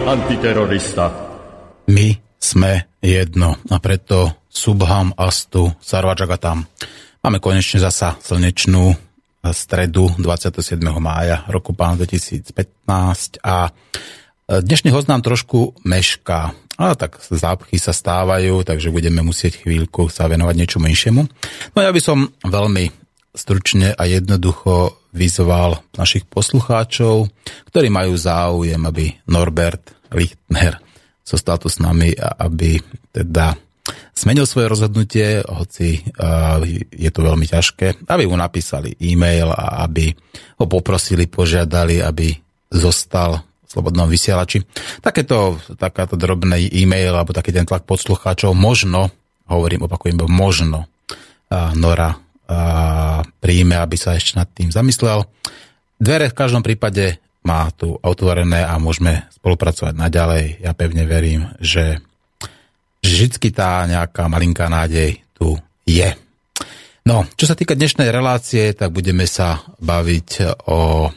antiterorista. My sme jedno a preto Subham Astu Sarvajagatam. Máme konečne zasa slnečnú stredu 27. mája roku pána 2015 a dnešný host nám trošku mešká. A tak zápchy sa stávajú, takže budeme musieť chvíľku sa venovať niečomu inšiemu. No ja by som veľmi stručne a jednoducho vyzval našich poslucháčov, ktorí majú záujem, aby Norbert Lichtner zostal tu s nami a aby teda zmenil svoje rozhodnutie, hoci je to veľmi ťažké, aby mu napísali e-mail a aby ho poprosili, požiadali, aby zostal v slobodnom vysielači. Takéto, takáto drobný e-mail alebo taký ten tlak poslucháčov možno, hovorím, opakujem, možno Nora príjme, aby sa ešte nad tým zamyslel. Dvere v každom prípade má tu otvorené a môžeme spolupracovať naďalej. Ja pevne verím, že, vždy tá nejaká malinká nádej tu je. No, čo sa týka dnešnej relácie, tak budeme sa baviť o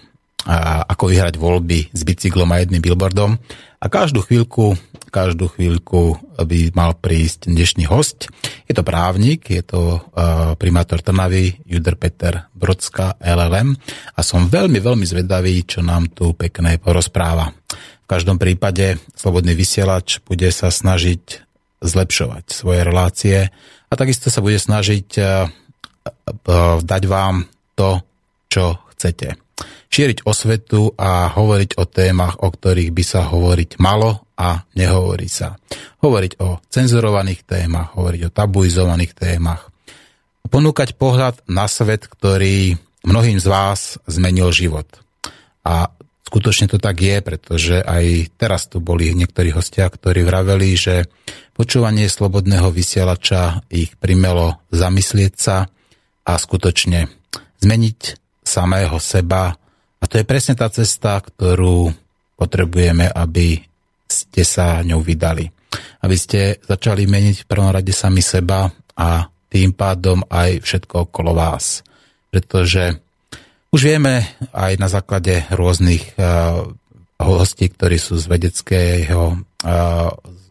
a, ako vyhrať voľby s bicyklom a jedným billboardom. A každú chvíľku, každú chvíľku by mal prísť dnešný host. Je to právnik, je to uh, primátor Trnavy, Juder Peter Brodská, LLM. A som veľmi, veľmi zvedavý, čo nám tu pekné porozpráva. V každom prípade Slobodný vysielač bude sa snažiť zlepšovať svoje relácie a takisto sa bude snažiť uh, uh, dať vám to, čo chcete šíriť osvetu a hovoriť o témach, o ktorých by sa hovoriť malo a nehovorí sa. Hovoriť o cenzurovaných témach, hovoriť o tabuizovaných témach. Ponúkať pohľad na svet, ktorý mnohým z vás zmenil život. A skutočne to tak je, pretože aj teraz tu boli niektorí hostia, ktorí vraveli, že počúvanie slobodného vysielača ich primelo zamyslieť sa a skutočne zmeniť samého seba a to je presne tá cesta, ktorú potrebujeme, aby ste sa ňou vydali. Aby ste začali meniť v prvom rade sami seba a tým pádom aj všetko okolo vás. Pretože už vieme aj na základe rôznych uh, hostí, ktorí sú z vedeckého, uh,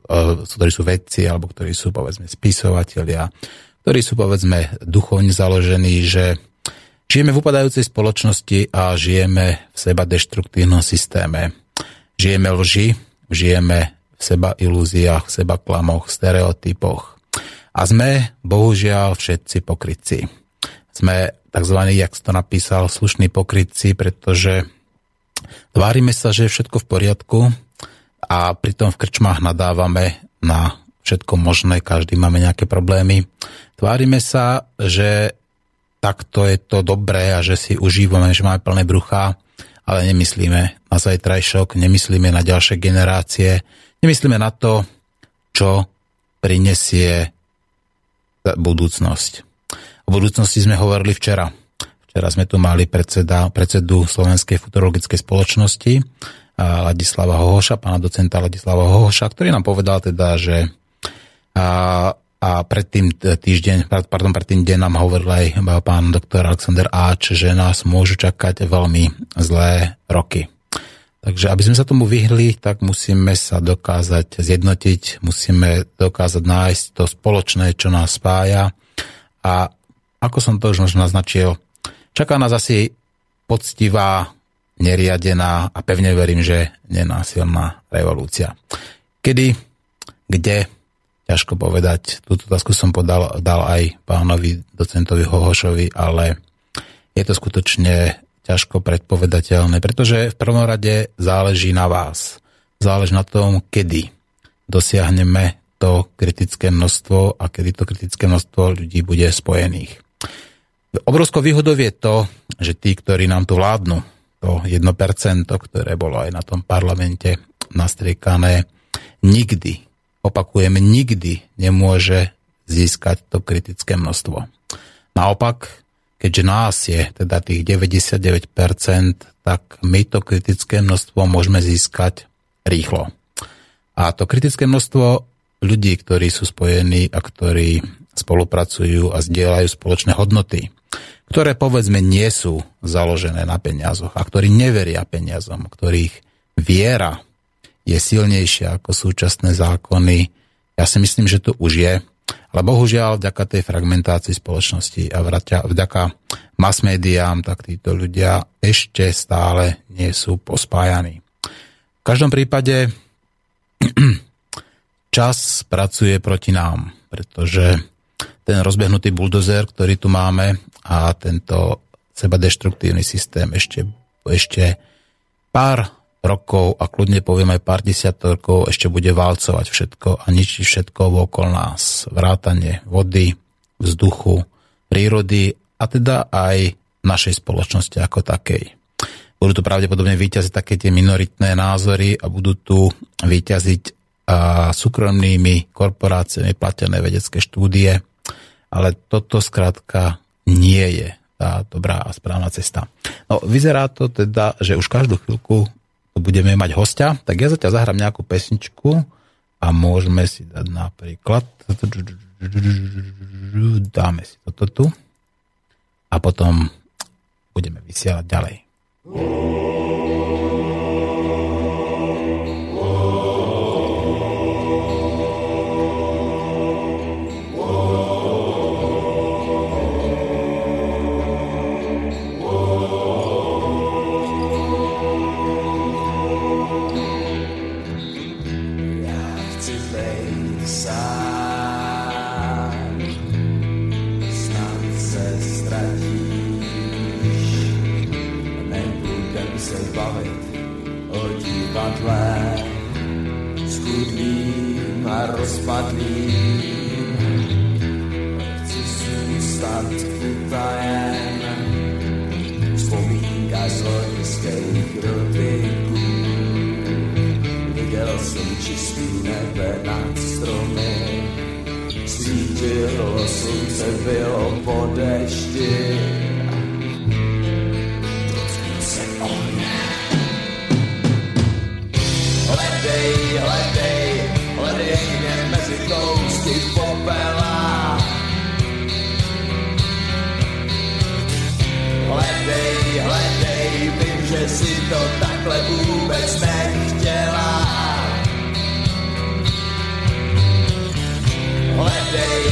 uh, ktorí sú vedci, alebo ktorí sú povedzme spisovatelia, ktorí sú povedzme duchovne založení, že Žijeme v upadajúcej spoločnosti a žijeme v seba deštruktívnom systéme. Žijeme lži, žijeme v seba ilúziách, v seba klamoch, stereotypoch. A sme, bohužiaľ, všetci pokrytci. Sme tzv., jak to napísal, slušní pokrytci, pretože tvárime sa, že je všetko v poriadku a pritom v krčmách nadávame na všetko možné, každý máme nejaké problémy. Tvárime sa, že tak to je to dobré a že si užívame, že máme plné brucha, ale nemyslíme na zajtrajšok, nemyslíme na ďalšie generácie, nemyslíme na to, čo prinesie budúcnosť. O budúcnosti sme hovorili včera. Včera sme tu mali predseda, predsedu Slovenskej futurologickej spoločnosti Ladislava Hohoša, pána docenta Ladislava Hohoša, ktorý nám povedal teda, že predtým týždeň, pardon, predtým deň nám hovoril aj pán doktor Alexander Áč, že nás môžu čakať veľmi zlé roky. Takže aby sme sa tomu vyhli, tak musíme sa dokázať zjednotiť, musíme dokázať nájsť to spoločné, čo nás spája. A ako som to už možno naznačil, čaká nás asi poctivá, neriadená a pevne verím, že nenásilná revolúcia. Kedy, kde, ťažko povedať. Túto otázku som podal, dal aj pánovi docentovi Hohošovi, ale je to skutočne ťažko predpovedateľné, pretože v prvom rade záleží na vás. Záleží na tom, kedy dosiahneme to kritické množstvo a kedy to kritické množstvo ľudí bude spojených. Obrovskou výhodou je to, že tí, ktorí nám tu vládnu, to 1%, ktoré bolo aj na tom parlamente nastriekané, nikdy, opakujem, nikdy nemôže získať to kritické množstvo. Naopak, keďže nás je teda tých 99%, tak my to kritické množstvo môžeme získať rýchlo. A to kritické množstvo ľudí, ktorí sú spojení a ktorí spolupracujú a zdieľajú spoločné hodnoty, ktoré povedzme nie sú založené na peniazoch a ktorí neveria peniazom, ktorých viera je silnejšia ako súčasné zákony. Ja si myslím, že to už je. Ale bohužiaľ, vďaka tej fragmentácii spoločnosti a vďaka mass médiám, tak títo ľudia ešte stále nie sú pospájaní. V každom prípade čas pracuje proti nám, pretože ten rozbehnutý buldozer, ktorý tu máme a tento seba deštruktívny systém ešte, ešte pár rokov a kľudne poviem aj pár desiatok rokov ešte bude válcovať všetko a ničí všetko okolo nás. Vrátanie vody, vzduchu, prírody a teda aj našej spoločnosti ako takej. Budú tu pravdepodobne vyťaziť také tie minoritné názory a budú tu vyťaziť a súkromnými korporáciami platené vedecké štúdie, ale toto skrátka nie je tá dobrá a správna cesta. No, vyzerá to teda, že už každú chvíľku budeme mať hostia, tak ja zatiaľ zahrám nejakú pesničku a môžeme si dať napríklad dáme si toto tu a potom budeme vysielať ďalej. rozpadlé, schudlým a rozpadlým. Chci zůstat utajen, vzpomínka z loňských dotyků. Viděl jsem čistý nebe nad stromy, svítilo slunce, bylo po dešti.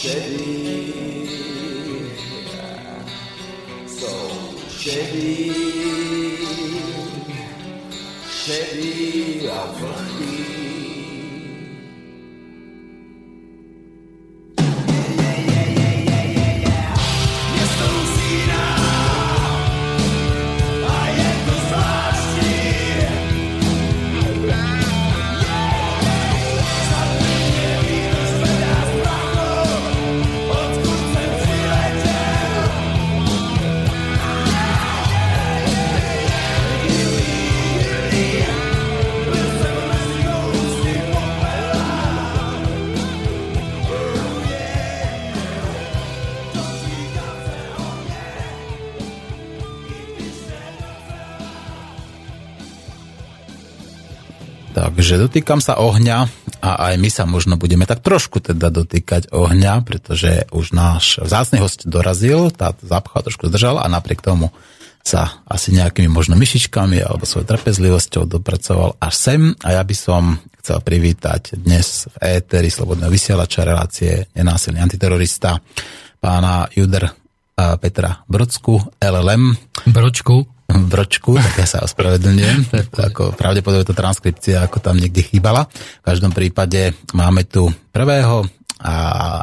Shady, So shady, shady, I'll Takže dotýkam sa ohňa a aj my sa možno budeme tak trošku teda dotýkať ohňa, pretože už náš vzácny host dorazil, tá zapcha trošku zdržala a napriek tomu sa asi nejakými možno myšičkami alebo svojou trpezlivosťou dopracoval až sem a ja by som chcel privítať dnes v éteri Slobodného vysielača relácie nenásilný antiterorista pána Juder Petra Brodsku, LLM. Bročku bročku, tak ja sa ospravedlňujem. ako pravdepodobne to transkripcia ako tam niekde chýbala. V každom prípade máme tu prvého a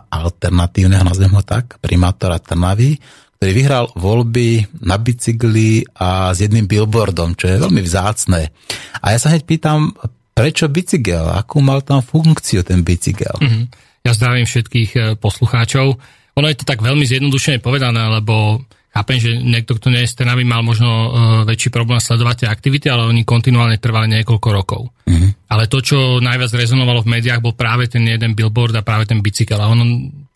alternatívneho, nazvem ho tak, primátora Trnavy, ktorý vyhral voľby na bicykli a s jedným billboardom, čo je veľmi vzácné. A ja sa hneď pýtam, prečo bicykel? Akú mal tam funkciu ten bicykel? Mm-hmm. Ja zdravím všetkých eh, poslucháčov. Ono je to tak veľmi zjednodušene povedané, lebo Chápem, že niekto, kto nie je stenami, mal možno uh, väčší problém sledovať tie aktivity, ale oni kontinuálne trvali niekoľko rokov. Mm-hmm. Ale to, čo najviac rezonovalo v médiách, bol práve ten jeden billboard a práve ten bicykel. A ono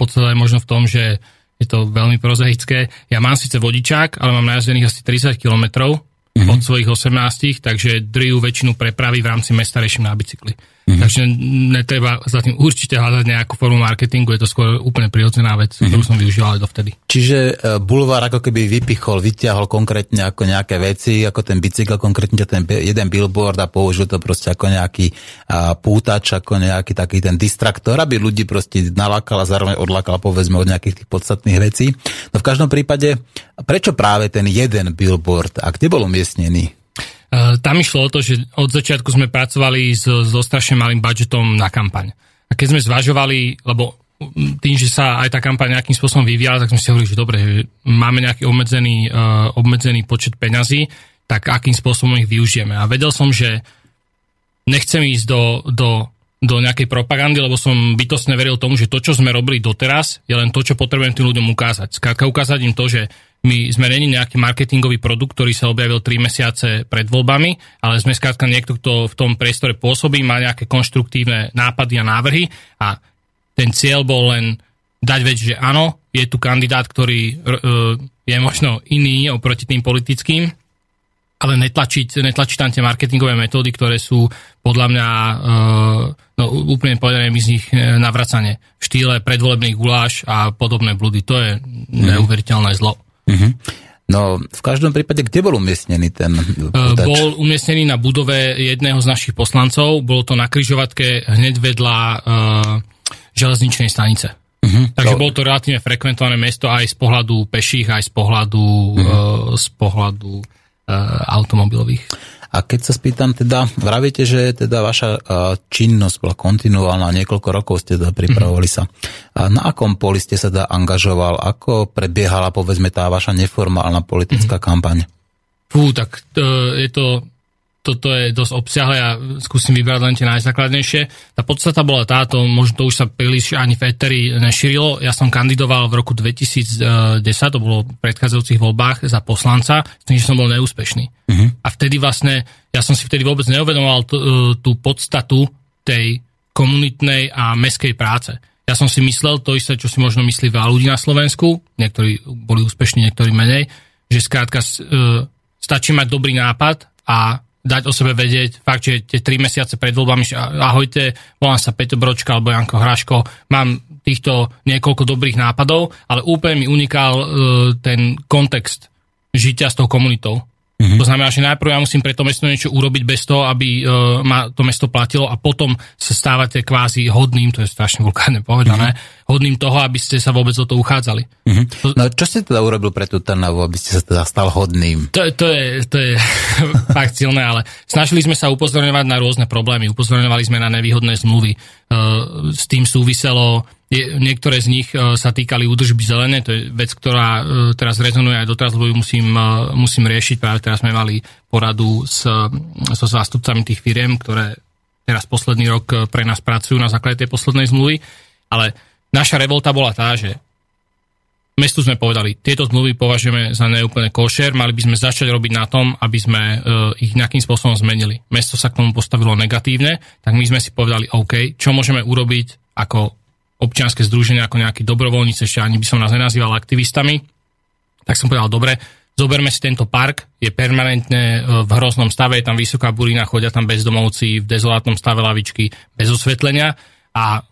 podstate je možno v tom, že je to veľmi prozaické. Ja mám síce vodičák, ale mám najazdených asi 30 kilometrov mm-hmm. od svojich 18, takže drjú väčšinu prepravy v rámci mesta riešim na bicykli. Mm-hmm. Takže netreba za tým určite hľadať nejakú formu marketingu, je to skôr úplne prirodzená vec, mm-hmm. ktorú som využíval aj dovtedy. Čiže e, bulvár ako keby vypichol, vyťahol konkrétne ako nejaké veci, ako ten bicykel, konkrétne ten jeden billboard a použil to proste ako nejaký a, pútač, ako nejaký taký ten distraktor, aby ľudí proste nalákal a zároveň odlákal povedzme od nejakých tých podstatných vecí. No v každom prípade, prečo práve ten jeden billboard a kde bol umiestnený? Eh, tam išlo o to, že od začiatku sme pracovali so, so strašne malým budžetom na kampaň. A keď sme zvažovali, lebo tým, že sa aj tá kampaň nejakým spôsobom vyvíjala, tak sme si hovorili, že dobre, že máme nejaký obmedzený, uh, obmedzený počet peňazí, tak akým spôsobom ich využijeme. A vedel som, že nechcem ísť do, do, do nejakej propagandy, lebo som bytostne veril tomu, že to, čo sme robili doteraz, je len to, čo potrebujem tým ľuďom ukázať. Skrátka ukázať im to, že my sme není nejaký marketingový produkt, ktorý sa objavil 3 mesiace pred voľbami, ale sme skrátka niekto, kto v tom priestore pôsobí, má nejaké konštruktívne nápady a návrhy a ten cieľ bol len dať vec, že áno, je tu kandidát, ktorý uh, je možno iný oproti tým politickým, ale netlačiť, netlačiť tam tie marketingové metódy, ktoré sú podľa mňa uh, no, úplne povedané mi z nich navracanie v štýle predvolebných guláš a podobné blúdy. To je mm. neuveriteľné zlo. Uh-huh. No, v každom prípade, kde bol umiestnený ten potač? Bol umiestnený na budove jedného z našich poslancov. Bolo to na kryžovatke hneď vedľa uh, železničnej stanice. Uh-huh. Takže no. bolo to relatívne frekventované mesto aj z pohľadu peších, aj z pohľadu, uh-huh. uh, z pohľadu uh, automobilových. A keď sa spýtam teda, vravíte, že teda vaša činnosť bola kontinuálna, niekoľko rokov ste teda pripravovali sa. A na akom poli ste sa teda angažoval? Ako prebiehala povedzme tá vaša neformálna politická mm-hmm. kampaň? Fú, tak to, je to toto je dosť obsiahle a skúsim vybrať len tie najzákladnejšie. Tá podstata bola táto, možno to už sa príliš ani v Eteri nešírilo. Ja som kandidoval v roku 2010, to bolo v predchádzajúcich voľbách za poslanca, s tým, že som bol neúspešný. Uh-huh. A vtedy vlastne, ja som si vtedy vôbec neuvedomoval t- e, tú podstatu tej komunitnej a meskej práce. Ja som si myslel to isté, čo si možno myslí veľa ľudí na Slovensku, niektorí boli úspešní, niektorí menej, že skrátka uh, stačí mať dobrý nápad a dať o sebe vedieť, fakt, že tie tri mesiace pred voľbami, že ahojte, volám sa Peťo Bročka alebo Janko Hraško, mám týchto niekoľko dobrých nápadov, ale úplne mi unikal uh, ten kontext žitia s tou komunitou. Mm-hmm. To znamená, že najprv ja musím pre to mesto niečo urobiť bez toho, aby uh, ma to mesto platilo a potom sa stávate kvázi hodným, to je strašne vulkárne povedané, mm-hmm. hodným toho, aby ste sa vôbec o to uchádzali. Mm-hmm. To, no čo ste teda urobil pre tú Trnavu, aby ste sa teda stal hodným? To, to je, to je fakt silné, ale snažili sme sa upozorňovať na rôzne problémy, upozorňovali sme na nevýhodné zmluvy, uh, s tým súviselo niektoré z nich uh, sa týkali údržby zelené, to je vec, ktorá uh, teraz rezonuje aj doteraz, lebo ju musím, uh, musím riešiť. Práve teraz sme mali poradu s, so zástupcami tých firiem, ktoré teraz posledný rok pre nás pracujú na základe tej poslednej zmluvy. Ale naša revolta bola tá, že mestu sme povedali, tieto zmluvy považujeme za neúplne košer, mali by sme začať robiť na tom, aby sme ich nejakým spôsobom zmenili. Mesto sa k tomu postavilo negatívne, tak my sme si povedali, OK, čo môžeme urobiť ako občianske združenia ako nejakí dobrovoľníci, ešte ani by som nás nenazýval aktivistami, tak som povedal, dobre, zoberme si tento park, je permanentne e, v hroznom stave, je tam vysoká burina, chodia tam bezdomovci, v dezolátnom stave lavičky, bez osvetlenia a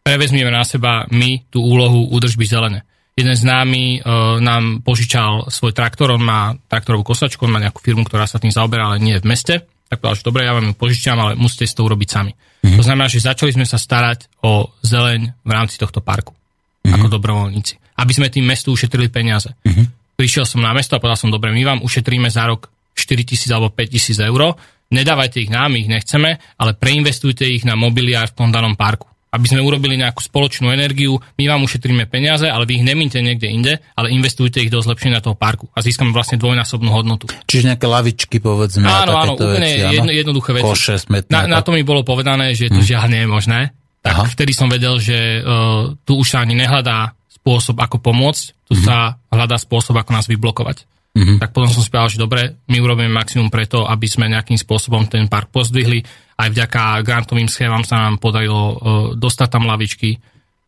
prevezmieme na seba my tú úlohu údržby zelené. Jeden z námi e, nám požičal svoj traktor, on má traktorovú kosačku, on má nejakú firmu, ktorá sa tým zaoberá, ale nie v meste tak povedal, že dobre, ja vám ju požičiam, ale musíte si to urobiť sami. Mm-hmm. To znamená, že začali sme sa starať o zeleň v rámci tohto parku, mm-hmm. ako dobrovoľníci, aby sme tým mestu ušetrili peniaze. Mm-hmm. Prišiel som na mesto a povedal som, dobre, my vám ušetríme za rok 4 tisíc alebo 5 tisíc eur, nedávajte ich nám, ich nechceme, ale preinvestujte ich na mobiliár v tom danom parku aby sme urobili nejakú spoločnú energiu, my vám ušetríme peniaze, ale vy ich nemínte niekde inde, ale investujte ich do zlepšenia toho parku a získame vlastne dvojnásobnú hodnotu. Čiže nejaké lavičky, povedzme. Áno, áno, úplne veci, jedno, jednoduché veci. Koše, smetné, na, na to mi bolo povedané, že to hmm. žiaľ nie je možné. Tak Aha. vtedy som vedel, že uh, tu už sa ani nehľadá spôsob, ako pomôcť, tu hmm. sa hľadá spôsob, ako nás vyblokovať. Mm-hmm. Tak potom som si povedal, že dobre, my urobíme maximum preto, aby sme nejakým spôsobom ten park pozdvihli. Aj vďaka grantovým schémam sa nám podarilo uh, dostať tam lavičky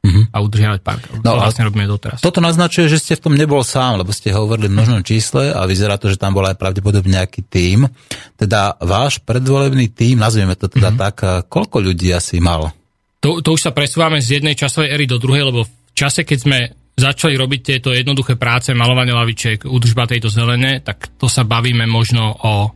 mm-hmm. a udržiavať park. No, to vlastne robíme doteraz. Toto naznačuje, že ste v tom nebol sám, lebo ste hovorili v množnom čísle a vyzerá to, že tam bol aj pravdepodobne nejaký tím. Teda váš predvolebný tím, nazvieme to teda mm-hmm. tak, koľko ľudí asi mal? To, to už sa presúvame z jednej časovej éry do druhej, lebo v čase, keď sme začali robiť tieto jednoduché práce, malovanie lavičiek, údržba tejto zelene, tak to sa bavíme možno o,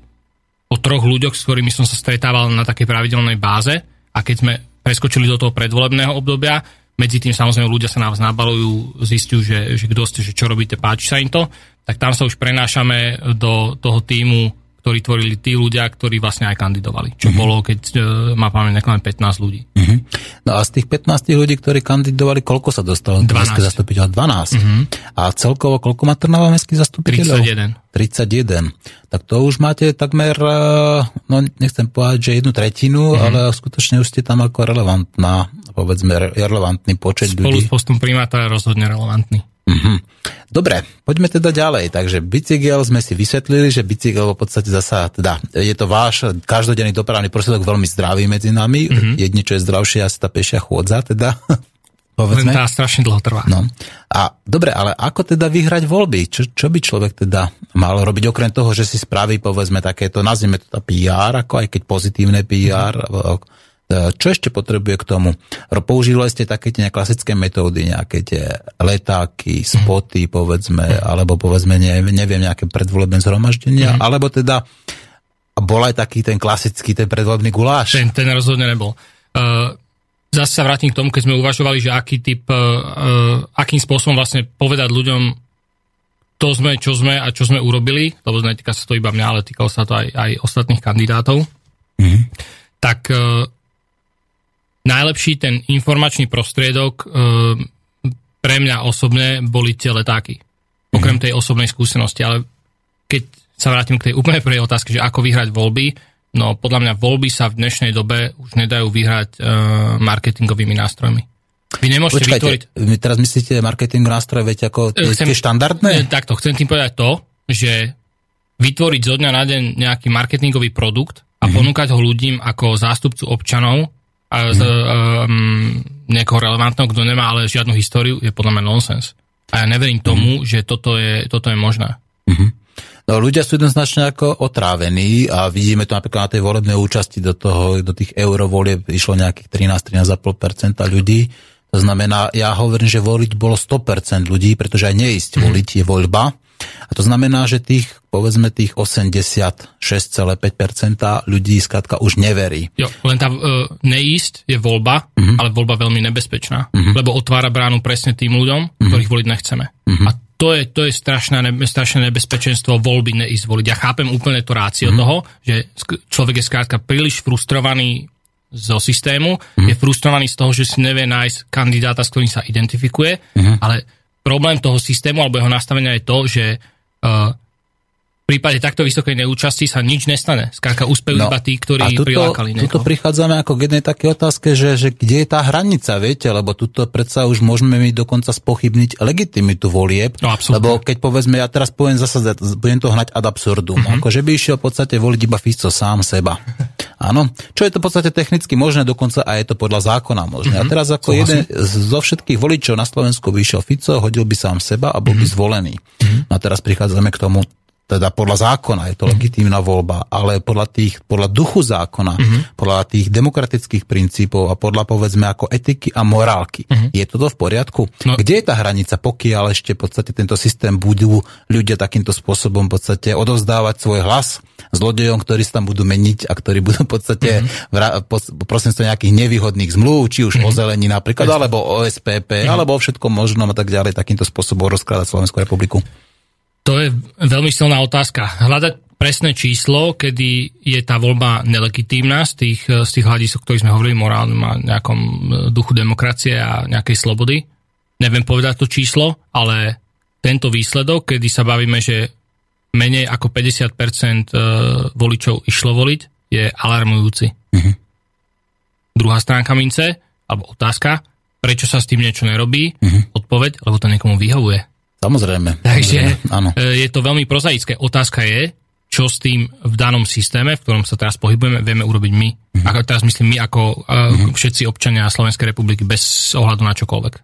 o troch ľuďoch, s ktorými som sa stretával na takej pravidelnej báze. A keď sme preskočili do toho predvolebného obdobia, medzi tým samozrejme ľudia sa na vás nabalujú, zistujú, že, že kto ste, že čo robíte, páči sa im to, tak tam sa už prenášame do toho týmu ktorí tvorili tí ľudia, ktorí vlastne aj kandidovali. Čo uh-huh. bolo, keď uh, má pamäť len 15 ľudí. Uh-huh. No a z tých 15 ľudí, ktorí kandidovali, koľko sa dostalo? 12. zastupiteľ 12. Uh-huh. A celkovo koľko má Trnava mestský zastupiteľov? 31. 31. Tak to už máte takmer, eh, no nechcem povedať, že jednu tretinu, uh-huh. ale skutočne už ste tam ako relevantná, povedzme, relevantný počet Spolu ľudí. Spolu s postom primátora rozhodne relevantný. Mm-hmm. Dobre, poďme teda ďalej. Takže bicykel sme si vysvetlili, že bicykel v podstate zasa, teda je to váš každodenný dopravný prostriedok veľmi zdravý medzi nami. Mm-hmm. Jedni, čo je zdravšie, asi tá pešia chôdza, teda. Povedzme. Len tá strašne dlho trvá. No. A dobre, ale ako teda vyhrať voľby? Čo, čo by človek teda mal robiť, okrem toho, že si spraví, povedzme, takéto, nazvime to PR, ako aj keď pozitívne PR, mm-hmm čo ešte potrebuje k tomu? Používali ste také tie klasické metódy, nejaké tie letáky, spoty, povedzme, alebo povedzme, neviem, nejaké predvolebné zhromaždenia, mm. alebo teda bol aj taký ten klasický, ten predvolebný guláš? Ten, ten rozhodne nebol. Uh, zase sa vrátim k tomu, keď sme uvažovali, že aký typ, uh, akým spôsobom vlastne povedať ľuďom, to sme, čo sme a čo sme urobili, lebo netýka sa to iba mňa, ale týkalo sa to aj, aj ostatných kandidátov, mm. tak najlepší ten informačný prostriedok e, pre mňa osobne boli tie letáky. Okrem mhm. tej osobnej skúsenosti, ale keď sa vrátim k tej úplne prvej otázke, že ako vyhrať voľby, no podľa mňa voľby sa v dnešnej dobe už nedajú vyhrať uh, marketingovými nástrojmi. Vy nemôžete Počkajte, vytvoriť... Vy teraz myslíte marketing nástroje, viete, ako chcem, tie štandardné? Takto, chcem tým povedať to, že vytvoriť zo dňa na deň nejaký marketingový produkt a mm-hmm. ponúkať ho ľudím ako zástupcu občanov a z, um, niekoho relevantného, kto nemá ale žiadnu históriu, je podľa mňa nonsens. A ja neverím tomu, mm. že toto je, toto je možné. Mm-hmm. No, ľudia sú jednoznačne ako otrávení a vidíme to napríklad na tej volebnej účasti do, toho, do tých eurovolieb išlo nejakých 13-13,5% ľudí. To znamená, ja hovorím, že voliť bolo 100% ľudí, pretože aj neísť mm. voliť je voľba. A to znamená, že tých, povedzme, tých 86,5% ľudí skrátka už neverí. Jo, len tá uh, neísť je voľba, uh-huh. ale voľba veľmi nebezpečná, uh-huh. lebo otvára bránu presne tým ľuďom, uh-huh. ktorých voliť nechceme. Uh-huh. A to je, to je strašné, strašné nebezpečenstvo voľby neísť voliť. Ja chápem úplne to rácio uh-huh. toho, že človek je skrátka príliš frustrovaný zo systému, uh-huh. je frustrovaný z toho, že si nevie nájsť kandidáta, s ktorým sa identifikuje, uh-huh. ale problém toho systému alebo jeho nastavenia je to, že uh, v prípade takto vysokej neúčasti sa nič nestane. Skáka úspejú no, iba tí, ktorí a tuto, prilákali niekoho. Tuto prichádzame ako k jednej také otázke, že, že kde je tá hranica, viete, lebo tuto predsa už môžeme mi dokonca spochybniť legitimitu volieb. No, lebo keď povedzme, ja teraz poviem zase, budem to hnať ad absurdum, mm-hmm. ako že by išiel v podstate voliť iba Fico sám seba. Áno, čo je to v podstate technicky možné, dokonca aj je to podľa zákona možné. Mm-hmm. A teraz ako jeden zo všetkých voličov na Slovensku vyšiel Fico, hodil by sám seba a bol mm-hmm. by zvolený. Mm-hmm. No a teraz prichádzame k tomu, teda podľa zákona je to mm-hmm. legitímna voľba, ale podľa, tých, podľa duchu zákona, mm-hmm. podľa tých demokratických princípov a podľa povedzme ako etiky a morálky, mm-hmm. je toto v poriadku? No. Kde je tá hranica, pokiaľ ešte v podstate tento systém budú ľudia takýmto spôsobom v podstate odovzdávať svoj hlas zlodejom, ktorí sa tam budú meniť a ktorí budú v podstate mm-hmm. prosím sa nejakých nevýhodných zmluv, či už mm-hmm. o zelení napríklad, alebo o SPP, mm-hmm. alebo o všetkom možnom a tak ďalej, takýmto spôsobom rozkladať Slovenskú republiku. To je veľmi silná otázka. Hľadať presné číslo, kedy je tá voľba nelegitímna z tých, z tých hľadisk, o ktorých sme hovorili, morálnym a nejakom e, duchu demokracie a nejakej slobody. Neviem povedať to číslo, ale tento výsledok, kedy sa bavíme, že menej ako 50% e, voličov išlo voliť, je alarmujúci. Uh-huh. Druhá stránka mince, alebo otázka, prečo sa s tým niečo nerobí, uh-huh. odpoveď, lebo to niekomu vyhovuje. Samozrejme. Takže áno. E, je to veľmi prozaické. Otázka je, čo s tým v danom systéme, v ktorom sa teraz pohybujeme, vieme urobiť my. Mm-hmm. Ako teraz myslím my ako mm-hmm. všetci občania Slovenskej republiky bez ohľadu na čokoľvek.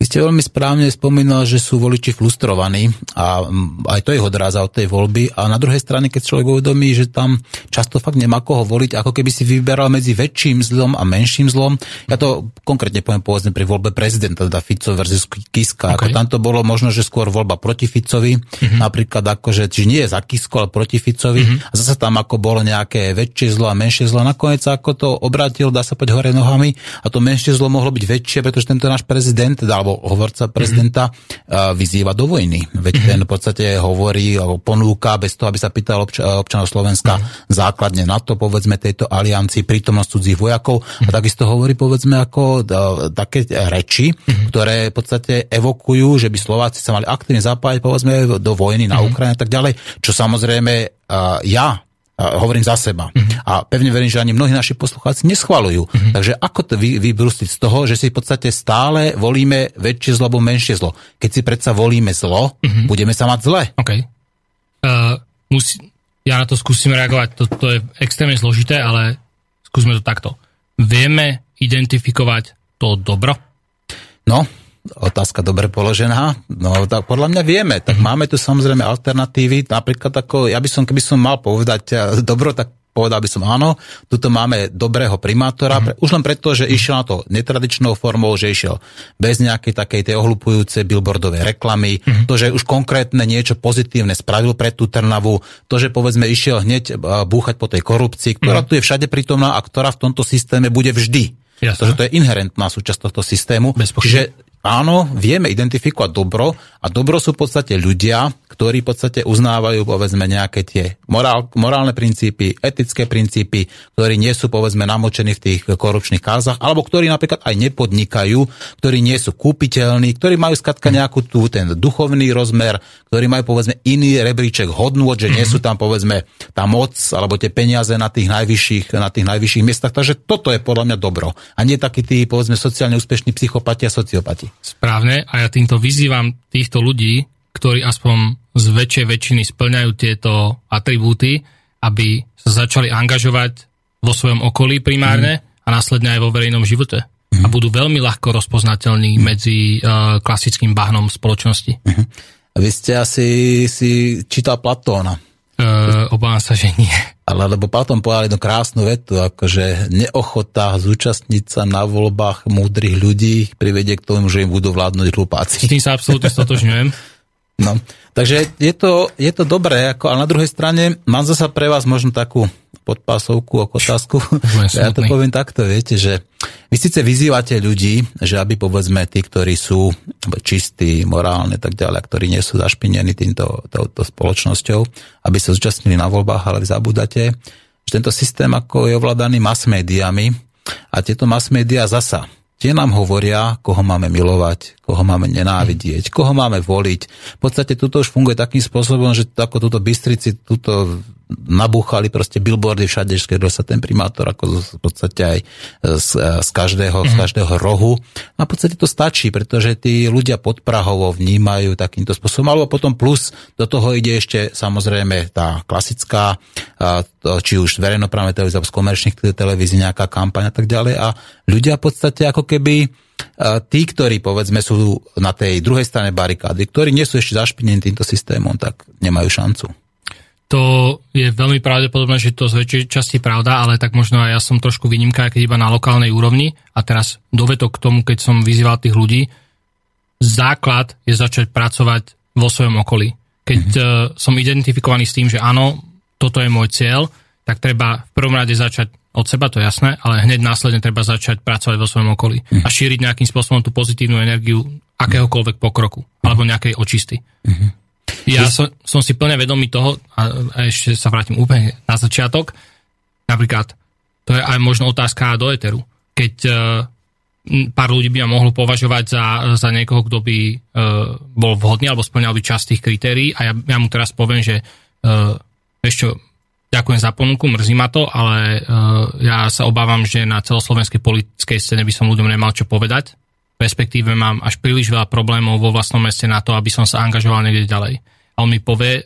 Vy ste veľmi správne spomínali, že sú voliči frustrovaní a aj to ich odráza od tej voľby. A na druhej strane, keď človek uvedomí, že tam často fakt nemá koho voliť, ako keby si vyberal medzi väčším zlom a menším zlom. Ja to konkrétne poviem povedzme pri voľbe prezidenta, teda Fico versus Kiska. Okay. Ako tam to bolo možno, že skôr voľba proti Ficovi, mm-hmm. napríklad akože, či nie je za Kisko, ale proti Ficovi. Mm-hmm. A zase tam ako bolo nejaké väčšie zlo a menšie zlo. Nakoniec ako to obrátil, dá sa poď hore nohami a to menšie zlo mohlo byť väčšie, pretože tento náš prezident, teda, alebo hovorca prezidenta mm-hmm. vyzýva do vojny. Veď mm-hmm. ten v podstate hovorí alebo ponúka bez toho, aby sa pýtal obč- občanov Slovenska mm-hmm. základne na to, povedzme, tejto aliancii prítomnosť cudzích vojakov mm-hmm. a takisto hovorí, povedzme, ako da, také reči, mm-hmm. ktoré v podstate evokujú, že by Slováci sa mali aktívne zapájať, povedzme, do vojny na mm-hmm. Ukrajine a tak ďalej, čo samozrejme ja hovorím za seba. Uh-huh. A pevne verím, že ani mnohí naši poslucháci neschvalujú. Uh-huh. Takže ako to vy, vybrustiť z toho, že si v podstate stále volíme väčšie zlo alebo menšie zlo? Keď si predsa volíme zlo, uh-huh. budeme sa mať zle. OK. Uh, musí, ja na to skúsim reagovať. To, to je extrémne zložité, ale skúsme to takto. Vieme identifikovať to dobro? No, otázka dobre položená. No tak podľa mňa vieme. Tak mm-hmm. máme tu samozrejme alternatívy. Napríklad ako, ja by som, keby som mal povedať eh, dobro, tak povedal by som áno, tuto máme dobrého primátora, mm-hmm. už len preto, že išiel na to netradičnou formou, že išiel bez nejakej takej tej ohlupujúcej billboardovej reklamy, mm-hmm. to, že už konkrétne niečo pozitívne spravil pre tú Trnavu, to, že povedzme išiel hneď eh, búchať po tej korupcii, ktorá mm-hmm. tu je všade prítomná a ktorá v tomto systéme bude vždy. Jasne. Takže to je inherentná súčasť tohto systému. Čiže áno, vieme identifikovať dobro a dobro sú v podstate ľudia, ktorí v podstate uznávajú povedzme nejaké tie morál, morálne princípy, etické princípy, ktorí nie sú povedzme namočení v tých korupčných kázach, alebo ktorí napríklad aj nepodnikajú, ktorí nie sú kúpiteľní, ktorí majú skatka nejakú tú, ten duchovný rozmer, ktorí majú povedzme iný rebríček hodnôt, že nie sú tam povedzme tá moc alebo tie peniaze na tých najvyšších, na tých najvyšších miestach. Takže toto je podľa mňa dobro. A nie takí tí povedzme sociálne úspešní psychopati a sociopati. Správne a ja týmto vyzývam týchto ľudí, ktorí aspoň z väčšej väčšiny splňajú tieto atribúty, aby sa začali angažovať vo svojom okolí primárne mm. a následne aj vo verejnom živote. Mm. A budú veľmi ľahko rozpoznateľní mm. medzi uh, klasickým bahnom spoločnosti. Mm. Vy ste asi si čítal Platóna. O obávam sa, že nie. Ale lebo potom povedali jednu krásnu vetu, akože neochota zúčastniť sa na voľbách múdrych ľudí privedie k tomu, že im budú vládnuť hlupáci. S tým sa absolútne stotožňujem. No, takže je to, je to dobré, ako, ale na druhej strane mám zasa pre vás možno takú podpásovku ako otázku. ja to poviem takto, viete, že vy síce vyzývate ľudí, že aby povedzme tí, ktorí sú čistí, morálne tak ďalej, ktorí nie sú zašpinení týmto touto spoločnosťou, aby sa zúčastnili na voľbách, ale vy zabúdate, že tento systém ako je ovládaný mass médiami a tieto mass médiá zasa Tie nám hovoria, koho máme milovať, koho máme nenávidieť, koho máme voliť. V podstate toto už funguje takým spôsobom, že ako túto Bystrici, túto nabúchali proste billboardy všade, keď sa ten primátor ako v podstate aj z, z, každého, mm-hmm. z mhm. každého rohu. A v podstate to stačí, pretože tí ľudia pod Prahovo vnímajú takýmto spôsobom. Alebo potom plus do toho ide ešte samozrejme tá klasická, či už verejnoprávne televízie, alebo z komerčných televízií nejaká kampaň a tak ďalej. A ľudia v podstate ako keby tí, ktorí povedzme sú na tej druhej strane barikády, ktorí nie sú ešte zašpinení týmto systémom, tak nemajú šancu. To je veľmi pravdepodobné, že to z väčšej časti pravda, ale tak možno aj ja som trošku výnimka, keď iba na lokálnej úrovni. A teraz dovetok k tomu, keď som vyzýval tých ľudí, základ je začať pracovať vo svojom okolí. Keď mm-hmm. som identifikovaný s tým, že áno, toto je môj cieľ, tak treba v prvom rade začať od seba, to je jasné, ale hneď následne treba začať pracovať vo svojom okolí mm-hmm. a šíriť nejakým spôsobom tú pozitívnu energiu akéhokoľvek pokroku mm-hmm. alebo nejakej očisty. Mm-hmm. Ja som, som si plne vedomý toho, a, a ešte sa vrátim úplne na začiatok, napríklad, to je aj možno otázka do Eteru. Keď uh, pár ľudí by ma mohlo považovať za, za niekoho, kto by uh, bol vhodný alebo splňal by časť tých kritérií a ja, ja mu teraz poviem, že uh, ešte ďakujem za ponuku, mrzí ma to, ale uh, ja sa obávam, že na celoslovenskej politickej scéne by som ľuďom nemal čo povedať respektíve mám až príliš veľa problémov vo vlastnom meste na to, aby som sa angažoval niekde ďalej. A on mi povie,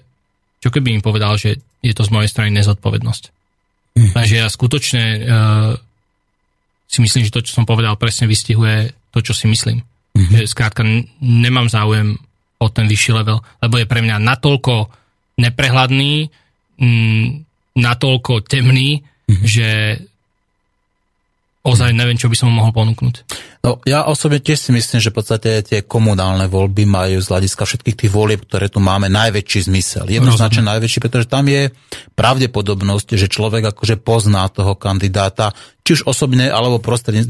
čo keby mi povedal, že je to z mojej strany nezodpovednosť. Mm. Takže ja skutočne uh, si myslím, že to, čo som povedal, presne vystihuje to, čo si myslím. Mm-hmm. Že skrátka nemám záujem o ten vyšší level, lebo je pre mňa natoľko neprehľadný, m, natoľko temný, mm-hmm. že ozaj neviem, čo by som mu mohol ponúknuť. No, ja osobne tiež si myslím, že v podstate tie komunálne voľby majú z hľadiska všetkých tých volieb, ktoré tu máme, najväčší zmysel. Jednoznačne najväčší, pretože tam je pravdepodobnosť, že človek akože pozná toho kandidáta, či už osobne, alebo prostredne,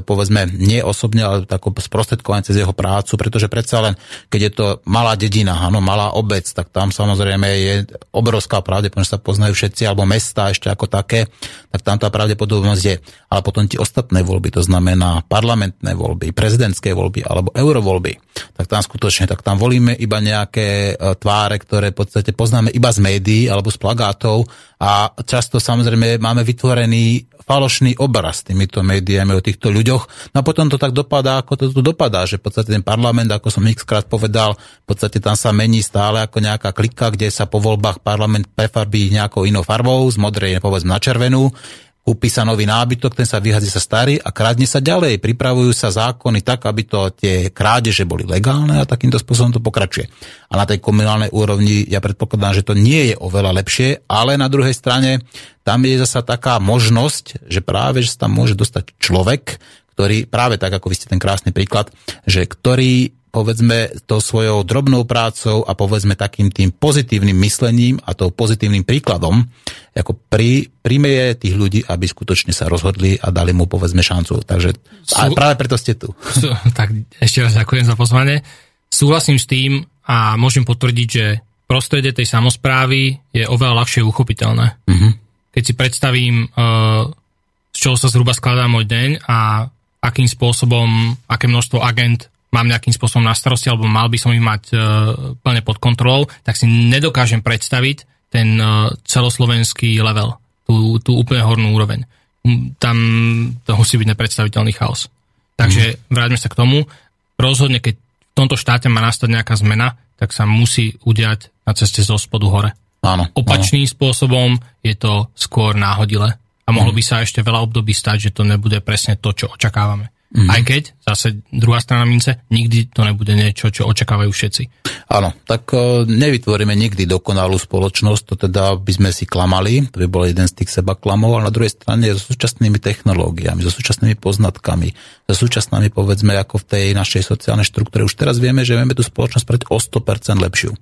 povedzme nie osobne, ale tako sprostredkovanie cez jeho prácu, pretože predsa len, keď je to malá dedina, áno, malá obec, tak tam samozrejme je obrovská pravdepodobnosť, že sa poznajú všetci, alebo mesta ešte ako také, tak tam tá pravdepodobnosť je. Ale potom tie ostatné voľby, to znamená parlamentné voľby, prezidentské voľby alebo eurovoľby, tak tam skutočne, tak tam volíme iba nejaké e, tváre, ktoré v podstate poznáme iba z médií alebo z plagátov a často samozrejme máme vytvorený falošný obraz týmito médiami o týchto ľuďoch. No a potom to tak dopadá, ako to tu dopadá, že v podstate ten parlament, ako som x krát povedal, v podstate tam sa mení stále ako nejaká klika, kde sa po voľbách parlament prefarbí nejakou inou farbou, z modrej povedzme na červenú kúpi sa nový nábytok, ten sa vyhadzí sa starý a krádne sa ďalej. Pripravujú sa zákony tak, aby to tie krádeže boli legálne a takýmto spôsobom to pokračuje. A na tej komunálnej úrovni ja predpokladám, že to nie je oveľa lepšie, ale na druhej strane tam je zasa taká možnosť, že práve že sa tam môže dostať človek, ktorý práve tak, ako vy ste ten krásny príklad, že ktorý povedzme to svojou drobnou prácou a povedzme takým tým pozitívnym myslením a tou pozitívnym príkladom, ako pri, príjme tých ľudí, aby skutočne sa rozhodli a dali mu povedzme šancu. Takže a práve preto ste tu. Sú, tak ešte raz ďakujem za pozvanie. Súhlasím s tým a môžem potvrdiť, že prostredie tej samozprávy je oveľa ľahšie uchopiteľné. Uh-huh. Keď si predstavím, uh, z čoho sa zhruba skladá môj deň a akým spôsobom, aké množstvo agent mám nejakým spôsobom na starosti, alebo mal by som ich mať uh, plne pod kontrolou, tak si nedokážem predstaviť ten uh, celoslovenský level, tú, tú úplne hornú úroveň. Tam to musí byť nepredstaviteľný chaos. Takže mm. vráťme sa k tomu. Rozhodne, keď v tomto štáte má nastať nejaká zmena, tak sa musí udiať na ceste zo spodu hore. Áno, Opačným áno. spôsobom je to skôr náhodile. A mohlo mm. by sa ešte veľa období stať, že to nebude presne to, čo očakávame. Mm-hmm. Aj keď, zase druhá strana mince, nikdy to nebude niečo, čo očakávajú všetci. Áno, tak uh, nevytvoríme nikdy dokonalú spoločnosť, to teda by sme si klamali, to by bol jeden z tých seba klamov, ale na druhej strane so súčasnými technológiami, so súčasnými poznatkami, so súčasnými, povedzme, ako v tej našej sociálnej štruktúre. Už teraz vieme, že vieme tú spoločnosť spraviť o 100% lepšiu.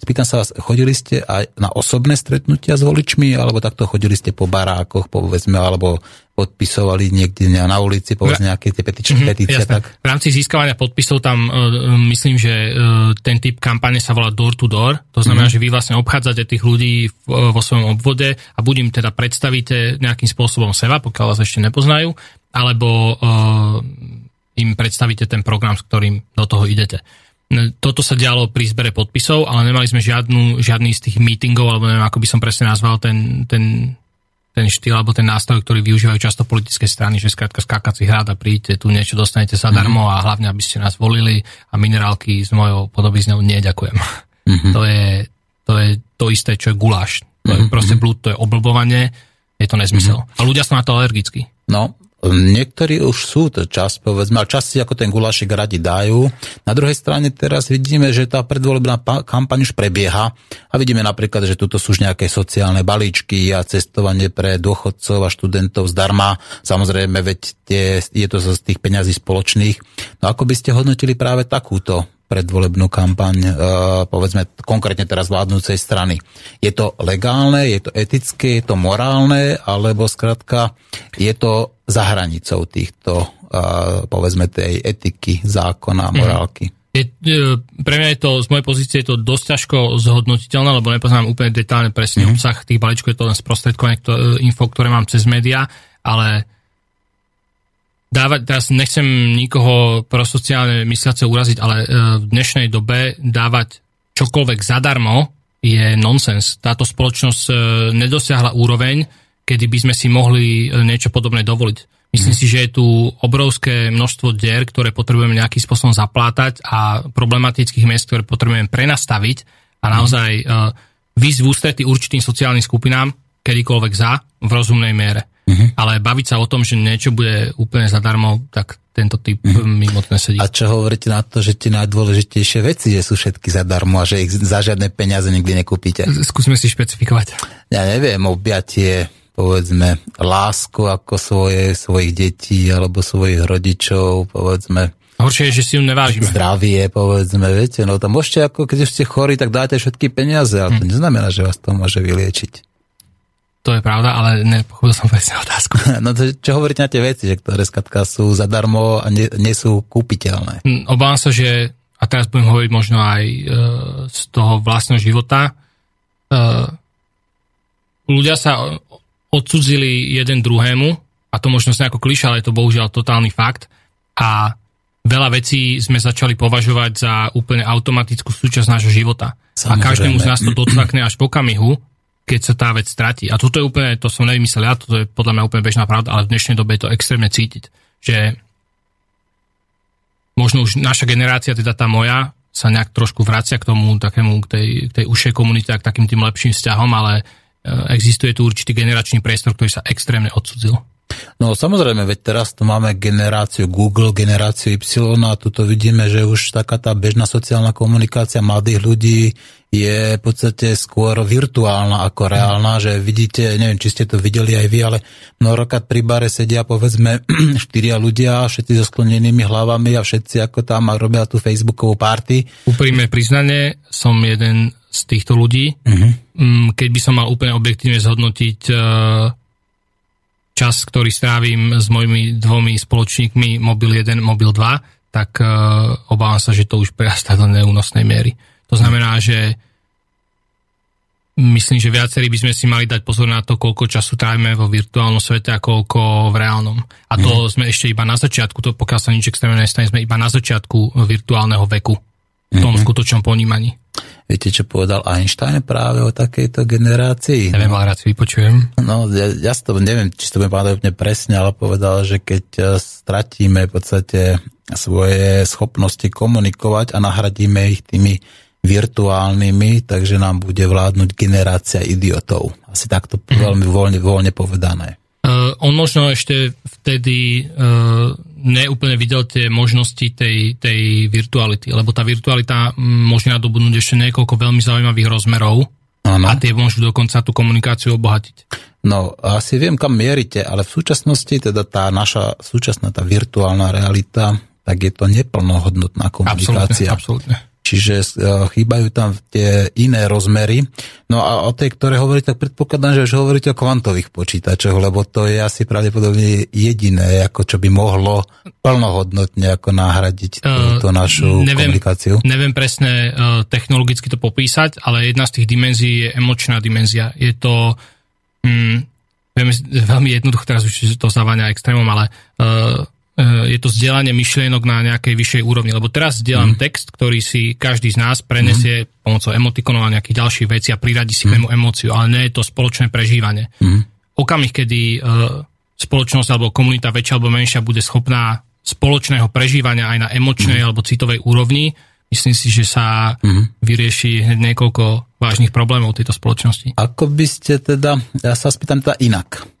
Spýtam sa vás, chodili ste aj na osobné stretnutia s voličmi, alebo takto chodili ste po barákoch, povedzme, alebo podpisovali niekde na ulici, povedzme nejaké tie petičné mm-hmm, petície. Tak. V rámci získavania podpisov tam uh, myslím, že uh, ten typ kampane sa volá door to door. To znamená, mm-hmm. že vy vlastne obchádzate tých ľudí v, uh, vo svojom obvode a buď im teda predstavíte nejakým spôsobom seba, pokiaľ vás ešte nepoznajú, alebo uh, im predstavíte ten program, s ktorým do toho idete. Toto sa dialo pri zbere podpisov, ale nemali sme žiadnu, žiadny z tých meetingov, alebo neviem, ako by som presne nazval ten, ten ten štýl alebo ten nástroj, ktorý využívajú často politické strany, že skrátka skákací hrad a príďte tu niečo dostanete zadarmo mm-hmm. a hlavne, aby ste nás volili a minerálky s mojou podobizňou nie, ďakujem. Mm-hmm. To, je, to je to isté, čo je guláš. To je mm-hmm. proste blúd, to je oblbovanie, je to nezmysel. Mm-hmm. A ľudia sú na to alergickí. No, Niektorí už sú to čas, povedzme, ale časti ako ten gulášik radi dajú. Na druhej strane teraz vidíme, že tá predvolebná kampaň už prebieha a vidíme napríklad, že tuto sú už nejaké sociálne balíčky a cestovanie pre dôchodcov a študentov zdarma. Samozrejme, veď tie, je to z tých peňazí spoločných. No ako by ste hodnotili práve takúto predvolebnú kampaň, e, povedzme konkrétne teraz vládnúcej strany. Je to legálne, je to etické, je to morálne, alebo skrátka je to za hranicou týchto, e, povedzme, tej etiky, zákona, mhm. morálky? Je, e, pre mňa je to, z mojej pozície je to dosť ťažko zhodnotiteľné, lebo nepoznám úplne detálne presne mm. obsah tých balíčkov, je to len sprostredkovanie info, ktoré mám cez médiá, ale dávať, teraz nechcem nikoho pro sociálne mysliace uraziť, ale e, v dnešnej dobe dávať čokoľvek zadarmo je nonsens. Táto spoločnosť e, nedosiahla úroveň, kedy by sme si mohli e, niečo podobné dovoliť. Myslím hmm. si, že je tu obrovské množstvo dier, ktoré potrebujeme nejakým spôsobom zaplátať a problematických miest, ktoré potrebujeme prenastaviť a naozaj uh, výsť v ústretí určitým sociálnym skupinám kedykoľvek za v rozumnej miere. Uh-huh. Ale baviť sa o tom, že niečo bude úplne zadarmo, tak tento typ uh-huh. mi moc nesedí. A čo hovoríte na to, že tie najdôležitejšie veci, že sú všetky zadarmo a že ich za žiadne peniaze nikdy nekúpite? Skúsme si špecifikovať. Ja neviem, objatie, povedzme, lásku ako svoje, svojich detí alebo svojich rodičov, povedzme, Horšie je, že si ju nevážime. Zdravie, povedzme, viete, no to môžete, ako keď ste chorí, tak dáte všetky peniaze, ale to hm. neznamená, že vás to môže vyliečiť. To je pravda, ale nepochopil som presne otázku. No to, čo hovoríte na tie veci, že ktoré skatka sú zadarmo a nie, nie sú kúpiteľné? Hm, obávam sa, že, a teraz budem hovoriť možno aj e, z toho vlastného života, e, ľudia sa odsudzili jeden druhému, a to možno sa ako kliša, ale je to bohužiaľ totálny fakt, a veľa vecí sme začali považovať za úplne automatickú súčasť nášho života. Samozrejme. A každému z nás to docvakne až po kamihu, keď sa tá vec stratí. A toto je úplne, to som nevymyslel ja, toto je podľa mňa úplne bežná pravda, ale v dnešnej dobe je to extrémne cítiť, že možno už naša generácia, teda tá moja, sa nejak trošku vracia k tomu takému, k tej, k tej ušej komunite a k takým tým lepším vzťahom, ale e, existuje tu určitý generačný priestor, ktorý sa extrémne odsudzil. No samozrejme, veď teraz tu máme generáciu Google, generáciu Y a tu vidíme, že už taká tá bežná sociálna komunikácia mladých ľudí je v podstate skôr virtuálna ako reálna, že vidíte, neviem, či ste to videli aj vy, ale mnohokrát pri bare sedia povedzme štyria ľudia, všetci so sklonenými hlavami a všetci ako tam robia tú facebookovú party. Úprimné priznanie, som jeden z týchto ľudí. Uh-huh. Keď by som mal úplne objektívne zhodnotiť e, čas, ktorý strávim s mojimi dvomi spoločníkmi mobil 1, mobil 2, tak e, obávam sa, že to už prerastá do neúnosnej miery. To znamená, že myslím, že viacerí by sme si mali dať pozor na to, koľko času trávime vo virtuálnom svete a koľko v reálnom. A to mm. sme ešte iba na začiatku, to pokiaľ sa nič extrémne nestane, sme iba na začiatku virtuálneho veku, v tom mm-hmm. skutočnom ponímaní. Viete, čo povedal Einstein práve o takejto generácii? Neviem, ale rád si vypočujem. No, ja, ja to neviem, či to budem povedať presne, ale povedal, že keď eh, stratíme v podstate svoje schopnosti komunikovať a nahradíme ich tými virtuálnymi, takže nám bude vládnuť generácia idiotov. Asi takto mm-hmm. veľmi voľne, voľne povedané. On možno ešte vtedy uh, neúplne videl tie možnosti tej, tej virtuality, lebo tá virtualita môže nadobudnúť ešte niekoľko veľmi zaujímavých rozmerov ano. a tie môžu dokonca tú komunikáciu obohatiť. No, asi viem, kam mierite, ale v súčasnosti, teda tá naša súčasná tá virtuálna realita, tak je to neplnohodnotná komunikácia. Absolutne, absolútne. Čiže e, chýbajú tam tie iné rozmery. No a o tej, ktoré hovoríte, tak predpokladám, že už hovoríte o kvantových počítačoch, lebo to je asi pravdepodobne jediné, ako čo by mohlo plnohodnotne ako nahradiť túto uh, našu neviem, komunikáciu. Neviem presne uh, technologicky to popísať, ale jedna z tých dimenzií je emočná dimenzia. Je to um, veľmi jednoducho, teraz už to zaváňa extrémom, ale uh, je to zdieľanie myšlienok na nejakej vyššej úrovni. Lebo teraz zdieľam mm. text, ktorý si každý z nás prenesie mm. pomocou emotikonov a nejakých ďalších vecí a priradi si mm. k nemu emóciu, ale nie je to spoločné prežívanie. Mm. Okamih, kedy uh, spoločnosť alebo komunita väčšia alebo menšia bude schopná spoločného prežívania aj na emočnej mm. alebo citovej úrovni, myslím si, že sa mm. vyrieši hneď niekoľko vážnych problémov tejto spoločnosti. Ako by ste teda, ja sa spýtam teda inak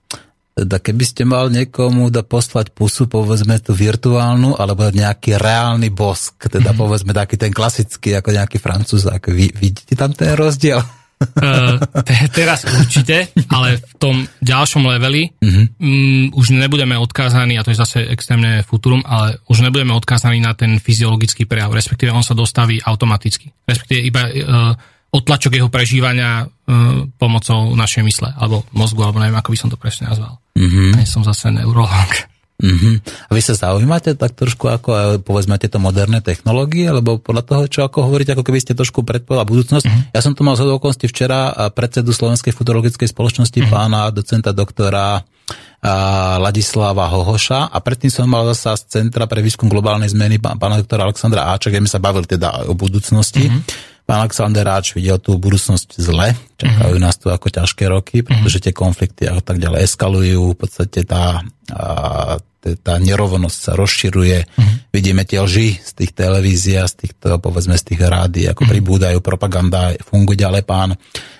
teda keby ste mal niekomu da poslať pusu, povedzme tú virtuálnu, alebo nejaký reálny bosk, teda mm-hmm. povedzme taký ten klasický, ako nejaký francúz, ako vy, vidíte tam ten rozdiel? Uh, te, teraz určite, ale v tom ďalšom leveli mm-hmm. um, už nebudeme odkázaní, a to je zase extrémne futurum, ale už nebudeme odkázaní na ten fyziologický prejav, respektíve on sa dostaví automaticky. Respektíve iba uh, otlačok jeho prežívania uh, pomocou našej mysle, alebo mozgu, alebo neviem, ako by som to presne nazval. Mm-hmm. Nie som zase neurolog. Mm-hmm. A vy sa zaujímate tak trošku ako, e, povedzme, tieto moderné technológie, lebo podľa toho, čo ako hovoríte, ako keby ste trošku predpovedali budúcnosť. Mm-hmm. Ja som tu mal z okolností včera predsedu Slovenskej futurologickej spoločnosti, mm-hmm. pána docenta doktora Ladislava Hohoša a predtým som mal zasa z Centra pre výskum globálnej zmeny pána doktora Alexandra Áča, kde sme sa bavili teda o budúcnosti. Mm-hmm pán Alexander Ráč videl tú budúcnosť zle, čakajú uh-huh. nás tu ako ťažké roky, mhm. pretože tie konflikty a tak ďalej eskalujú, v podstate tá, a, tá nerovnosť sa rozširuje, uh-huh. vidíme tie lži z tých televízií z týchto, povedzme, z tých rádií, ako uh-huh. pribúdajú, propaganda funguje ďalej pán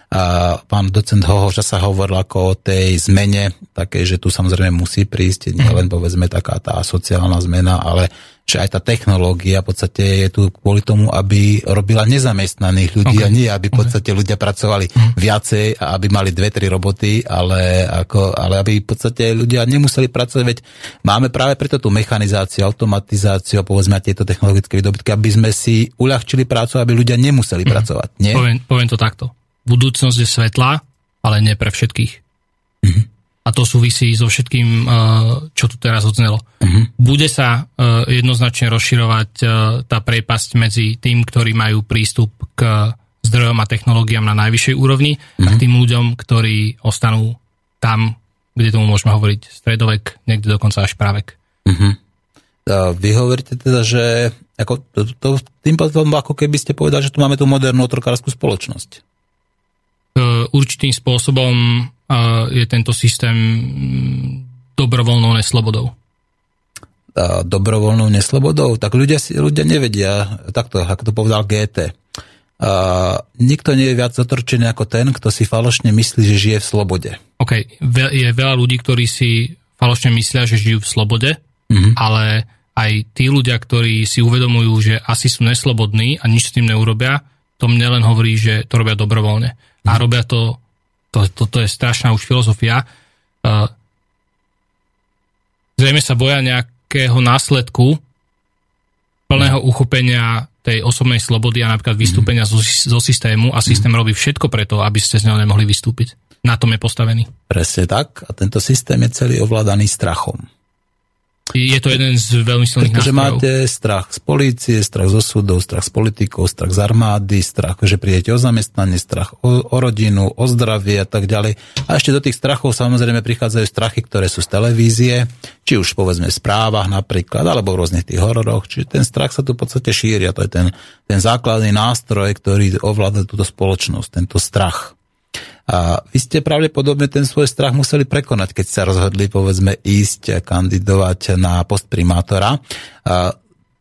a pán docent Hohoša sa hovoril ako o tej zmene, také, že tu samozrejme musí prísť nielen povedzme taká tá sociálna zmena, ale že aj tá technológia v podstate je tu kvôli tomu, aby robila nezamestnaných ľudí okay. a nie, aby v podstate okay. ľudia pracovali mm. viacej a aby mali dve, tri roboty, ale, ako, ale aby v podstate ľudia nemuseli pracovať, veď máme práve preto tú mechanizáciu, automatizáciu, povedzme tieto technologické výdobytky, aby sme si uľahčili prácu, aby ľudia nemuseli mm. pracovať. Nie? Poviem, poviem to takto. Budúcnosť je svetlá, ale nie pre všetkých. Mm a to súvisí so všetkým, eh, čo tu teraz odznelo. Uh-huh. Bude sa eh, jednoznačne rozširovať eh, tá priepasť medzi tým, ktorí majú prístup k zdrojom a technológiám na najvyššej úrovni uh-huh. a k mhm. tým ľuďom, ktorí ostanú tam, kde tomu môžeme hovoriť stredovek, niekde dokonca až právek. Uh-huh. Vy hovoríte teda, že ako to, to, tým potom ako keby ste povedali, že tu máme tú modernú otrokárskú spoločnosť. Určitým spôsobom je tento systém mm, dobrovoľnou neslobodou? Dobrovoľnou neslobodou? Tak ľudia, ľudia nevedia, takto, ako to povedal GT. Uh, nikto nie je viac zotrčený ako ten, kto si falošne myslí, že žije v slobode. OK, je veľa ľudí, ktorí si falošne myslia, že žijú v slobode, mm-hmm. ale aj tí ľudia, ktorí si uvedomujú, že asi sú neslobodní a nič s tým neurobia, to mne len hovorí, že to robia dobrovoľne. A mhm. robia to to, toto je strašná už filozofia. Zrejme sa boja nejakého následku plného uchopenia tej osobnej slobody a napríklad vystúpenia mm. zo, zo systému a systém mm. robí všetko preto, aby ste z neho nemohli vystúpiť. Na tom je postavený. Presne tak a tento systém je celý ovládaný strachom. Je to jeden z veľmi silných nástrojov. máte strach z polície, strach zo súdov, strach z politikov, strach z armády, strach, že prídete o zamestnanie, strach o, o rodinu, o zdravie a tak ďalej. A ešte do tých strachov samozrejme prichádzajú strachy, ktoré sú z televízie, či už povedzme v správach napríklad, alebo v rôznych tých hororoch. Čiže ten strach sa tu v podstate šíri a to je ten, ten základný nástroj, ktorý ovláda túto spoločnosť, tento strach. A vy ste pravdepodobne ten svoj strach museli prekonať, keď sa rozhodli, povedzme, ísť kandidovať na post primátora. A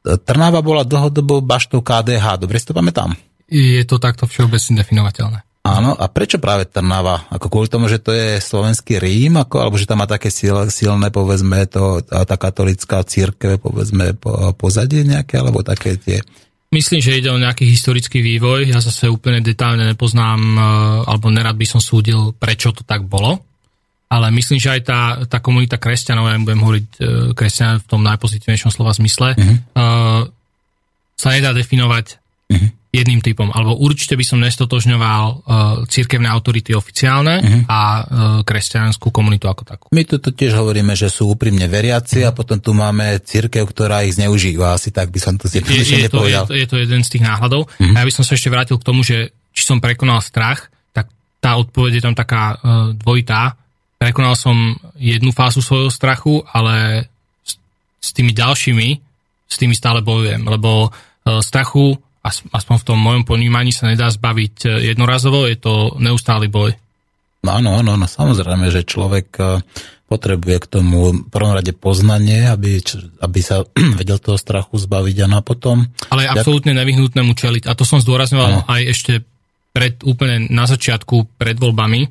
Trnava bola dlhodobo baštou KDH, dobre si to pamätám? Je to takto všeobecne definovateľné. Áno, a prečo práve Trnava? Ako kvôli tomu, že to je slovenský Rím, ako, alebo že tam má také sil, silné, povedzme, to, tá katolická církev, povedzme, po, pozadie nejaké, alebo také tie... Myslím, že ide o nejaký historický vývoj. Ja zase úplne detálne nepoznám, e, alebo nerad by som súdil, prečo to tak bolo. Ale myslím, že aj tá, tá komunita kresťanov, ja budem hovoriť e, kresťan v tom najpozitívnejšom slova zmysle, uh-huh. sa nedá definovať uh-huh jedným typom, alebo určite by som nestotožňoval uh, církevné autority oficiálne uh-huh. a uh, kresťanskú komunitu ako takú. My tu tiež hovoríme, že sú úprimne veriaci uh-huh. a potom tu máme církev, ktorá ich zneužíva. Asi tak by som to zjednodušene povedal. Je to, je to jeden z tých náhľadov. Uh-huh. A ja by som sa ešte vrátil k tomu, že či som prekonal strach, tak tá odpoveď je tam taká uh, dvojitá. Prekonal som jednu fázu svojho strachu, ale s, s tými ďalšími, s tými stále bojujem, lebo strachu aspoň v tom mojom ponímaní sa nedá zbaviť e, jednorazovo, je to neustály boj. No áno, áno, no, samozrejme, že človek e, potrebuje k tomu v prvom rade poznanie, aby, aby sa vedel toho strachu zbaviť a na potom... Ale je absolútne nevyhnutné mu čeliť. A to som zdôrazňoval no. aj ešte pred, úplne na začiatku, pred voľbami,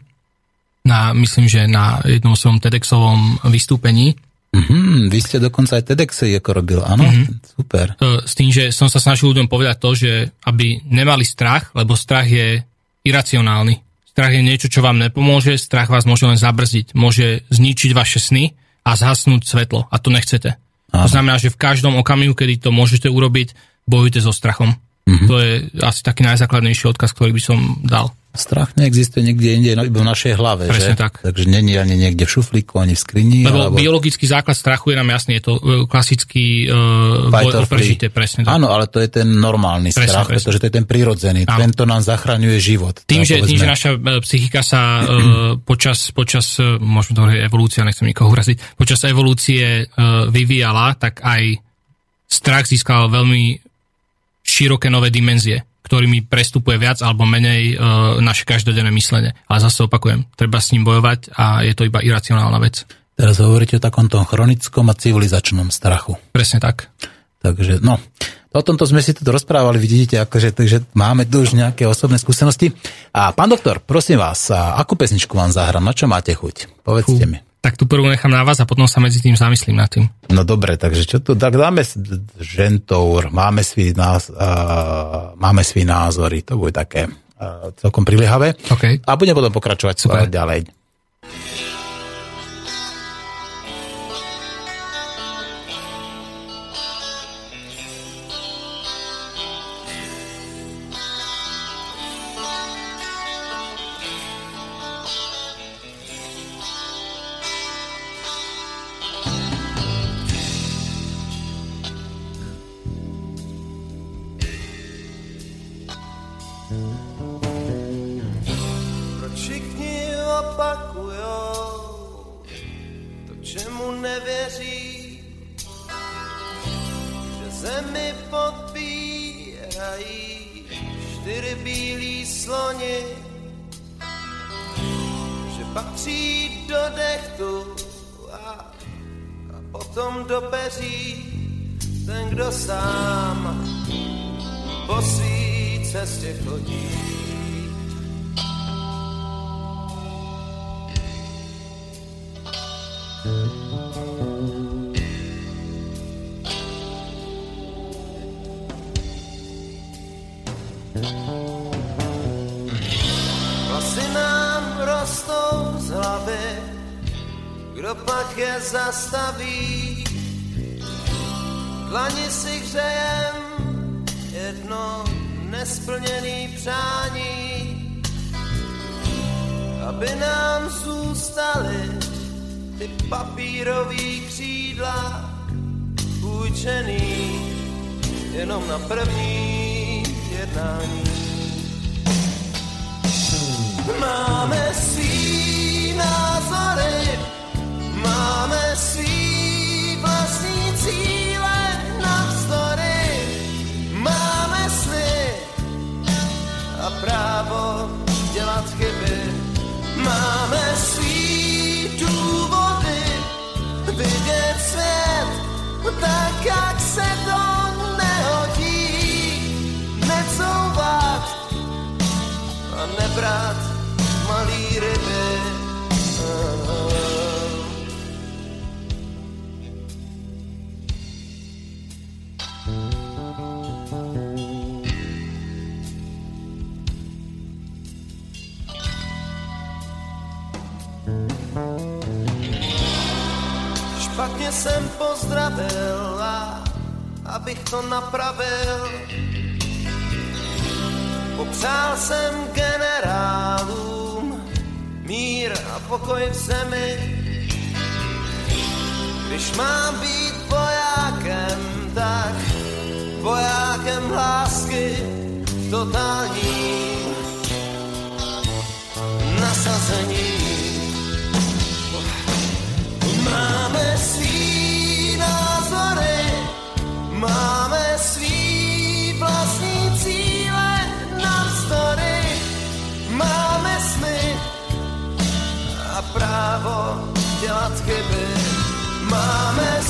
na, myslím, že na jednom svojom TEDxovom vystúpení, Mm-hmm, vy ste dokonca aj TEDx ako robil, áno? Mm-hmm. Super. E, s tým, že som sa snažil ľuďom povedať to, že aby nemali strach, lebo strach je iracionálny. Strach je niečo, čo vám nepomôže, strach vás môže len zabrzdiť, môže zničiť vaše sny a zhasnúť svetlo a to nechcete. Áno. To znamená, že v každom okamihu, kedy to môžete urobiť, bojujte so strachom. Mm-hmm. To je asi taký najzákladnejší odkaz, ktorý by som dal. Strach neexistuje niekde inde, no iba v našej hlave. Presne že? tak. Takže není ani niekde v šuflíku, ani v skrini. Lebo alebo... biologický základ strachu je nám jasný, je to e, klasický uh, boj o prežitie. Presne tak. Áno, ale to je ten normálny presne, strach, presne. pretože to je ten prirodzený. Áno. Tento nám zachraňuje život. Tým, že, tým, že naša e, psychika sa uh, počas, počas môžeme to hovoriť evolúcia, nechcem nikoho uraziť, počas evolúcie uh, vyvíjala, tak aj strach získal veľmi široké nové dimenzie ktorými prestupuje viac alebo menej e, naše každodenné myslenie. Ale zase opakujem, treba s ním bojovať a je to iba iracionálna vec. Teraz hovoríte o takom tom chronickom a civilizačnom strachu. Presne tak. Takže, no, o tomto sme si tu rozprávali, vidíte, akože, takže máme tu už nejaké osobné skúsenosti. A pán doktor, prosím vás, akú pesničku vám zahrám, na čo máte chuť? Povedzte Fú. mi tak tu prvú nechám na vás a potom sa medzi tým zamyslím nad tým. No dobre, takže čo tu, tak dáme žentour, máme svý, nás, uh, máme svý názory, to bude také uh, celkom priliehavé. Okay. A budeme potom pokračovať Super. ďalej. papírový křídla půjčený jenom na první jednání. Máme svý názory, máme svý vlastní cíle navzdory, máme sny a právo nebrát malý ryby. Špatně jsem pozdravil a abych to napravil, popřál jsem generálům mír a pokoj v zemi. Když mám být vojákem, tak vojákem lásky totálním nasazení. Máme svý názory, máme svý právo dělat chyby. Máme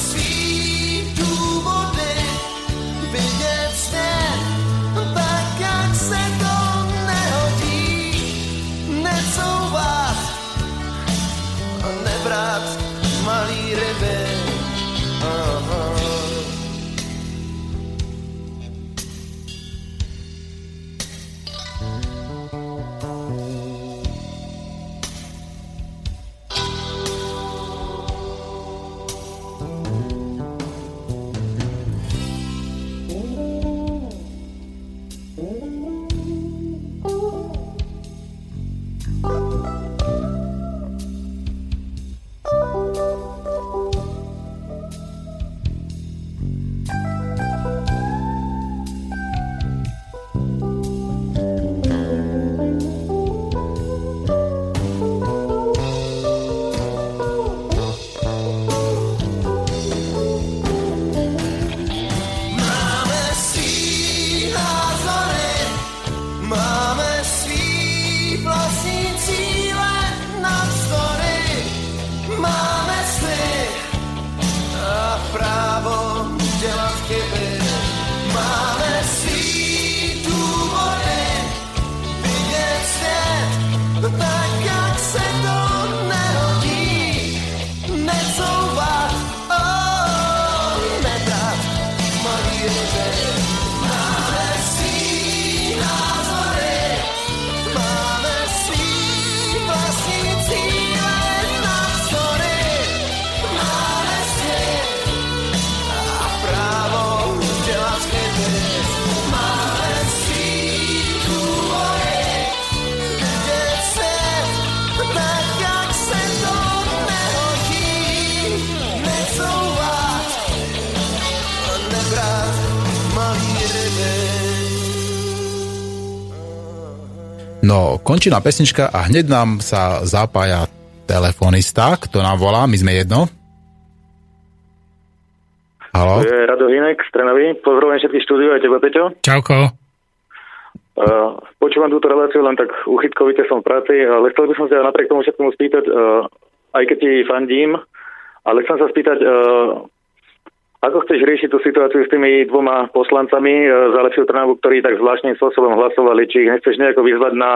No, končí nám pesnička a hneď nám sa zapája telefonista, kto nám volá, my sme jedno. Halo? To je Rado Hinek z Trnavy. Pozdravujem všetkých štúdiu aj teba, Peťo. Čauko. Uh, počúvam túto reláciu len tak uchytkovite som v práci, ale chcel by som sa napriek tomu všetkému spýtať, uh, aj keď ti fandím, ale chcem sa spýtať, uh, ako chceš riešiť tú situáciu s tými dvoma poslancami uh, za lepšiu Trnavu, ktorí tak zvláštnym spôsobom hlasovali, či ich nechceš nejako vyzvať na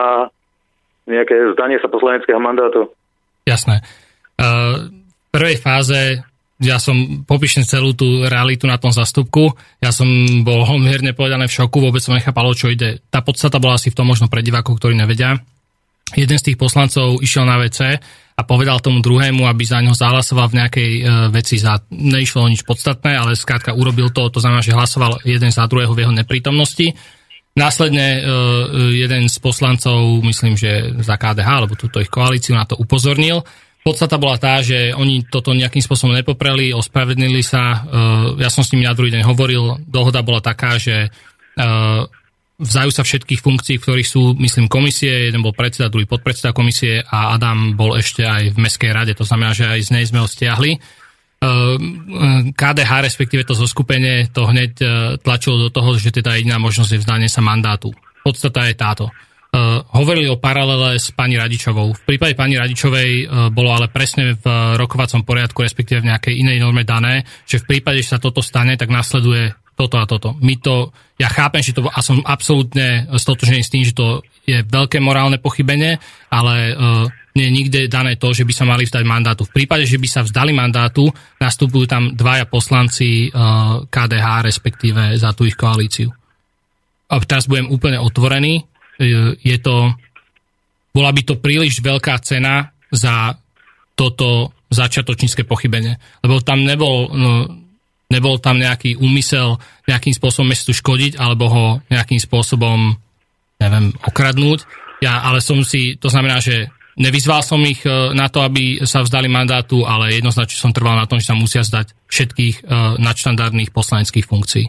nejaké zdanie sa poslaneckého mandátu? Jasné. Uh, v prvej fáze ja som popíšem celú tú realitu na tom zastupku. Ja som bol mierne povedané v šoku, vôbec som nechápal, čo ide. Tá podstata bola asi v tom možno pre divákov, ktorí nevedia. Jeden z tých poslancov išiel na WC a povedal tomu druhému, aby za ňo zahlasoval v nejakej e, veci za... Neišlo nič podstatné, ale skrátka urobil to, to znamená, že hlasoval jeden za druhého v jeho neprítomnosti. Následne e, jeden z poslancov, myslím, že za KDH, alebo túto ich koalíciu na to upozornil. Podstata bola tá, že oni toto nejakým spôsobom nepopreli, ospravedlnili sa. E, ja som s nimi na druhý deň hovoril. Dohoda bola taká, že e, vzajú sa všetkých funkcií, v ktorých sú, myslím, komisie. Jeden bol predseda, druhý podpredseda komisie a Adam bol ešte aj v Mestskej rade. To znamená, že aj z nej sme ho stiahli. KDH, respektíve to zoskupenie, to hneď e, tlačilo do toho, že teda jediná možnosť je vzdanie sa mandátu. Podstata je táto. Uh, hovorili o paralele s pani Radičovou. V prípade pani Radičovej uh, bolo ale presne v rokovacom poriadku, respektíve v nejakej inej norme dané, že v prípade, že sa toto stane, tak nasleduje toto a toto. My to, ja chápem, že to, a som absolútne stotožený s tým, že to je veľké morálne pochybenie, ale uh, nie je nikde dané to, že by sa mali vzdať mandátu. V prípade, že by sa vzdali mandátu, nastupujú tam dvaja poslanci uh, KDH, respektíve za tú ich koalíciu. A teraz budem úplne otvorený. Uh, je to, bola by to príliš veľká cena za toto začiatočnícke pochybenie. Lebo tam nebol, no, nebol tam nejaký úmysel nejakým spôsobom mestu škodiť, alebo ho nejakým spôsobom, neviem, okradnúť. Ja, ale som si, to znamená, že Nevyzval som ich e, na to, aby sa vzdali mandátu, ale jednoznačne som trval na tom, že sa musia zdať všetkých e, nadštandardných poslaneckých funkcií.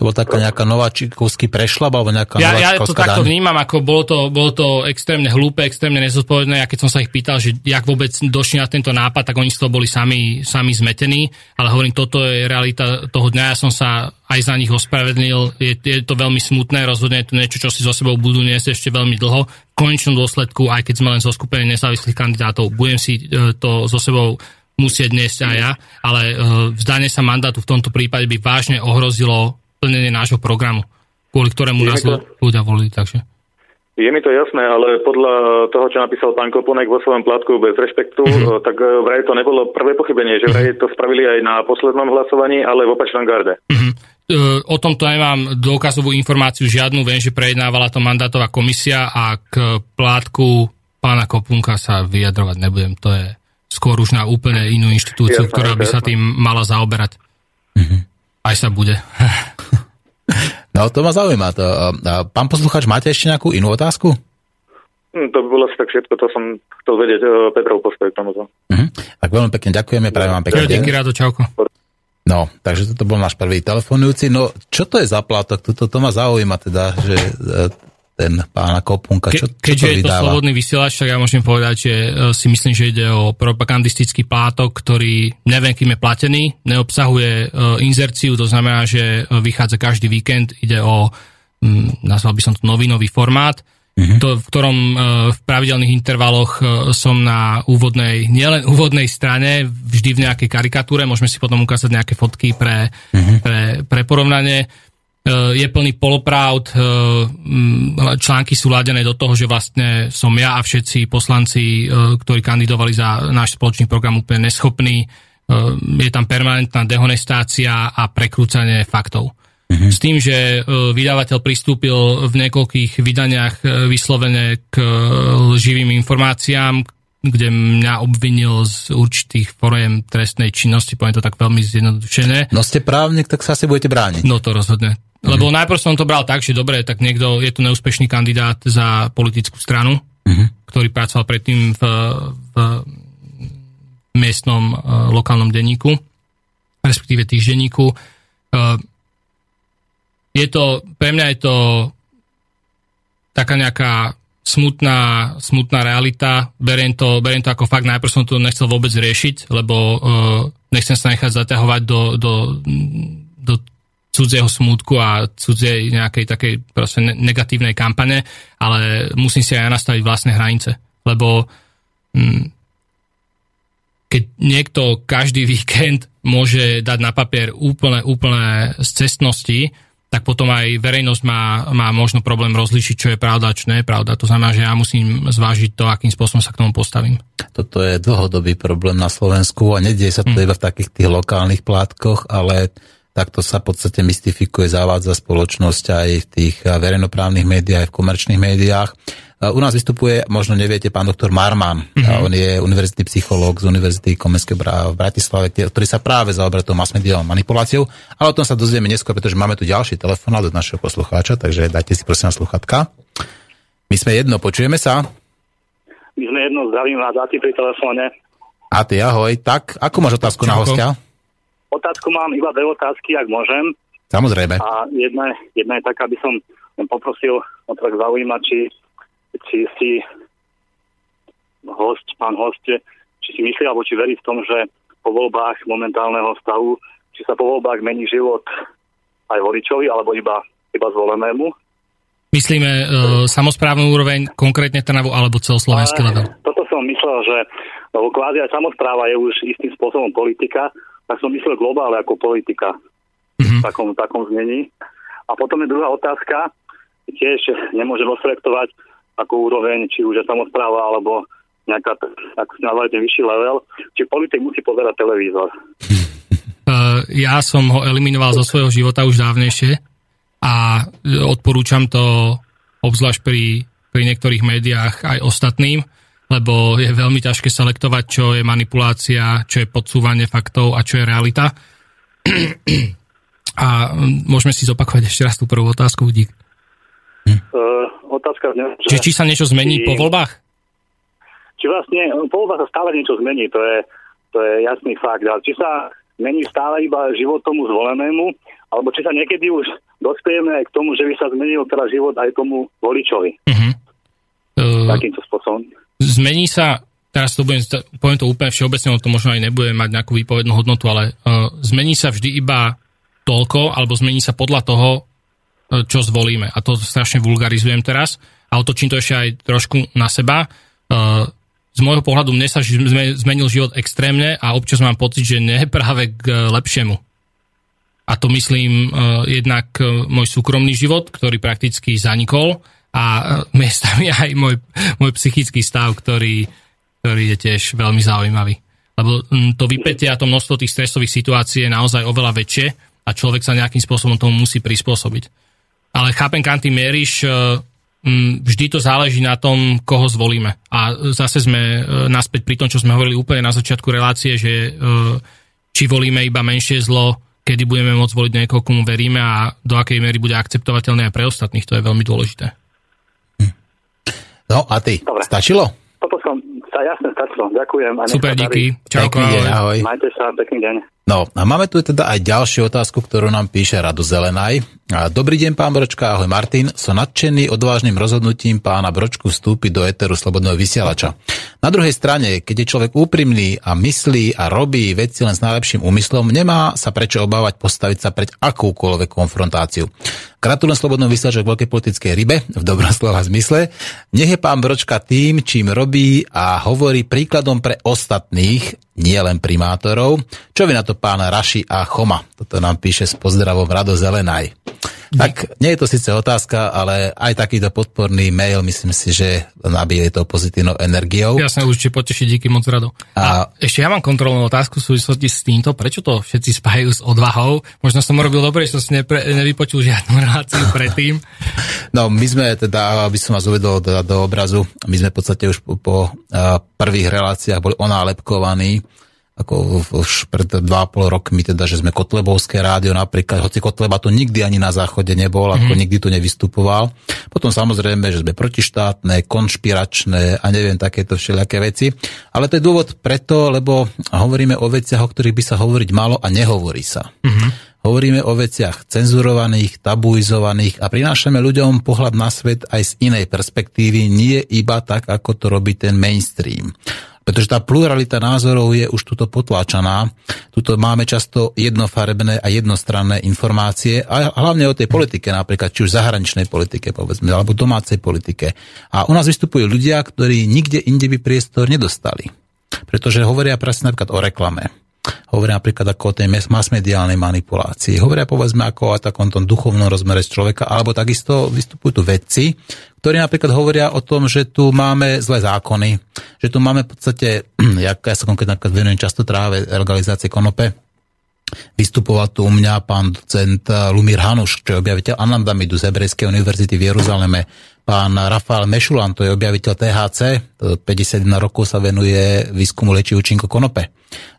To bola taká nejaká nováčikovský prešlap, alebo nejaká ja, ja to takto daň? vnímam, ako bolo to, bolo to extrémne hlúpe, extrémne nezodpovedné. A keď som sa ich pýtal, že jak vôbec došli na tento nápad, tak oni z toho boli sami, sami zmetení. Ale hovorím, toto je realita toho dňa. Ja som sa aj za nich ospravedlnil. Je, je to veľmi smutné, rozhodne je to niečo, čo si so sebou budú niesť ešte veľmi dlho. V konečnom dôsledku, aj keď sme len zo skupiny nezávislých kandidátov, budem si e, to so sebou musieť dnes aj ja, ale uh, vzdanie sa mandátu v tomto prípade by vážne ohrozilo plnenie nášho programu, kvôli ktorému nás to... ľudia volili. Takže. Je mi to jasné, ale podľa toho, čo napísal pán Koponek vo svojom plátku bez rešpektu, mm-hmm. tak eh, vraj to nebolo prvé pochybenie, že vraj to spravili aj na poslednom hlasovaní, ale v opačnom garde. Mm-hmm. O tomto nemám dôkazovú informáciu žiadnu, viem, že prejednávala to mandátová komisia a k plátku pána Kopunka sa vyjadrovať nebudem. To je skôr už na úplne inú inštitúciu, jasné, ktorá by jasné. sa tým mala zaoberať. Mm-hmm. Aj sa bude. No, to ma zaujíma. To. Pán posluchač, máte ešte nejakú inú otázku? Hm, to by bolo asi tak všetko, to som chcel vedieť uh, Petrov postoj k tomu. Uh-huh. Tak veľmi pekne ďakujeme, prajem vám pekne. Díky, rádo, čauko. No, takže toto bol náš prvý telefonujúci. No, čo to je za plátok? Toto to ma zaujíma teda, že ten pána Kopunka, čo, Ke, čo to je to slobodný vysielač, tak ja môžem povedať, že e, si myslím, že ide o propagandistický plátok, ktorý neviem, kým je platený, neobsahuje uh, inzerciu, to znamená, že e, vychádza každý víkend, ide o, um, nazval by som to novinový formát, uh-huh. to, v ktorom v pravidelných intervaloch som na úvodnej, nielen úvodnej strane, vždy v nejakej karikatúre, môžeme si potom ukázať nejaké fotky pre, uh-huh. pre, pre porovnanie E, je plný polopravd, e, články sú ladené do toho, že vlastne som ja a všetci poslanci, e, ktorí kandidovali za náš spoločný program úplne neschopní. Je tam permanentná dehonestácia a prekrúcanie faktov. Mm-hmm. S tým, že vydavateľ pristúpil v niekoľkých vydaniach vyslovene k lživým informáciám, kde mňa obvinil z určitých foriem trestnej činnosti, poviem to tak veľmi zjednodušené. No ste právnik, tak sa asi budete brániť. No to rozhodne. Lebo najprv som to bral tak, že dobre, tak niekto je tu neúspešný kandidát za politickú stranu, mm-hmm. ktorý pracoval predtým v, v miestnom uh, lokálnom denníku, respektíve týždenníku. Uh, je to, pre mňa je to taká nejaká smutná, smutná realita. Beriem to, beriem to ako fakt, najprv som to nechcel vôbec riešiť, lebo uh, nechcem sa nechať zaťahovať do, do, do cudzieho smútku a cudzej nejakej takej proste negatívnej kampane, ale musím si aj nastaviť vlastné hranice. Lebo hm, keď niekto každý víkend môže dať na papier úplne, úplne z cestnosti, tak potom aj verejnosť má, má možno problém rozlišiť, čo je pravda a čo nie je pravda. To znamená, že ja musím zvážiť to, akým spôsobom sa k tomu postavím. Toto je dlhodobý problém na Slovensku a nedieje sa to hmm. iba v takých tých lokálnych plátkoch, ale takto sa v podstate mystifikuje, zavádza spoločnosť aj v tých eh, verejnoprávnych médiách, aj v komerčných médiách. Eh, u nás vystupuje, možno neviete, pán doktor Marman. Mm-hmm. On je univerzitný psychológ z Univerzity Komenskej v Bratislave, ktorý sa práve zaoberá tou masmediálnou manipuláciou. Ale o tom sa dozvieme neskôr, pretože máme tu ďalší telefón od našeho poslucháča, takže dajte si prosím na sluchatka. My sme jedno, počujeme sa? My sme jedno, zdravím vás, pri telefóne. A ty, ahoj. Tak, ako máš otázku Čauko. na hostia? Otázku mám iba dve otázky, ak môžem. Samozrejme. A jedna, jedna je taká, aby som poprosil o tak zaujímať, či, či si host, pán host, či si myslí, alebo či verí v tom, že po voľbách momentálneho stavu, či sa po voľbách mení život aj voličovi, alebo iba, iba zvolenému. Myslíme e, samozprávnu úroveň, konkrétne Trnavu, alebo celoslovenský level? Toto som myslel, že lebo kvázi aj samozpráva je už istým spôsobom politika tak som myslel globálne ako politika. v takom, takom znení. A potom je druhá otázka, tiež nemôžem osreftovať ako úroveň, či už je samozpráva, alebo nejaká, ako si nazvete, vyšší level, či politik musí pozerať televízor. Uh, ja som ho eliminoval zo svojho života už dávnejšie a odporúčam to obzvlášť pri, pri niektorých médiách aj ostatným, lebo je veľmi ťažké selektovať, čo je manipulácia, čo je podsúvanie faktov a čo je realita. A môžeme si zopakovať ešte raz tú prvú otázku, Dík. Uh, otázka zne, že... Či, či sa niečo zmení či, po voľbách? Či vlastne po voľbách sa stále niečo zmení, to je, to je jasný fakt. Ale či sa mení stále iba život tomu zvolenému, alebo či sa niekedy už dospieme aj k tomu, že by sa zmenil teraz život aj tomu voličovi. Uh-huh. Uh, Takýmto spôsobom. Zmení sa, teraz to budem, poviem to úplne všeobecne, to možno aj nebude mať nejakú výpovednú hodnotu, ale uh, zmení sa vždy iba toľko, alebo zmení sa podľa toho, uh, čo zvolíme. A to strašne vulgarizujem teraz a otočím to ešte aj trošku na seba. Uh, z môjho pohľadu mne sa zmenil život extrémne a občas mám pocit, že nie práve k lepšiemu. A to myslím uh, jednak uh, môj súkromný život, ktorý prakticky zanikol a miestami aj môj, môj psychický stav, ktorý, ktorý je tiež veľmi zaujímavý. Lebo to vypätie a to množstvo tých stresových situácií je naozaj oveľa väčšie a človek sa nejakým spôsobom tomu musí prispôsobiť. Ale chápem, kam ty mieríš, mm, vždy to záleží na tom, koho zvolíme. A zase sme uh, naspäť pri tom, čo sme hovorili úplne na začiatku relácie, že uh, či volíme iba menšie zlo, kedy budeme môcť voliť niekoho, komu veríme a do akej miery bude akceptovateľné aj pre ostatných, to je veľmi dôležité. No a ty, Dobre. stačilo? Toto som, sa jasne stačilo. Ďakujem. A Super, díky. Čauko, Pekný deň, ahoj. ahoj. Majte sa, pekný deň. No a máme tu teda aj ďalšiu otázku, ktorú nám píše Rado Zelenaj. A Dobrý deň, pán Bročka, ahoj Martin. Som nadšený odvážnym rozhodnutím pána Bročku vstúpiť do éteru Slobodného vysielača. Na druhej strane, keď je človek úprimný a myslí a robí veci len s najlepším úmyslom, nemá sa prečo obávať postaviť sa pred akúkoľvek konfrontáciu. Gratulujem Slobodnom vysielaču k veľkej politickej rybe, v dobrom slova zmysle. Nech je pán Bročka tým, čím robí a hovorí príkladom pre ostatných, nie len primátorov. Čo vy na to pán Raši a Choma? Toto nám píše s pozdravom Rado Zelenaj. Tak nie je to síce otázka, ale aj takýto podporný mail, myslím si, že nabíje to pozitívnou energiou. Jasne, určite poteší, díky moc rado. A, A- ešte ja mám kontrolnú otázku v súvislosti s týmto, prečo to všetci spájajú s odvahou? Možno som robil dobre, že som si nepre, nevypočul žiadnu reláciu predtým. No my sme teda, aby som vás uvedol do, do obrazu, my sme v podstate už po, po a, prvých reláciách boli onálepkovaní, ako už pred 2,5 rokmi, teda, že sme Kotlebovské rádio napríklad, hoci Kotleba to nikdy ani na záchode nebol, ako mm-hmm. nikdy tu nevystupoval. Potom samozrejme, že sme protištátne, konšpiračné a neviem, takéto všelijaké veci. Ale to je dôvod preto, lebo hovoríme o veciach, o ktorých by sa hovoriť malo a nehovorí sa. Mm-hmm. Hovoríme o veciach cenzurovaných, tabuizovaných a prinášame ľuďom pohľad na svet aj z inej perspektívy, nie iba tak, ako to robí ten mainstream. Pretože tá pluralita názorov je už tuto potláčaná. Tuto máme často jednofarebné a jednostranné informácie a hlavne o tej politike napríklad, či už zahraničnej politike, povedzme, alebo domácej politike. A u nás vystupujú ľudia, ktorí nikde inde by priestor nedostali. Pretože hovoria presne napríklad o reklame. Hovoria napríklad ako o tej masmediálnej manipulácii. Hovoria povedzme ako o takom tom duchovnom rozmere človeka, alebo takisto vystupujú tu vedci, ktorí napríklad hovoria o tom, že tu máme zlé zákony, že tu máme v podstate, ja, ja sa konkrétne venujem často tráve legalizácie konope, Vystupoval tu u mňa pán docent Lumír Hanuš, čo je objaviteľ anandamidu z Hebrejskej univerzity v Jeruzaleme. Pán Rafael Mešulan, to je objaviteľ THC, 51 rokov sa venuje výskumu lieči účinko konope.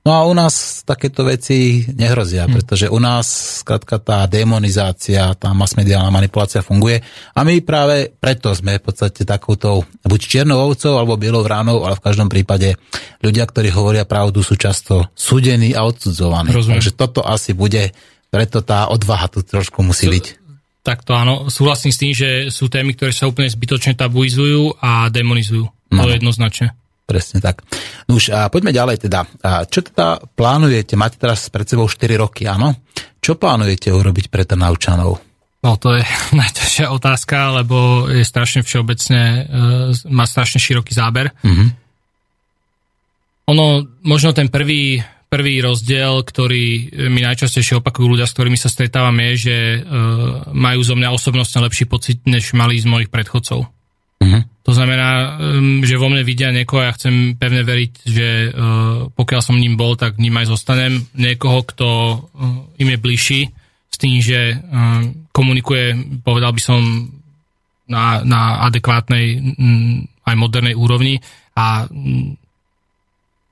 No a u nás takéto veci nehrozia, hm. pretože u nás skrátka tá demonizácia, tá masmediálna manipulácia funguje a my práve preto sme v podstate takouto buď čiernou ovcou alebo bielou vránou, ale v každom prípade ľudia, ktorí hovoria pravdu, sú často súdení a odsudzovaní. Rozumiem. Takže toto asi bude, preto tá odvaha tu trošku musí byť. Tak to áno, súhlasím s tým, že sú témy, ktoré sa úplne zbytočne tabuizujú a demonizujú. To No. je jednoznačne. Presne tak. No už a poďme ďalej teda. A čo teda plánujete? Máte teraz pred sebou 4 roky, áno? Čo plánujete urobiť pre Trnavčanov? No to je najťažšia otázka, lebo je strašne všeobecne, e, má strašne široký záber. Mhm. Ono, možno ten prvý, prvý rozdiel, ktorý mi najčastejšie opakujú ľudia, s ktorými sa stretávam, je, že uh, majú zo mňa osobnostne lepší pocit, než mali z mojich predchodcov. Uh-huh. To znamená, um, že vo mne vidia niekoho a ja chcem pevne veriť, že uh, pokiaľ som ním bol, tak ním aj zostanem. Niekoho, kto uh, im je bližší, s tým, že uh, komunikuje, povedal by som, na, na adekvátnej um, aj modernej úrovni a um,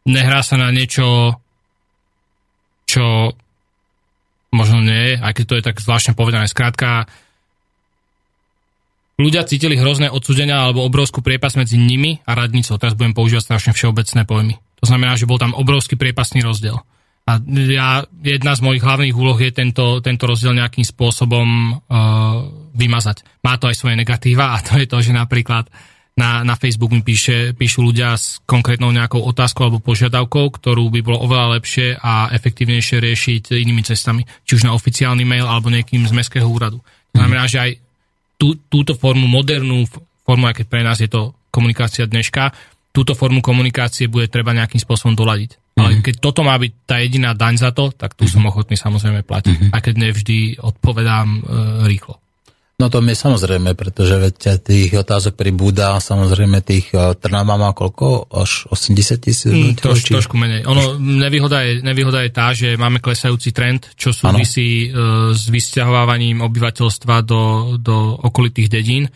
nehrá sa na niečo čo možno nie, aj keď to je tak zvláštne povedané. Skrátka, ľudia cítili hrozné odsudenia alebo obrovskú priepas medzi nimi a radnicou. Teraz budem používať strašne všeobecné pojmy. To znamená, že bol tam obrovský priepasný rozdiel. A ja, jedna z mojich hlavných úloh je tento, tento rozdiel nejakým spôsobom uh, vymazať. Má to aj svoje negatíva a to je to, že napríklad na, na Facebook mi píše, píšu ľudia s konkrétnou nejakou otázkou alebo požiadavkou, ktorú by bolo oveľa lepšie a efektívnejšie riešiť inými cestami, či už na oficiálny mail alebo nejakým z mestského úradu. To znamená, že aj tú, túto formu, modernú formu, aj keď pre nás je to komunikácia dneška, túto formu komunikácie bude treba nejakým spôsobom doladiť. Mm-hmm. Ale keď toto má byť tá jediná daň za to, tak tu mm-hmm. som ochotný samozrejme platiť. Mm-hmm. Aj keď nevždy odpovedám e, rýchlo. No to mi samozrejme, pretože veď tých otázok pribúda, samozrejme tých e, Trnava má koľko? Až 80 tisíc? Mm, troš, či... Trošku menej. Ono, nevýhoda je, nevýhoda je tá, že máme klesajúci trend, čo súvisí ano. s vysťahovávaním obyvateľstva do, do okolitých dedín,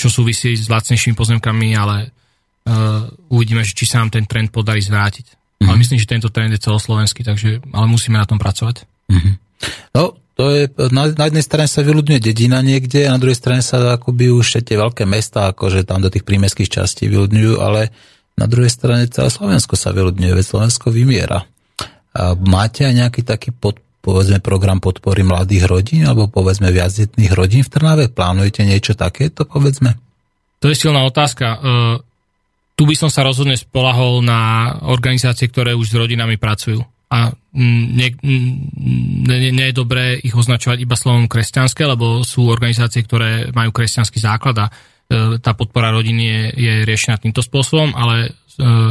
čo súvisí s lacnejšími pozemkami, ale uh, uvidíme, či sa nám ten trend podarí zvrátiť. Mm-hmm. Ale myslím, že tento trend je celoslovenský, takže, ale musíme na tom pracovať. Mm-hmm. No, to je, na, na jednej strane sa vyľudňuje dedina niekde a na druhej strane sa akoby už tie veľké mesta, akože tam do tých prímeských častí vyľudňujú, ale na druhej strane celé Slovensko sa vyľudňuje, veď Slovensko vymiera. A máte aj nejaký taký pod, povedzme program podpory mladých rodín alebo povedzme viacdetných rodín v Trnave? Plánujete niečo takéto, povedzme? To je silná otázka. Uh, tu by som sa rozhodne spolahol na organizácie, ktoré už s rodinami pracujú a nie, nie, nie je dobré ich označovať iba slovom kresťanské, lebo sú organizácie, ktoré majú kresťanský základ a e, tá podpora rodiny je, je riešená týmto spôsobom, ale e,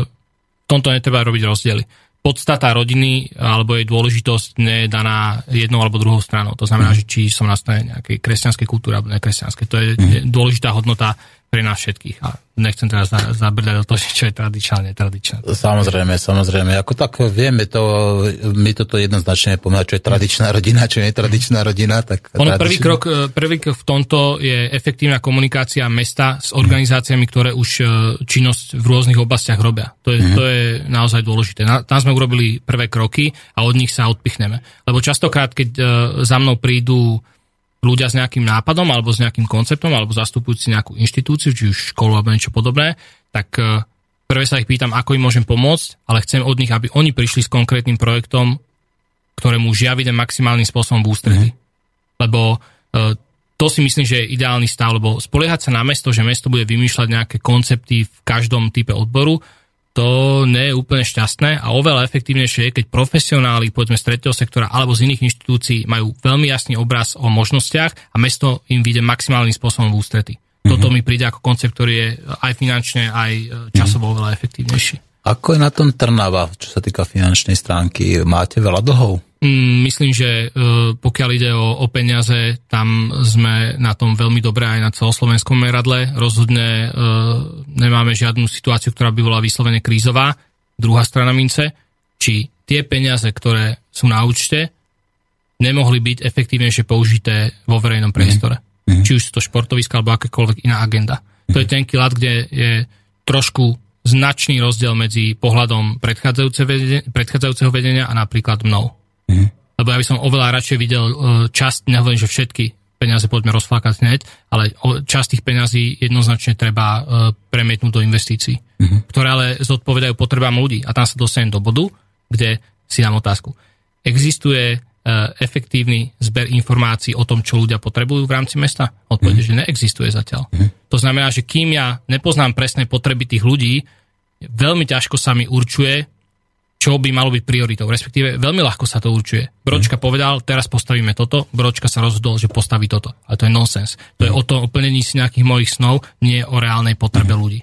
v tomto netreba robiť rozdiely. Podstata rodiny alebo jej dôležitosť nie je daná jednou alebo druhou stranou. To znamená, mm. že či som na strane nejakej kresťanskej kultúry alebo nekresťanskej. To je mm. dôležitá hodnota pre nás všetkých. A nechcem teraz zabrdať do toho, čo je tradičné, netradičné. Samozrejme, samozrejme. Ako tak vieme to, my toto jednoznačne povedať, čo je tradičná rodina, čo je netradičná rodina. Tak ono prvý krok, e, prvý krok v tomto je efektívna komunikácia mesta s organizáciami, ktoré už e, činnosť v rôznych oblastiach robia. To je, mm. to je naozaj dôležité. Tam sme urobili prvé kroky a od nich sa odpichneme. Lebo častokrát, keď e, za mnou prídu ľudia s nejakým nápadom alebo s nejakým konceptom alebo zastupujúci nejakú inštitúciu, či už školu alebo niečo podobné, tak e, prvé sa ich pýtam, ako im môžem pomôcť, ale chcem od nich, aby oni prišli s konkrétnym projektom, ktorému už ja vidím maximálnym spôsobom v ústretí. Mm. Lebo e, to si myslím, že je ideálny stav, lebo spoliehať sa na mesto, že mesto bude vymýšľať nejaké koncepty v každom type odboru, to nie je úplne šťastné a oveľa efektívnejšie je, keď profesionáli, povedzme z tretieho sektora alebo z iných inštitúcií majú veľmi jasný obraz o možnostiach a mesto im vyjde maximálnym spôsobom v ústrety. Mm-hmm. Toto mi príde ako koncept, ktorý je aj finančne, aj e, časovo mm-hmm. oveľa efektívnejší. Ako je na tom Trnava, čo sa týka finančnej stránky? Máte veľa dlhov? Mm, myslím, že e, pokiaľ ide o, o peniaze, tam sme na tom veľmi dobre aj na celoslovenskom meradle. Rozhodne e, nemáme žiadnu situáciu, ktorá by bola vyslovene krízová. Druhá strana mince, či tie peniaze, ktoré sú na účte, nemohli byť efektívnejšie použité vo verejnom priestore. Mm-hmm. Či už sú to športoviska alebo akékoľvek iná agenda. Mm-hmm. To je ten lat, kde je trošku značný rozdiel medzi pohľadom predchádzajúceho vedenia a napríklad mnou. Mm. Lebo ja by som oveľa radšej videl e, časť, nehovorím, že všetky peniaze poďme rozflákať hneď, ale časť tých peňazí jednoznačne treba e, premietnúť do investícií, mm-hmm. ktoré ale zodpovedajú potrebám ľudí. A tam sa dostanem do bodu, kde si dám otázku. Existuje e, efektívny zber informácií o tom, čo ľudia potrebujú v rámci mesta? Odpovede, mm-hmm. že neexistuje zatiaľ. Mm-hmm. To znamená, že kým ja nepoznám presné potreby tých ľudí, veľmi ťažko sa mi určuje, čo by malo byť prioritou. Respektíve veľmi ľahko sa to určuje. Bročka mm. povedal, teraz postavíme toto, Bročka sa rozhodol, že postaví toto. Ale to je nonsens. To mm. je o to oplnení si nejakých mojich snov, nie o reálnej potrebe mm. ľudí.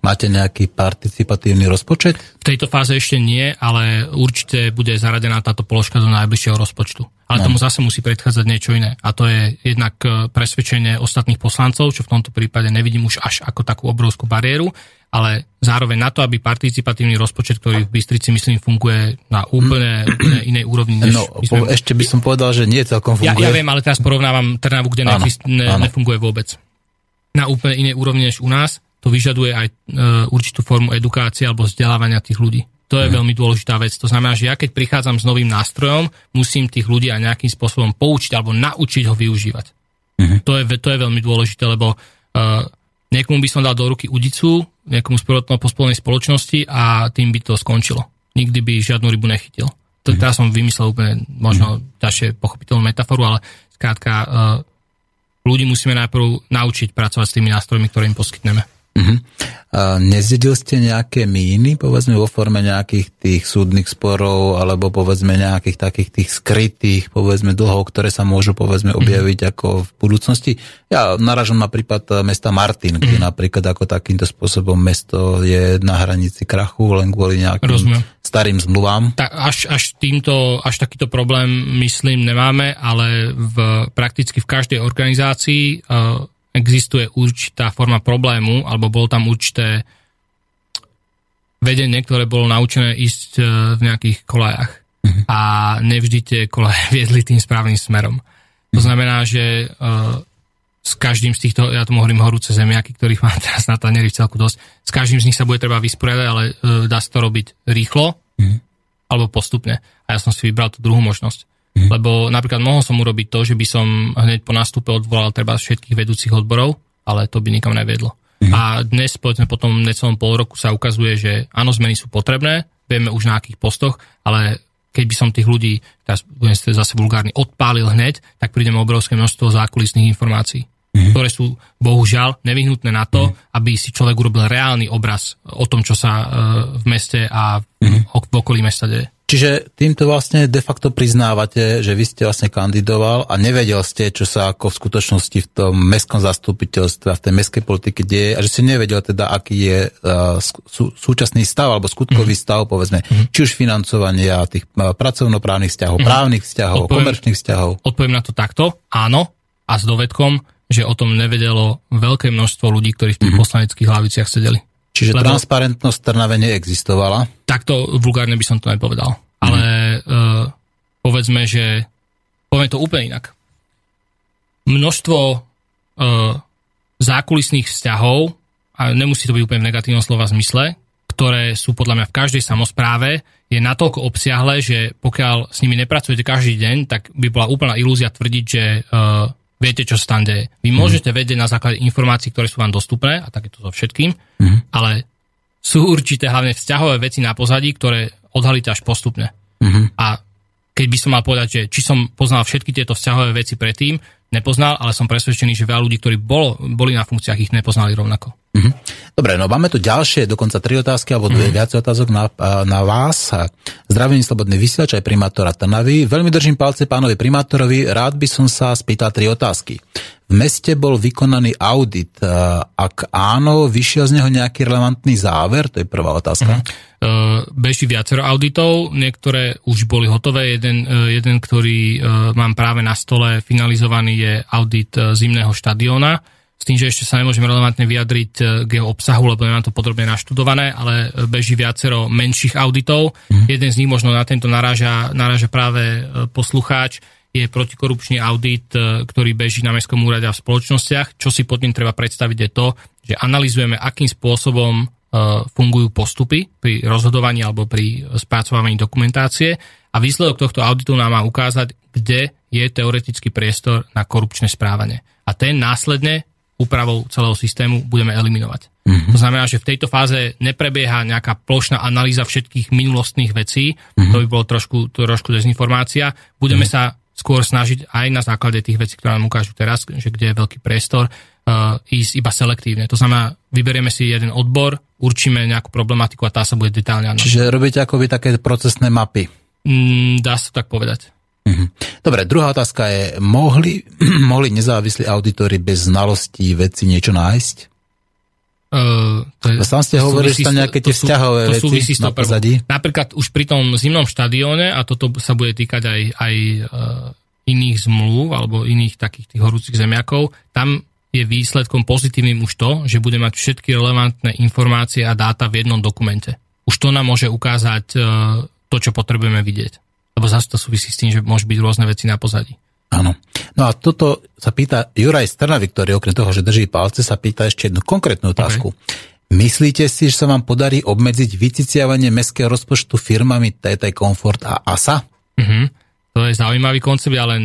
Máte nejaký participatívny rozpočet? V tejto fáze ešte nie, ale určite bude zaradená táto položka do najbližšieho rozpočtu. Ale tomu zase musí predchádzať niečo iné. A to je jednak e, presvedčenie ostatných poslancov, čo v tomto prípade nevidím už až ako takú obrovskú bariéru, ale zároveň na to, aby participatívny rozpočet, ktorý v Bystrici, myslím, funguje na úplne, úplne inej úrovni. Než No, sme... ešte by som povedal, že nie celkom Ja, funguje. ja viem, ale teraz porovnávam Trnavu, kde Áno, áno. nefunguje vôbec. Na úplne inej úrovni než u nás. To vyžaduje aj e, určitú formu edukácie alebo vzdelávania tých ľudí. To Mhm. je veľmi dôležitá vec. To znamená, že ja keď prichádzam s novým nástrojom, musím tých ľudí aj nejakým spôsobom poučiť alebo naučiť ho využívať. Mhm. To, je, to je veľmi dôležité, lebo uh, niekomu by som dal do ruky udicu, nejakomu spoločnom pospolnej spoločnosti a tým by to skončilo. Nikdy by žiadnu rybu nechytil. To, Mhm. teraz som vymyslel úplne možno ťažšie pochopiteľnú metaforu, ale skrátka uh, ľudí musíme najprv naučiť pracovať s tými nástrojmi, ktoré im poskytneme. Uh-huh. A nezdedil ste nejaké míny, povedzme vo forme nejakých tých súdnych sporov, alebo povedzme nejakých takých tých skrytých, povedzme dlhov, ktoré sa môžu povedzme objaviť ako v budúcnosti. Ja naražam na prípad eh, mesta Martin, kde napríklad ako takýmto spôsobom mesto je na hranici krachu len kvôli nejakým Rozumiem. starým zmluvám. Tak až, až, týmto, až takýto problém, myslím, nemáme, ale v, prakticky v každej organizácii uh, existuje určitá forma problému, alebo bolo tam určité vedenie, ktoré bolo naučené ísť uh, v nejakých kolajach. A nevždy tie kolaje viedli tým správnym smerom. To znamená, že uh, s každým z týchto, ja tomu hovorím horúce zemiaky, ktorých mám teraz na tanieri celku dosť, s každým z nich sa bude treba vysporiadať, ale uh, dá sa to robiť rýchlo, alebo postupne. A ja som si vybral tú druhú možnosť. Mm. Lebo napríklad mohol som urobiť to, že by som hneď po nástupe odvolal treba všetkých vedúcich odborov, ale to by nikam neviedlo. Mm. A dnes, povedzme, po tom necelom pol roku sa ukazuje, že áno, zmeny sú potrebné, vieme už na akých postoch, ale keď by som tých ľudí, teraz budem zase vulgárny, odpálil hneď, tak prídeme obrovské množstvo zákulisných informácií, mm. ktoré sú bohužiaľ nevyhnutné na to, mm. aby si človek urobil reálny obraz o tom, čo sa uh, v meste a mm. v okolí mesta deje. Čiže týmto vlastne de facto priznávate, že vy ste vlastne kandidoval a nevedel ste, čo sa ako v skutočnosti v tom mestskom zastupiteľstve v tej mestskej politike deje a že ste nevedel teda, aký je uh, sú, súčasný stav alebo skutkový mm-hmm. stav, povedzme, mm-hmm. či už financovania tých uh, pracovnoprávnych vzťahov, mm-hmm. právnych vzťahov, Odpoviem- komerčných vzťahov. Odpoviem na to takto, áno, a s dovedkom, že o tom nevedelo veľké množstvo ľudí, ktorí v tých mm-hmm. poslaneckých hlaviciach sedeli. Čiže Lebo- transparentnosť Trnave neexistovala. Takto vulgárne by som to nepovedal. Ale uh, povedzme, že poviem to úplne inak. Množstvo uh, zákulisných vzťahov, a nemusí to byť úplne v negatívnom slova zmysle, ktoré sú podľa mňa v každej samozpráve, je natoľko obsiahle, že pokiaľ s nimi nepracujete každý deň, tak by bola úplná ilúzia tvrdiť, že uh, viete, čo sa tam deje. Vy môžete vedieť na základe informácií, ktoré sú vám dostupné, a tak je to so všetkým, ale sú určité hlavne vzťahové veci na pozadí, ktoré odhalíte až postupne. A keď by som mal povedať, že či som poznal všetky tieto vzťahové veci predtým, nepoznal, ale som presvedčený, že veľa ľudí, ktorí bolo, boli na funkciách, ich nepoznali rovnako. Dobre, no máme tu ďalšie, dokonca tri otázky, alebo dve, mm. viac otázok na, na vás. Zdravím, slobodný vysielač aj primátora Trnavy. Veľmi držím palce pánovi primátorovi. Rád by som sa spýtal tri otázky. V meste bol vykonaný audit. Ak áno, vyšiel z neho nejaký relevantný záver? To je prvá otázka. Uh, beží viacero auditov, niektoré už boli hotové. Jeden, uh, jeden ktorý mám práve na stole finalizovaný, je audit zimného štadióna. S tým, že ešte sa nemôžem relevantne vyjadriť uh, k jeho obsahu, lebo nemám to podrobne naštudované, ale uh, beží viacero menších auditov. Mm. Jeden z nich možno na tento naráža, naráža práve uh, poslucháč, je protikorupčný audit, ktorý beží na Mestskom úrade a v spoločnostiach. Čo si pod tým treba predstaviť je to, že analizujeme, akým spôsobom fungujú postupy pri rozhodovaní alebo pri spracovaní dokumentácie a výsledok tohto auditu nám má ukázať, kde je teoretický priestor na korupčné správanie. A ten následne úpravou celého systému budeme eliminovať. Mm-hmm. To znamená, že v tejto fáze neprebieha nejaká plošná analýza všetkých minulostných vecí, mm-hmm. to by bolo trošku, trošku dezinformácia. Budeme mm-hmm. sa skôr snažiť aj na základe tých vecí, ktoré nám ukážu teraz, že kde je veľký priestor, uh, ísť iba selektívne. To znamená, vyberieme si jeden odbor, určíme nejakú problematiku a tá sa bude detálne analyzovať. Čiže robíte akoby také procesné mapy. Mm, dá sa tak povedať. Mhm. Dobre, druhá otázka je, mohli, mohli nezávislí auditori bez znalostí veci niečo nájsť? Uh, to je, Sám ste hovorili, že tam nejaké tie vzťahové to veci na pozadí. Napríklad už pri tom zimnom štadióne, a toto sa bude týkať aj, aj uh, iných zmluv alebo iných takých tých horúcich zemiakov, tam je výsledkom pozitívnym už to, že bude mať všetky relevantné informácie a dáta v jednom dokumente. Už to nám môže ukázať uh, to, čo potrebujeme vidieť. Lebo zase to súvisí s tým, že môže byť rôzne veci na pozadí. Áno. No a toto sa pýta Juraj Strnavy, ktorý okrem toho, že drží palce, sa pýta ešte jednu konkrétnu otázku. Myslíte si, že sa vám podarí obmedziť vyciciavanie mestského rozpočtu firmami TT Comfort a ASA? Mhm. To je zaujímavý koncept, ale len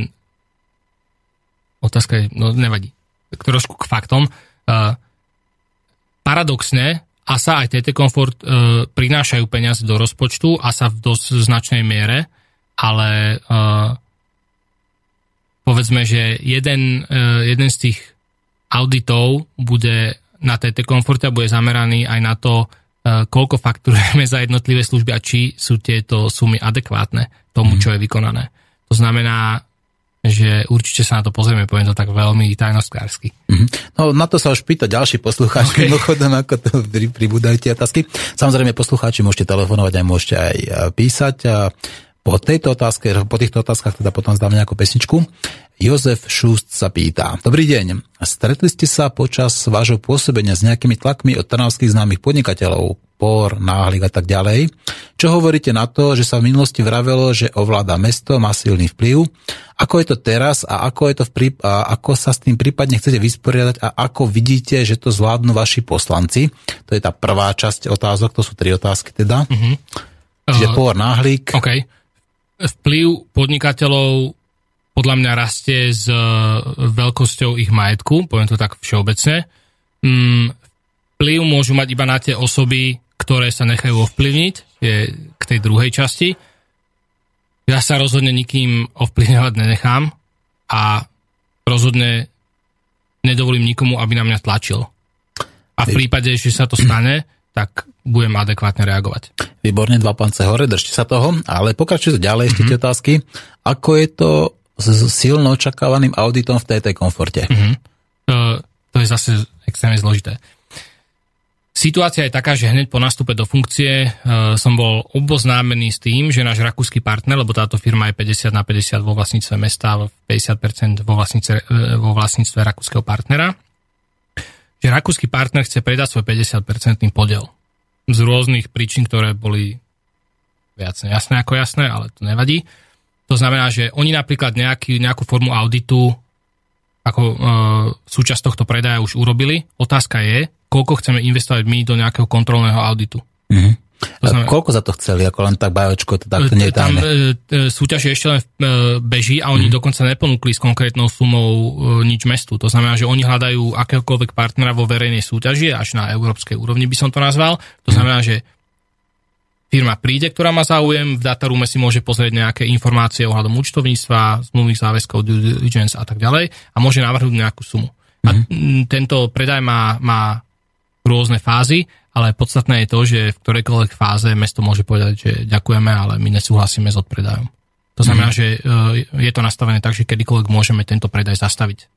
otázka je, no nevadí, tak trošku k faktom. Uh, paradoxne, ASA aj TT Comfort uh, prinášajú peniaze do rozpočtu, ASA v dosť značnej miere, ale uh, povedzme, že jeden, uh, jeden z tých auditov bude na TT Comforte a bude zameraný aj na to, uh, koľko fakturujeme za jednotlivé služby a či sú tieto sumy adekvátne tomu, čo je vykonané. To znamená, že určite sa na to pozrieme, poviem to tak veľmi tajnostkársky. Mhm. No na to sa už pýta ďalší poslucháč, okay. mimochodom, ako to pri, pribúdajú tie otázky. Samozrejme, poslucháči môžete telefonovať aj môžete aj písať. A po tejto otázke, po týchto otázkach teda potom zdáme nejakú pesničku. Jozef Šúst sa pýta. Dobrý deň. Stretli ste sa počas vášho pôsobenia s nejakými tlakmi od trnavských známych podnikateľov, POR, Náhlik a tak ďalej? Čo hovoríte na to, že sa v minulosti vravelo, že ovláda mesto, má silný vplyv? Ako je to teraz a ako, je to v príp- a ako sa s tým prípadne chcete vysporiadať a ako vidíte, že to zvládnu vaši poslanci? To je tá prvá časť otázok, to sú tri otázky teda. Mm-hmm. Čiže Uh, POR, Náhlik. OK. Vplyv podnikateľov podľa mňa rastie s e, veľkosťou ich majetku, poviem to tak všeobecne. Mm, Vplyv môžu mať iba na tie osoby, ktoré sa nechajú ovplyvniť, je k tej druhej časti. Ja sa rozhodne nikým ovplyvňovať nenechám a rozhodne nedovolím nikomu, aby na mňa tlačil. A v prípade, že sa to stane, tak budem adekvátne reagovať. Výborne, dva pance hore, držte sa toho. Ale pokračujte ďalej, ešte tie otázky. Ako je to s silno očakávaným auditom v TT komforte? Uh, to je zase extrémne zložité. Situácia je taká, že hneď po nastupe do funkcie uh, som bol oboznámený s tým, že náš rakúsky partner, lebo táto firma je 50 na 50 vo vlastníctve mesta a 50% vo vlastníctve, uh, vo vlastníctve rakúskeho partnera, že rakúsky partner chce predať svoj 50% podiel. Z rôznych príčin, ktoré boli viac nejasné ako jasné, ale to nevadí. To znamená, že oni napríklad nejaký, nejakú formu auditu ako e, súčasť tohto predaja už urobili. Otázka je, koľko chceme investovať my do nejakého kontrolného auditu. Mhm. To znamená- Koľko za to chceli? Ako len tak bajočko, to takto nie je Tam e, e, súťaž ešte len e, beží a oni dokonca neponúkli s konkrétnou sumou e, nič mestu. To znamená, že oni hľadajú akéhokoľvek partnera vo verejnej súťaži, až na európskej úrovni by som to nazval. To znamená, že firma príde, ktorá má záujem, v datarume si môže pozrieť nejaké informácie ohľadom účtovníctva, zmluvných záväzkov, due diligence a tak ďalej a môže navrhnúť nejakú sumu. A mm, tento predaj má, má rôzne fázy, ale podstatné je to, že v ktorejkoľvek fáze mesto môže povedať, že ďakujeme, ale my nesúhlasíme s odpredajom. To znamená, že e, je to nastavené tak, že kedykoľvek môžeme tento predaj zastaviť.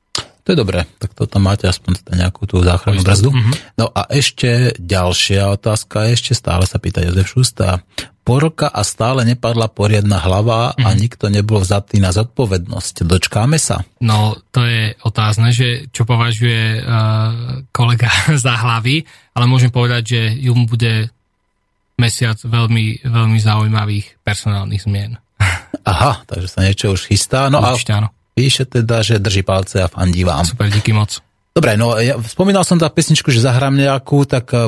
To je dobré, tak toto máte aspoň teda nejakú tú záchrannú brzdu. Mhm. No a ešte ďalšia otázka, ešte stále sa pýta Jozef Šusta. Po roka a stále nepadla poriadna hlava a Mhm. nikto nebol vzatý na zodpovednosť. Dočkáme sa? No, to je otázne, že čo považuje uh, kolega za hlavy, ale môžem povedať, že ju bude mesiac veľmi, veľmi zaujímavých personálnych zmien. Aha, takže sa niečo už chystá. No a Určite áno. píše teda, že drží palce a fandí vám. Super, díky moc. Dobre, no ja spomínal som tá pesničku, že zahrám nejakú, tak uh,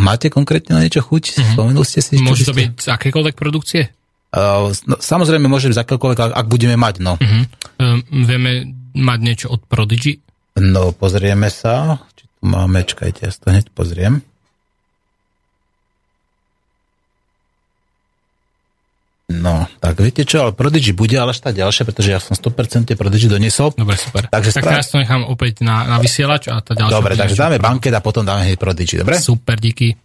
máte konkrétne na niečo chuť? Mm-hmm. Spomenuli ste si? Môže to byť z akékoľvek produkcie? Uh, no, samozrejme, môže byť z akéhokoľvek, ak, ak budeme mať, no. Mhm. Um, vieme mať niečo od Prodigy? No, pozrieme sa. Či tu máme, čakajte, ja to hneď pozriem. No, tak viete čo, ale Prodigy bude, ale až tá ďalšia, pretože ja som 100% Prodigy doniesol. Dobre, super. Takže tak teraz to nechám opäť na, na vysielač a tá ďalšia... Dobre, takže dáme banket a potom dáme hneď Prodigy, dobre? Super, díky.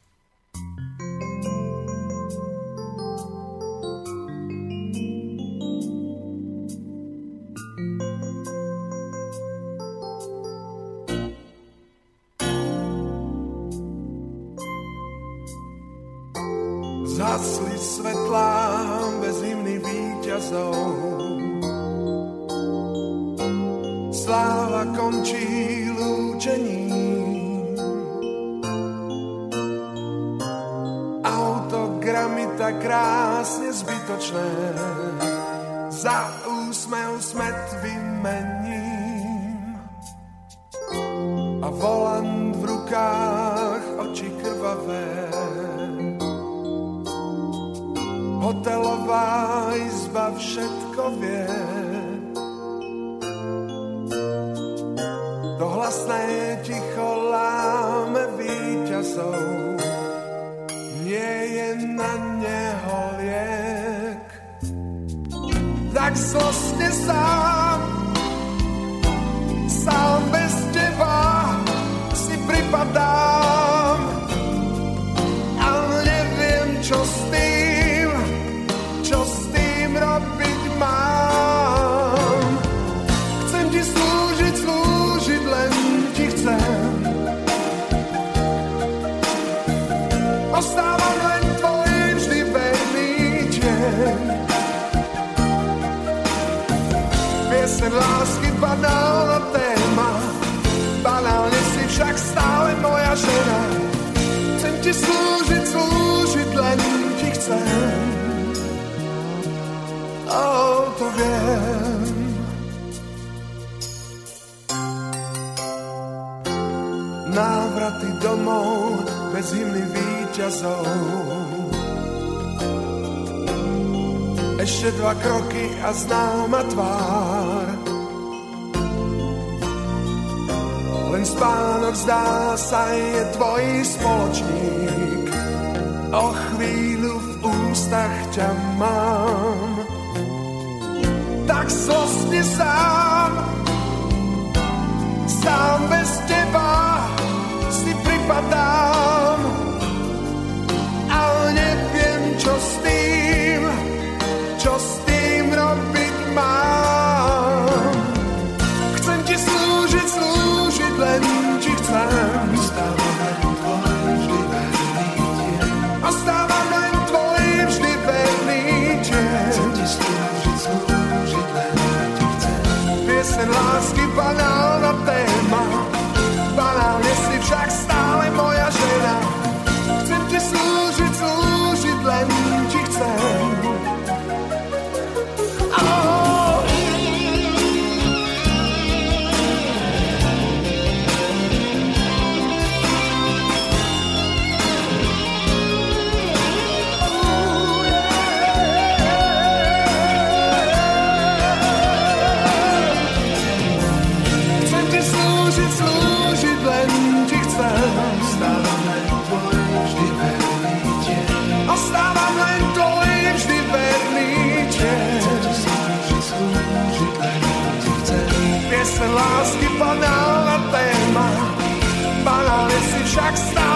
Banálne si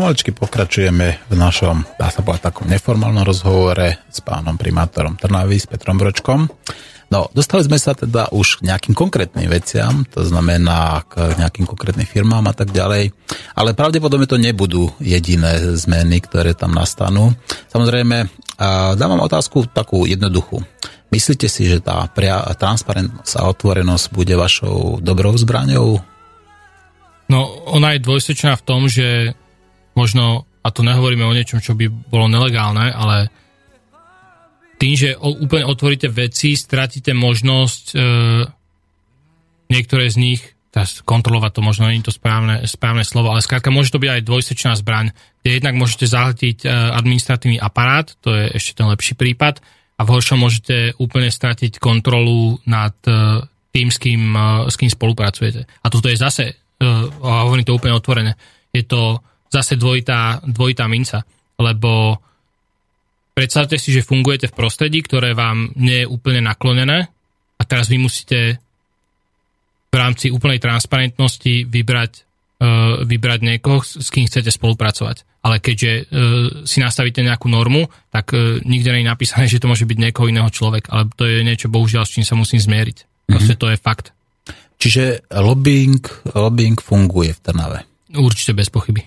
pomaličky pokračujeme v našom, dá sa povedať, takom neformálnom rozhovore s pánom primátorom Trnavy, s Petrom Bročkom. No, dostali sme sa teda už k nejakým konkrétnym veciam, to znamená k nejakým konkrétnym firmám a tak ďalej, ale pravdepodobne to nebudú jediné zmeny, ktoré tam nastanú. Samozrejme, a dávam otázku takú jednoduchú. Myslíte si, že tá pria- transparentnosť a otvorenosť bude vašou dobrou zbraňou? No, ona je dvojsečná v tom, že možno, a tu nehovoríme o niečom, čo by bolo nelegálne, ale tým, že úplne otvoríte veci, stratíte možnosť e, niektoré z nich, teraz kontrolovať to možno nie je to správne, správne slovo, ale skrátka môže to byť aj dvojsečná zbraň, kde jednak môžete zahltiť e, administratívny aparát, to je ešte ten lepší prípad, a v horšom môžete úplne stratiť kontrolu nad e, tým, s kým, e, s kým spolupracujete. A toto je zase, e, a hovorím to úplne otvorene, je to zase dvojitá, dvojitá minca, lebo predstavte si, že fungujete v prostredí, ktoré vám nie je úplne naklonené a teraz vy musíte v rámci úplnej transparentnosti vybrať, uh, vybrať niekoho, s kým chcete spolupracovať. Ale keďže uh, si nastavíte nejakú normu, tak uh, nikde nie je napísané, že to môže byť niekoho iného človek, ale to je niečo, bohužiaľ, s čím sa musím zmieriť. Proste to je fakt. Čiže lobbying, lobbying funguje v Trnave. Určite bez pochyby.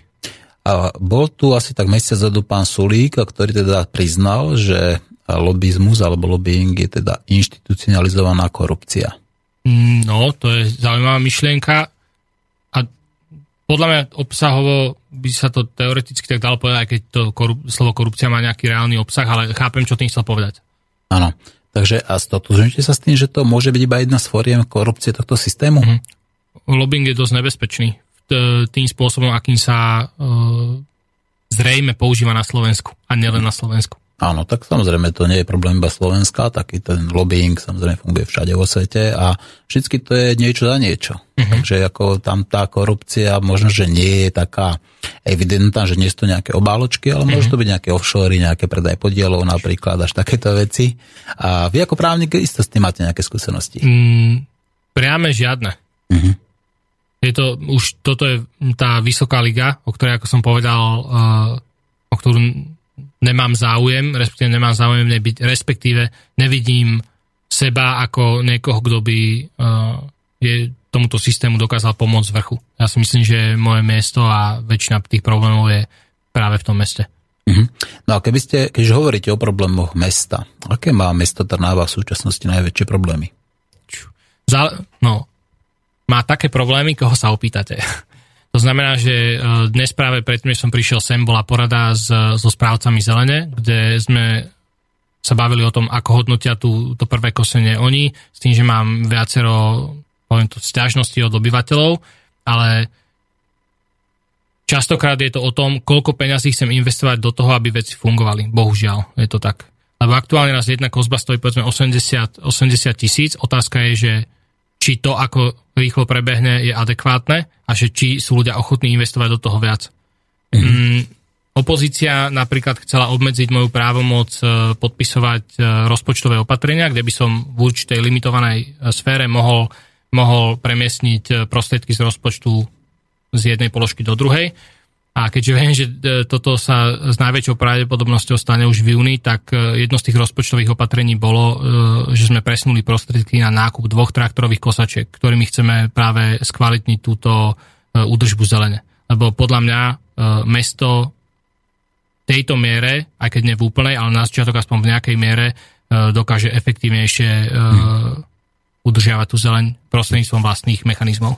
A bol tu asi tak mesiac zadu pán Sulík, ktorý teda priznal, že lobizmus alebo lobbying je teda inštitucionalizovaná korupcia. Mm, No, to je zaujímavá myšlienka a podľa mňa obsahovo by sa to teoreticky tak dalo povedať, keď to korup- slovo korupcia má nejaký reálny obsah, ale chápem, čo tým chcel povedať. Áno. Takže a stotožňujete sa s tým, že to môže byť iba jedna z foriem korupcie tohto systému? Mhm. Lobbying je dosť nebezpečný tým spôsobom, akým sa uh, zrejme používa na Slovensku a nielen na Slovensku. Áno, tak samozrejme to nie je problém iba Slovenska, taký ten lobbying samozrejme funguje všade vo svete a vždy to je niečo za niečo. Uh-huh. Takže ako tam tá korupcia možno, že nie je taká evidentná, že nie sú to nejaké obáločky, ale uh-huh. môžu to byť nejaké offshore, nejaké predaj podielov napríklad, až takéto veci. A vy ako právnik isto s tým máte nejaké skúsenosti. Mm, priame žiadne. Uh-huh. Je to, už toto je tá vysoká liga, o ktorej, ako som povedal, uh, o ktorú nemám záujem, respektíve nemám záujem nebyť, respektíve nevidím seba ako niekoho, kto by uh, je tomuto systému dokázal pomôcť z vrchu. Ja si myslím, že moje miesto a väčšina tých problémov je práve v tom meste. Uh-huh. No a keby ste, keď hovoríte o problémoch mesta, aké má mesto Trnáva v súčasnosti najväčšie problémy? Za, no, má také problémy, koho sa opýtate. To znamená, že e, dnes práve predtým, než som prišiel sem, bola porada s, so správcami zelene, kde sme sa bavili o tom, ako hodnotia tú, to prvé kosenie oni, s tým, že mám viacero poviem to, stiažnosti od obyvateľov, ale častokrát je to o tom, koľko peňazí chcem investovať do toho, aby veci fungovali. Bohužiaľ, je to tak. Lebo aktuálne nás jedna kozba stojí povedzme 80, 80 tisíc. Otázka je, že či to, ako rýchlo prebehne, je adekvátne a že či sú ľudia ochotní investovať do toho viac. Mm. Mm, opozícia napríklad chcela obmedziť moju právomoc e, podpisovať e, rozpočtové opatrenia, kde by som v určitej limitovanej e, sfére mohol, mohol premiesniť prostriedky z rozpočtu z jednej položky do druhej. A keďže viem, že e, toto sa s najväčšou pravdepodobnosťou stane už v júni, tak e, jedno z tých rozpočtových opatrení bolo, e, že sme presunuli prostriedky na nákup dvoch traktorových kosačiek, ktorými chceme práve skvalitniť túto údržbu zelene. Lebo podľa mňa mesto tejto miere, aj keď nie v úplnej, ale na začiatok aspoň v nejakej miere, dokáže efektívnejšie udržiavať tú zeleň prostredníctvom vlastných mechanizmov.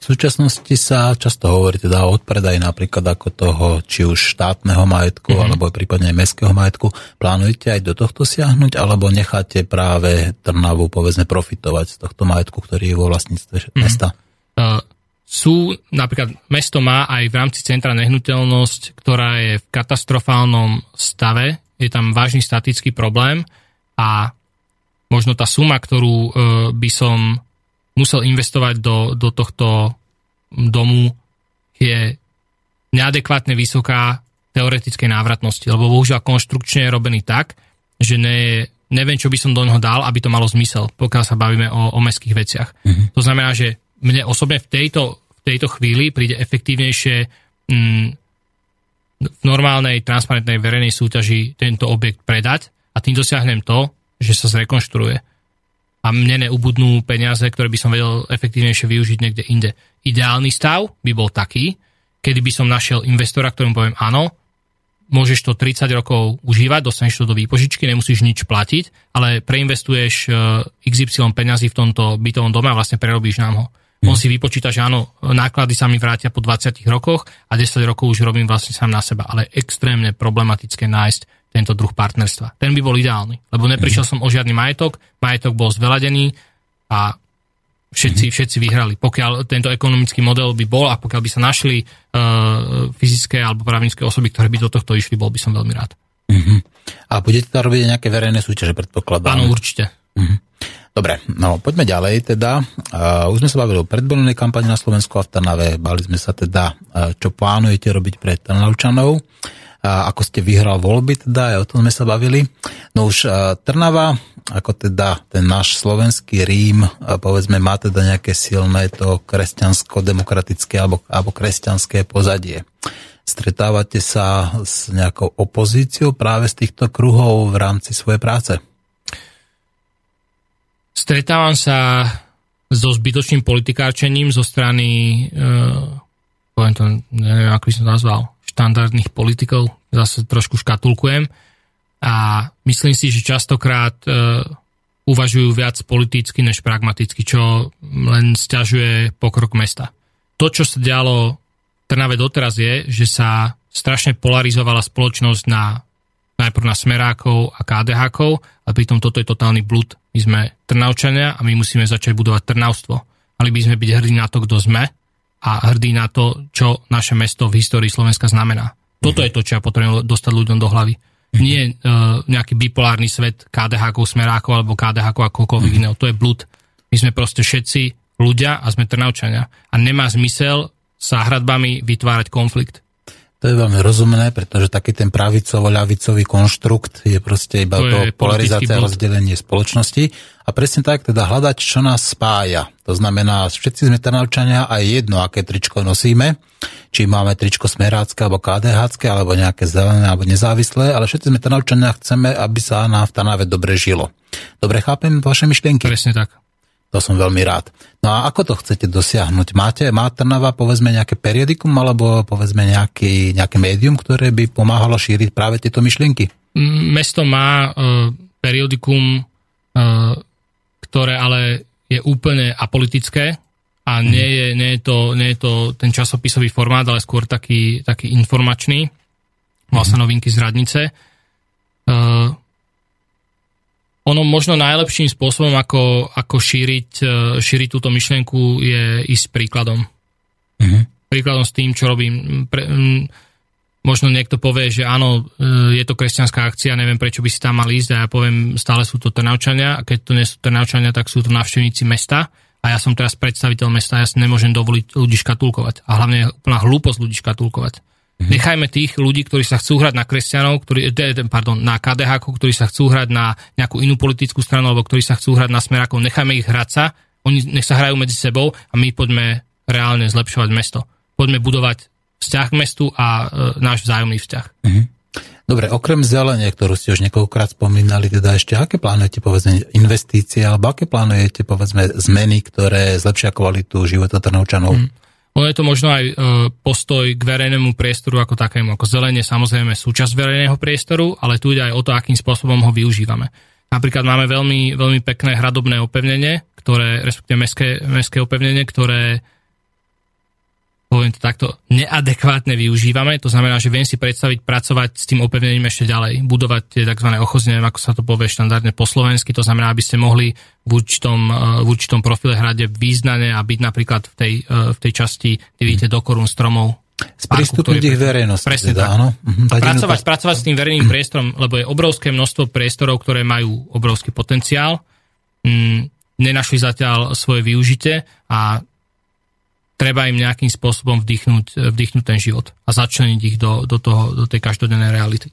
V súčasnosti sa často hovorí teda o odpredaj napríklad ako toho, či už štátneho majetku, mm-hmm. alebo prípadne mestského majetku. Plánujete aj do tohto siahnuť, alebo necháte práve Trnavu povedzme profitovať z tohto majetku, ktorý je vo vlastníctve mm-hmm. mesta? Uh, sú, napríklad mesto má aj v rámci centra nehnuteľnosť, ktorá je v katastrofálnom stave, je tam vážny statický problém a možno tá suma, ktorú uh, by som musel investovať do, do tohto domu, je neadekvátne vysoká teoretickej návratnosti, lebo bohužiaľ konštrukčne je robený tak, že ne, neviem, čo by som do neho dal, aby to malo zmysel, pokiaľ sa bavíme o, o mestských veciach. Mm-hmm. To znamená, že mne osobne v tejto, v tejto chvíli príde efektívnejšie mm, v normálnej, transparentnej verejnej súťaži tento objekt predať a tým dosiahnem to, že sa zrekonštruuje a mne neubudnú peniaze, ktoré by som vedel efektívnejšie využiť niekde inde. Ideálny stav by bol taký, kedy by som našiel investora, ktorému poviem áno, môžeš to 30 rokov užívať, dostaneš to do výpožičky, nemusíš nič platiť, ale preinvestuješ eh, XY peňazí v tomto bytovom dome a vlastne prerobíš nám ho. On si vypočíta, že áno, náklady sa mi vrátia po 20 rokoch a 10 rokov už robím vlastne sám na seba, ale extrémne problematické nájsť tento druh partnerstva. Ten by bol ideálny, lebo neprišiel som o žiadny majetok, majetok bol zveladený a všetci, mm všetci vyhrali. Pokiaľ tento ekonomický model by bol a pokiaľ by sa našli uh, fyzické alebo právnické osoby, ktoré by do tohto išli, bol by som veľmi rád. Mm-hmm. A budete tam robiť nejaké verejné súťaže, predpokladám? Áno, určite. Mm-hmm. Dobre, no poďme ďalej teda. Uh, už sme sa bavili o predvolebnej kampani na Slovensku a v Trnave. Bali sme sa teda, uh, čo plánujete robiť pre Trnavčanov. Uh, ako ste vyhral voľby teda, aj o tom sme sa bavili. No už Trnava, ako teda ten náš slovenský Rím, povedzme, má teda nejaké silné to kresťansko-demokratické alebo, alebo kresťanské pozadie. Stretávate sa s nejakou opozíciou práve z týchto kruhov v rámci svojej práce? Stretávam sa so zbytočným politikárčením zo strany, uh, poviem to, neviem, ako by som nazval, štandardných politikov, zase trošku škatulkujem a myslím si, že častokrát uh, uvažujú viac politicky než pragmaticky, čo len stiažuje pokrok mesta. To, čo sa dialo v Trnave doteraz je, že sa strašne polarizovala spoločnosť na najprv na smerákov a KDH-kov a pritom toto je totálny blud. My sme Trnavčania a my musíme začať budovať Trnavstvo. Mali by sme byť hrdí na to, kto sme a hrdí na to, čo naše mesto v histórii Slovenska znamená. Toto je to, čo ja potrebujem dostať ľuďom do hlavy. Nie uh, nejaký bipolárny svet KDH-kov, smerákov alebo KDH-kov a koľkoľvek iného. To je blud. My sme proste všetci ľudia a sme Trnavčania. A nemá zmysel sa hradbami vytvárať konflikt. To je veľmi rozumné, pretože taký ten pravicovo-ľavicový konštrukt je proste iba to, to polarizácia a rozdelenie spoločnosti. A presne tak teda hľadať, čo nás spája. To znamená, všetci sme Trnavčania aj jedno, aké tričko nosíme, či máme tričko smerácké alebo KDH, alebo nejaké zelené alebo nezávislé, ale všetci sme Trnavčania chceme, aby sa nám v Trnave dobre žilo. Dobre chápem vaše myšlienky? Presne tak. To som veľmi rád. No a ako to chcete dosiahnuť? Máte, má Trnava povedzme nejaké periodikum alebo povedzme nejaký, nejaké médium, ktoré by pomáhalo šíriť práve tieto myšlienky? Mesto má uh, periodikum, uh, ktoré ale je úplne apolitické a mhm. nie je, nie je, to, nie je to ten časopisový formát, ale skôr taký, taký informačný. Sa mhm. novinky z radnice. Uh, ono možno najlepším spôsobom, ako, ako šíriť, e, šíriť túto myšlienku je ísť príkladom. Uh-huh. Príkladom s tým, čo robím. Pre, m, možno niekto povie, že áno, e, je to kresťanská akcia, neviem prečo by si tam mal ísť a ja poviem, stále sú to Trnavčania a keď to nie sú Trnavčania, tak sú to návštevníci mesta a ja som teraz predstaviteľ mesta, ja si nemôžem dovoliť ľudí škatulkovať a hlavne je úplná hlúposť ľudí škatulkovať. Mm-hmm. Nechajme tých ľudí, ktorí sa chcú hrať na kresťanov, ktorí, pardon, na KDH, ktorí sa chcú hrať na nejakú inú politickú stranu, alebo ktorí sa chcú hrať na smerákov, nechajme ich hrať sa, oni nech sa hrajú medzi sebou a my poďme reálne zlepšovať mesto. Poďme budovať vzťah k mestu a e, náš vzájomný vzťah. Mm-hmm. Dobre, okrem zelenie, ktorú ste už niekoľkokrát spomínali, teda ešte aké plánujete povedzme investície, alebo aké plánujete povedzme zmeny, ktoré zlepšia kvalitu života Trnovčanov? Mm. Ono je to možno aj e, postoj k verejnému priestoru ako takému. Ako zelenie samozrejme súčasť verejného priestoru, ale tu ide aj o to, akým spôsobom ho využívame. Napríklad máme veľmi, veľmi pekné hradobné opevnenie, ktoré, respektíve mestské, mestské opevnenie, ktoré poviem to takto, neadekvátne využívame. To znamená, že viem si predstaviť pracovať s tým opevnením ešte ďalej, budovať tie tzv. ochozne, neviem, ako sa to povie štandardne po slovensky. To znamená, aby ste mohli v určitom, v určitom profile hrade význane a byť napríklad v tej, v tej časti, kde vidíte do korún stromov. Sprístupniť ich verejnosti. Presne teda, tak. Áno. Mhm, pracovať, pracovať s tým verejným priestorom, lebo je obrovské množstvo priestorov, ktoré majú obrovský potenciál. Mm, nenašli zatiaľ svoje využitie a treba im nejakým spôsobom vdýchnuť, vdýchnuť ten život a začleniť ich do, do, toho, do tej každodennej reality.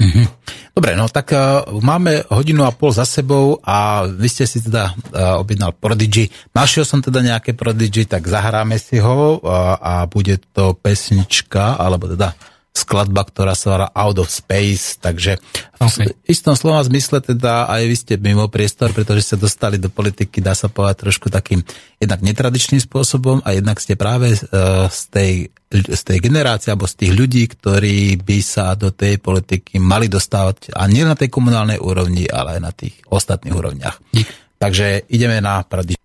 Mm-hmm. Dobre, no tak uh, máme hodinu a pol za sebou a vy ste si teda uh, objednal Prodigy. Našiel som teda nejaké Prodigy, tak zahráme si ho uh, a bude to pesnička, alebo teda skladba, ktorá sa volá Out of Space, takže okay. v istom slova zmysle teda aj vy ste mimo priestor, pretože ste dostali do politiky, dá sa povedať, trošku takým jednak netradičným spôsobom a jednak ste práve uh, z, tej, z tej generácie alebo z tých ľudí, ktorí by sa do tej politiky mali dostávať a nie na tej komunálnej úrovni, ale aj na tých ostatných úrovniach. Takže ideme na pradič.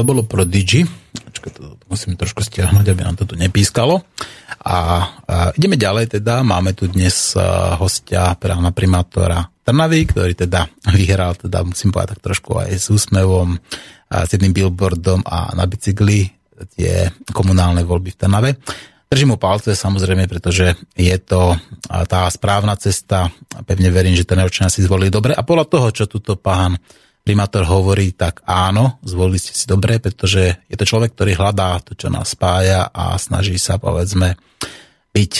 To bolo pro Digi. Počkaj, to musím trošku stiahnuť, aby nám to tu nepískalo. A, a ideme ďalej teda. Máme tu dnes uh, hostia práva primátora Trnavy, ktorý teda vyhral, teda musím povedať tak trošku aj s úsmevom, a s jedným billboardom a na bicykli tie komunálne voľby v Trnave. Držím mu palce samozrejme, pretože je to tá správna cesta. Pevne verím, že Trnavčania si zvolili dobre. A podľa toho, čo tuto pán primátor hovorí, tak áno, zvolili ste si dobre, pretože je to človek, ktorý hľadá to, čo nás spája a snaží sa, povedzme, byť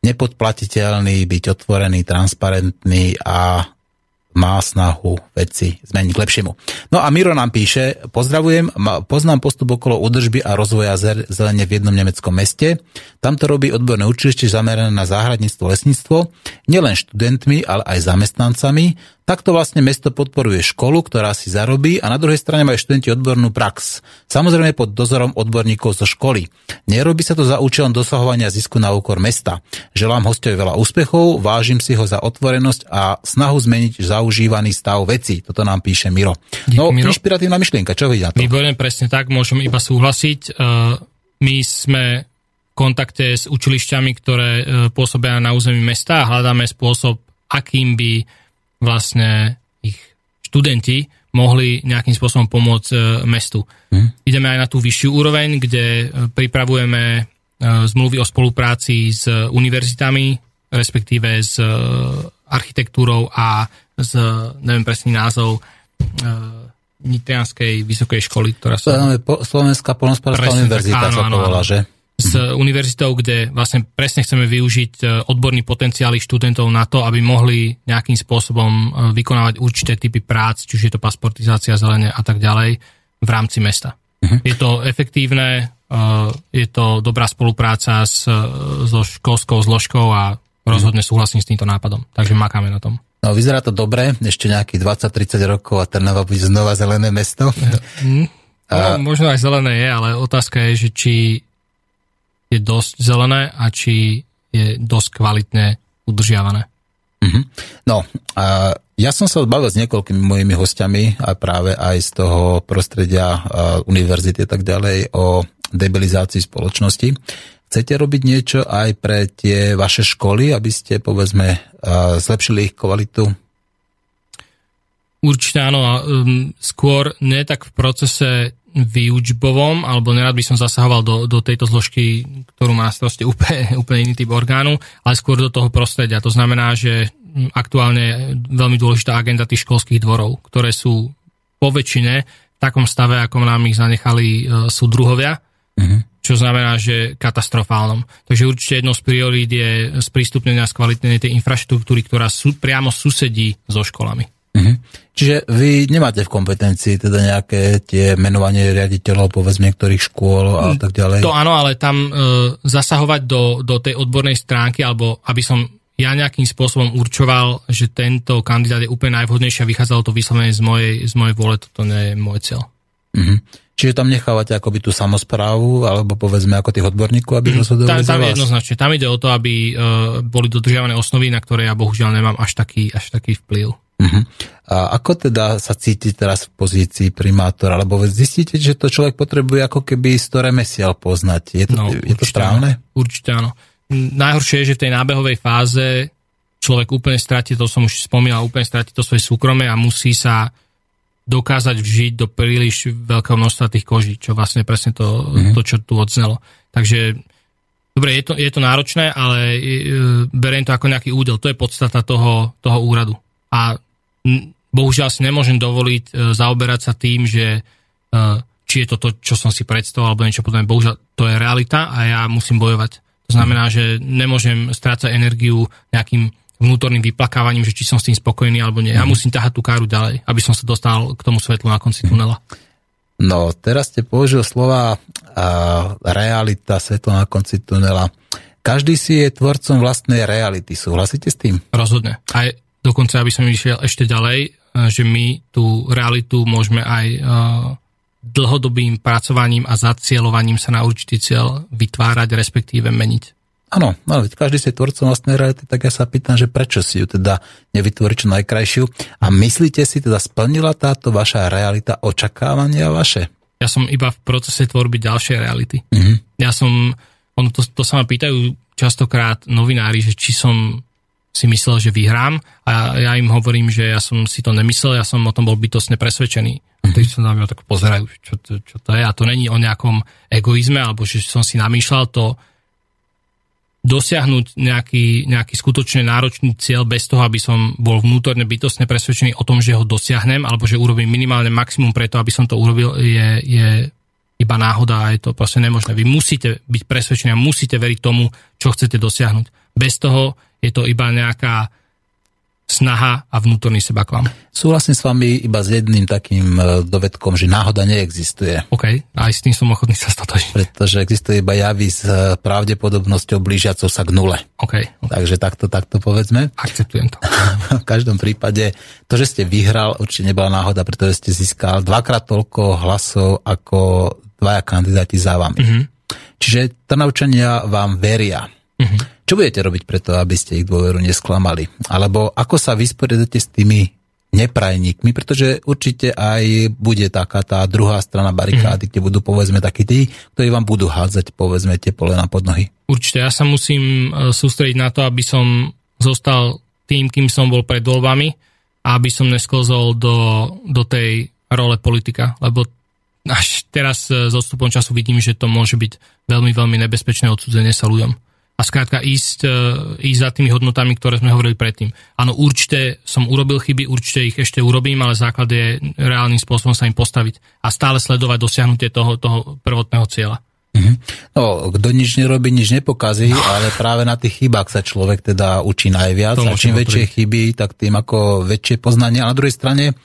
nepodplatiteľný, byť otvorený, transparentný a má snahu veci zmeniť k lepšiemu. No a Miro nám píše, pozdravujem, poznám postup okolo údržby a rozvoja zelene v jednom nemeckom meste. Tam to robí odborné učilište zamerané na záhradníctvo, lesníctvo, nielen študentmi, ale aj zamestnancami. Takto vlastne mesto podporuje školu, ktorá si zarobí a na druhej strane majú študenti odbornú prax. Samozrejme pod dozorom odborníkov zo školy. Nerobí sa to za účelom dosahovania zisku na úkor mesta. Želám hostovi veľa úspechov, vážim si ho za otvorenosť a snahu zmeniť zaužívaný stav veci. Toto nám píše Miro. No, Miro. inšpiratívna myšlienka, čo vidíte na to? Presne tak, môžem iba súhlasiť. E, my sme v kontakte s učilišťami, ktoré e, pôsobia na území mesta a hľadáme spôsob, akým by vlastne ich študenti mohli nejakým spôsobom pomôcť e, mestu. Hmm. Ideme aj na tú vyššiu úroveň, kde e, pripravujeme e, zmluvy o spolupráci s univerzitami, respektíve s architektúrou a s, neviem presný názov, Nitrianskej vysokej školy, ktorá sa... Slovenská polnospodárska univerzita áno, sa povedala, že? S univerzitou, kde vlastne presne chceme využiť e, odborný potenciál študentov na to, aby mohli nejakým spôsobom e, vykonávať určité typy prác, či už je to pasportizácia, zelene a tak ďalej v rámci mesta. Uh-huh. Je to efektívne, e, je to dobrá spolupráca s, so školskou zložkou a rozhodne súhlasím s týmto nápadom. Takže makáme na tom. No, vyzerá to dobre, ešte nejakých 20-30 rokov a Trnava bude znova zelené mesto. Mm. No, možno aj zelené je, ale otázka je, že či je dosť zelené a či je dosť kvalitne udržiavané. Mm-hmm. No, a ja som sa bavil s niekoľkými mojimi hostiami a práve aj z toho prostredia univerzity a tak ďalej o debilizácii spoločnosti. Chcete robiť niečo aj pre tie vaše školy, aby ste, povedzme, zlepšili ich kvalitu? Určite áno. Um, skôr nie tak v procese výučbovom, alebo nerad by som zasahoval do, do tejto zložky, ktorú má starosti úplne, úplne iný typ orgánu, ale skôr do toho prostredia. To znamená, že aktuálne je veľmi dôležitá agenda tých školských dvorov, ktoré sú po väčšine v takom stave, ako nám ich zanechali e, súdruhovia, mm-hmm. čo znamená, že katastrofálnom. Takže určite jednou z priorít je sprístupnenie a skvalitnenie tej infraštruktúry, ktorá sú, priamo susedí so školami. Mm-hmm. Čiže vy nemáte v kompetencii teda nejaké tie menovanie riaditeľov, povedzme, niektorých škôl a mm, tak ďalej? To áno, ale tam e, zasahovať do, do tej odbornej stránky, alebo aby som ja nejakým spôsobom určoval, že tento kandidát je úplne najvhodnejší a vychádzalo to vyslovene z mojej, z mojej vôle, toto nie je môj cieľ. Mm-hmm. Čiže tam nechávate akoby tú samozprávu, alebo povedzme ako tých odborníkov, aby mhm. rozhodovali tam, tam jednoznačne. Tam ide o to, aby uh, boli dodržiavané osnovy, na ktoré ja bohužiaľ nemám až taký, až taký vplyv. Uh-huh. A ako teda sa cíti teraz v pozícii primátora? Alebo zistíte, že to človek potrebuje ako keby z to remesiel poznať. Je to, no, je to správne? Áno. Určite áno. Najhoršie je, že v tej nábehovej fáze človek úplne stratí, to som už spomínal, úplne stratí to svoje súkromie a musí sa dokázať vžiť do príliš veľkého množstva tých koží, čo vlastne presne to, uh-huh. to čo tu odznelo. Takže dobre, je to, je to náročné, ale e, beriem to ako nejaký údel. To je podstata toho, toho úradu. A bohužiaľ si nemôžem dovoliť e, zaoberať sa tým, že e, či je to to, čo som si predstavoval, alebo niečo podobné. Bohužiaľ, to je realita a ja musím bojovať. To znamená, že nemôžem strácať energiu nejakým vnútorným vyplakávaním, že či som s tým spokojný alebo nie. Ja mhm. musím ťahať tú káru ďalej, aby som sa dostal k tomu svetlu na konci tunela. No, teraz ste použil slova a, realita, svetlo na konci tunela. Každý si je tvorcom vlastnej reality. Súhlasíte s tým? Rozhodne. Aj Dokonca, aby som išiel ešte ďalej, e, že my tú realitu môžeme aj e, dlhodobým pracovaním a zacielovaním sa na určitý cieľ vytvárať, respektíve meniť. Áno, no, každý si je tvorcom vlastnej reality, tak ja sa pýtam, že prečo si ju teda nevytvorí čo najkrajšiu. A myslíte si teda, splnila táto vaša realita očakávania vaše? Ja som iba v procese tvorby ďalšej reality. Mhm. Ja som, ono to, to sa ma pýtajú častokrát novinári, že či som si myslel, že vyhrám a ja im hovorím, že ja som si to nemyslel, ja som o tom bol bytostne presvedčený. A Mhm. vtedy sa na mňa tak pozerajú, čo, to- čo to je. A to není o nejakom egoizme, alebo že som si namýšľal to dosiahnuť nejaký, nejaký skutočne náročný cieľ bez toho, aby som bol vnútorne bytostne presvedčený o tom, že ho dosiahnem, alebo že urobím minimálne maximum preto, aby som to urobil, je, je iba náhoda a je to proste nemožné. Vy musíte byť presvedčení a musíte veriť tomu, čo chcete dosiahnuť. Bez toho je to iba nejaká snaha a vnútorný seba klam. Súhlasím s vami iba s jedným takým e, dovedkom, že náhoda neexistuje. OK, aj s tým som ochotný sa stotožiť. Pretože existuje iba javy s e, pravdepodobnosťou blížiacou sa k nule. OK, Takže takto, takto povedzme. akceptujem to. v každom prípade to, že ste vyhral, určite nebola náhoda, pretože ste získal dvakrát toľko hlasov ako dvaja kandidáti za vami. Mm-hmm. Čiže Trnavčania vám veria. Mm-hmm. Čo budete robiť preto, aby ste ich dôveru nesklamali? Alebo ako sa vysporiadate s tými neprajníkmi, pretože určite aj bude taká tá druhá strana barikády, mm-hmm. kde budú povedzme takí tí, ktorí vám budú hádzať povedzme tie polena pod nohy. Určite, ja sa musím e, sústrediť na to, aby som zostal tým, kým som bol pred voľbami a aby som nesklzol do, do tej role politika, lebo až teraz e, s odstupom času vidím, že to môže byť veľmi, veľmi nebezpečné odsudzenie sa ľuďom. A skrátka ísť, e, ísť za tými hodnotami, ktoré sme hovorili predtým. Áno, určite som urobil chyby, určite ich ešte urobím, ale základ je reálnym spôsobom sa im postaviť a stále sledovať dosiahnutie toho, toho prvotného cieľa. No, kto nič nerobí, nič nepokazí, ale práve na tých chybách sa človek teda učí najviac a čím väčšie chyby, tak tým ako väčšie poznanie. A na druhej strane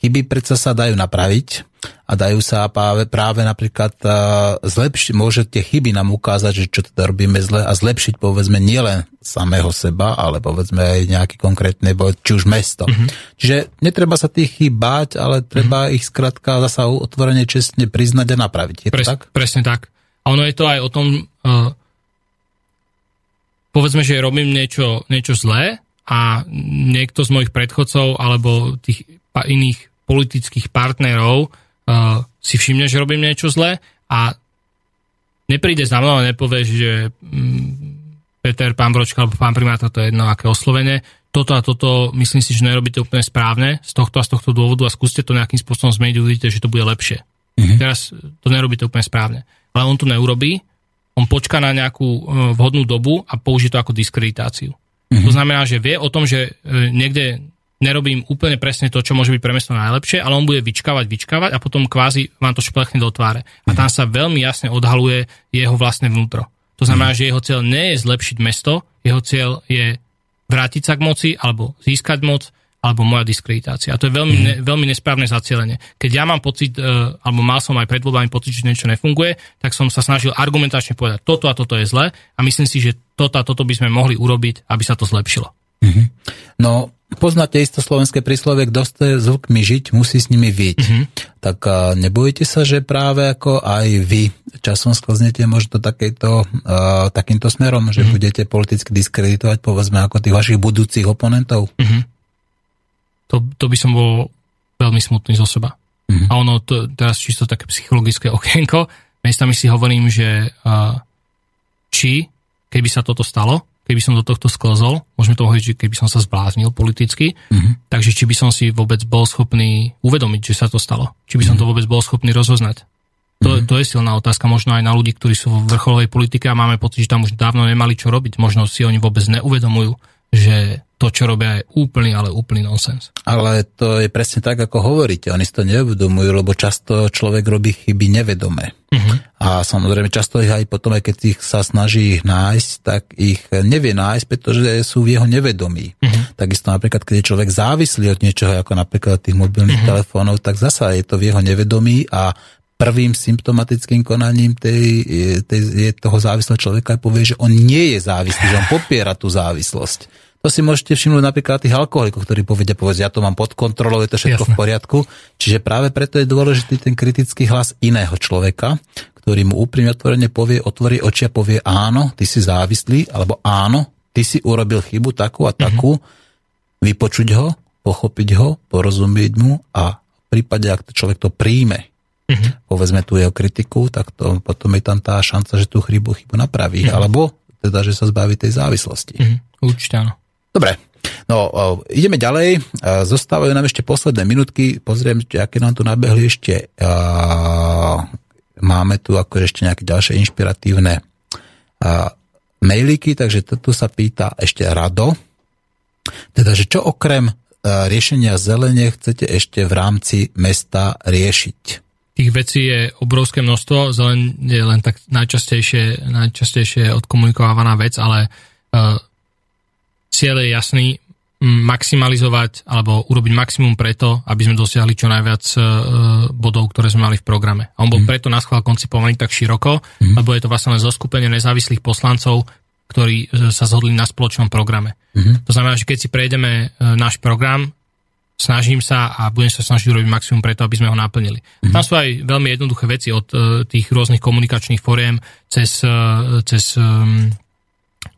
chyby predsa sa dajú napraviť a dajú sa práve, práve napríklad uh, zlepšiť, môže tie chyby nám ukázať, že čo teda robíme zle a zlepšiť povedzme nielen samého seba, ale povedzme aj nejaký konkrétny, či už mesto. Mm-hmm. Čiže netreba sa tých chýb báť, ale treba mm-hmm. ich skrátka zasa otvorene čestne priznať a napraviť. Je to Pres, tak? Presne tak. A ono je to aj o tom, uh, povedzme, že robím niečo, niečo zlé a niekto z mojich predchodcov alebo tých pa, iných politických partnerov uh, si všimne, že robím niečo zlé a nepríde za mnou a nepovie, že mm, Peter, pán Bročka alebo pán primátor, to je jedno aké oslovenie, toto a toto myslím si, že nerobíte úplne správne z tohto a z tohto dôvodu a skúste to nejakým spôsobom zmeniť, uvidíte, že to bude lepšie. Mm-hmm. Teraz to nerobíte úplne správne. Ale on to neurobí, on počká na nejakú e, vhodnú dobu a použije to ako diskreditáciu. Mm-hmm. To znamená, že vie o tom, že e, niekde nerobím úplne presne to, čo môže byť pre mesto najlepšie, ale on bude vyčkávať, vyčkávať a potom kvázi vám to šplechne do tváre. A tam sa veľmi jasne odhaluje jeho vlastné vnútro. To znamená, že jeho cieľ nie je zlepšiť mesto, jeho cieľ je vrátiť sa k moci alebo získať moc alebo moja diskreditácia. A to je veľmi, ne, veľmi nesprávne zacielenie. Keď ja mám pocit, e, alebo mal som aj pred voľbami pocit, že niečo nefunguje, tak som sa snažil argumentačne povedať, toto a toto je zle a myslím si, že toto a toto by sme mohli urobiť, aby sa to zlepšilo. No, poznáte isto slovenské príslovie, kto chce s vlkmi žiť, musí s nimi vyť. Mm-hmm. Tak a, nebojíte sa, že práve ako aj vy časom sklznete možno takejto, a, takýmto smerom, že mm-hmm. budete politicky diskreditovať povedzme ako tých vašich budúcich oponentov? Mm-hmm. To, to by som bol veľmi smutný zo seba. Mm-hmm. A ono, to, teraz čisto také psychologické okienko, miestami si hovorím, že uh, či, keby sa toto stalo, keby som do tohto sklzol, môžeme to hovoriť, že keby som sa zbláznil politicky, mm-hmm. takže či by som si vôbec bol schopný uvedomiť, že sa to stalo. Či by som to vôbec bol schopný rozoznať. To, mm-hmm. to je silná otázka možno aj na ľudí, ktorí sú v vrcholovej politike a máme pocit, že tam už dávno nemali čo robiť. Možno si oni vôbec neuvedomujú, že to, čo robia, je úplný, ale úplný nonsens. Ale to je presne tak, ako hovoríte. Oni si to neuvedomujú, lebo často človek robí chyby nevedome. Uh-huh. A samozrejme, často ich aj potom, aj keď ich sa snaží ich nájsť, tak ich nevie nájsť, pretože sú v jeho nevedomí. Uh-huh. Takisto napríklad, keď je človek závislý od niečoho, ako napríklad tých mobilných uh-huh. telefónov, tak zasa je to v jeho nevedomí a prvým symptomatickým konaním tej, tej, je toho závislého človeka povie, že on nie je závislý, že on popiera tú závislosť. To si môžete všimnúť napríklad tých alkoholikov, ktorí povedia, povedz, ja to mám pod kontrolou, je to všetko Jasne. v poriadku. Čiže práve preto je dôležitý ten kritický hlas iného človeka, ktorý mu úprimne otvorene povie, otvorí oči a povie áno, ty si závislý, alebo áno, ty si urobil chybu takú a takú, mm-hmm. vypočuť ho, pochopiť ho, porozumieť mu a v prípade, ak to človek to príjme, uh-huh. povedzme tú jeho kritiku, tak to, potom je tam tá šanca, že tú chybu, chybu napraví, uh-huh. alebo teda, že sa zbaví tej závislosti. Uh-huh. Určite áno. Dobre, no ideme ďalej. Zostávajú nám ešte posledné minútky. Pozriem, aké nám tu nabehli ešte. Máme tu ako ešte nejaké ďalšie inšpiratívne mailíky, takže tu sa pýta ešte Rado. Teda, že čo okrem riešenia zelenie chcete ešte v rámci mesta riešiť? Tých vecí je obrovské množstvo, zelen je len tak najčastejšie, najčastejšie odkomunikovaná vec, ale cieľ je jasný, maximalizovať alebo urobiť maximum preto, aby sme dosiahli čo najviac uh, bodov, ktoré sme mali v programe. A on bol mm. preto na schvál koncipovaný tak široko, mm. lebo je to vlastne len zoskupenie nezávislých poslancov, ktorí uh, sa zhodli na spoločnom programe. Mm. To znamená, že keď si prejdeme uh, náš program, snažím sa a budem sa snažiť urobiť maximum preto, aby sme ho naplnili. Mm. Tam sú aj veľmi jednoduché veci od tých rôznych komunikačných fóriem cez, cez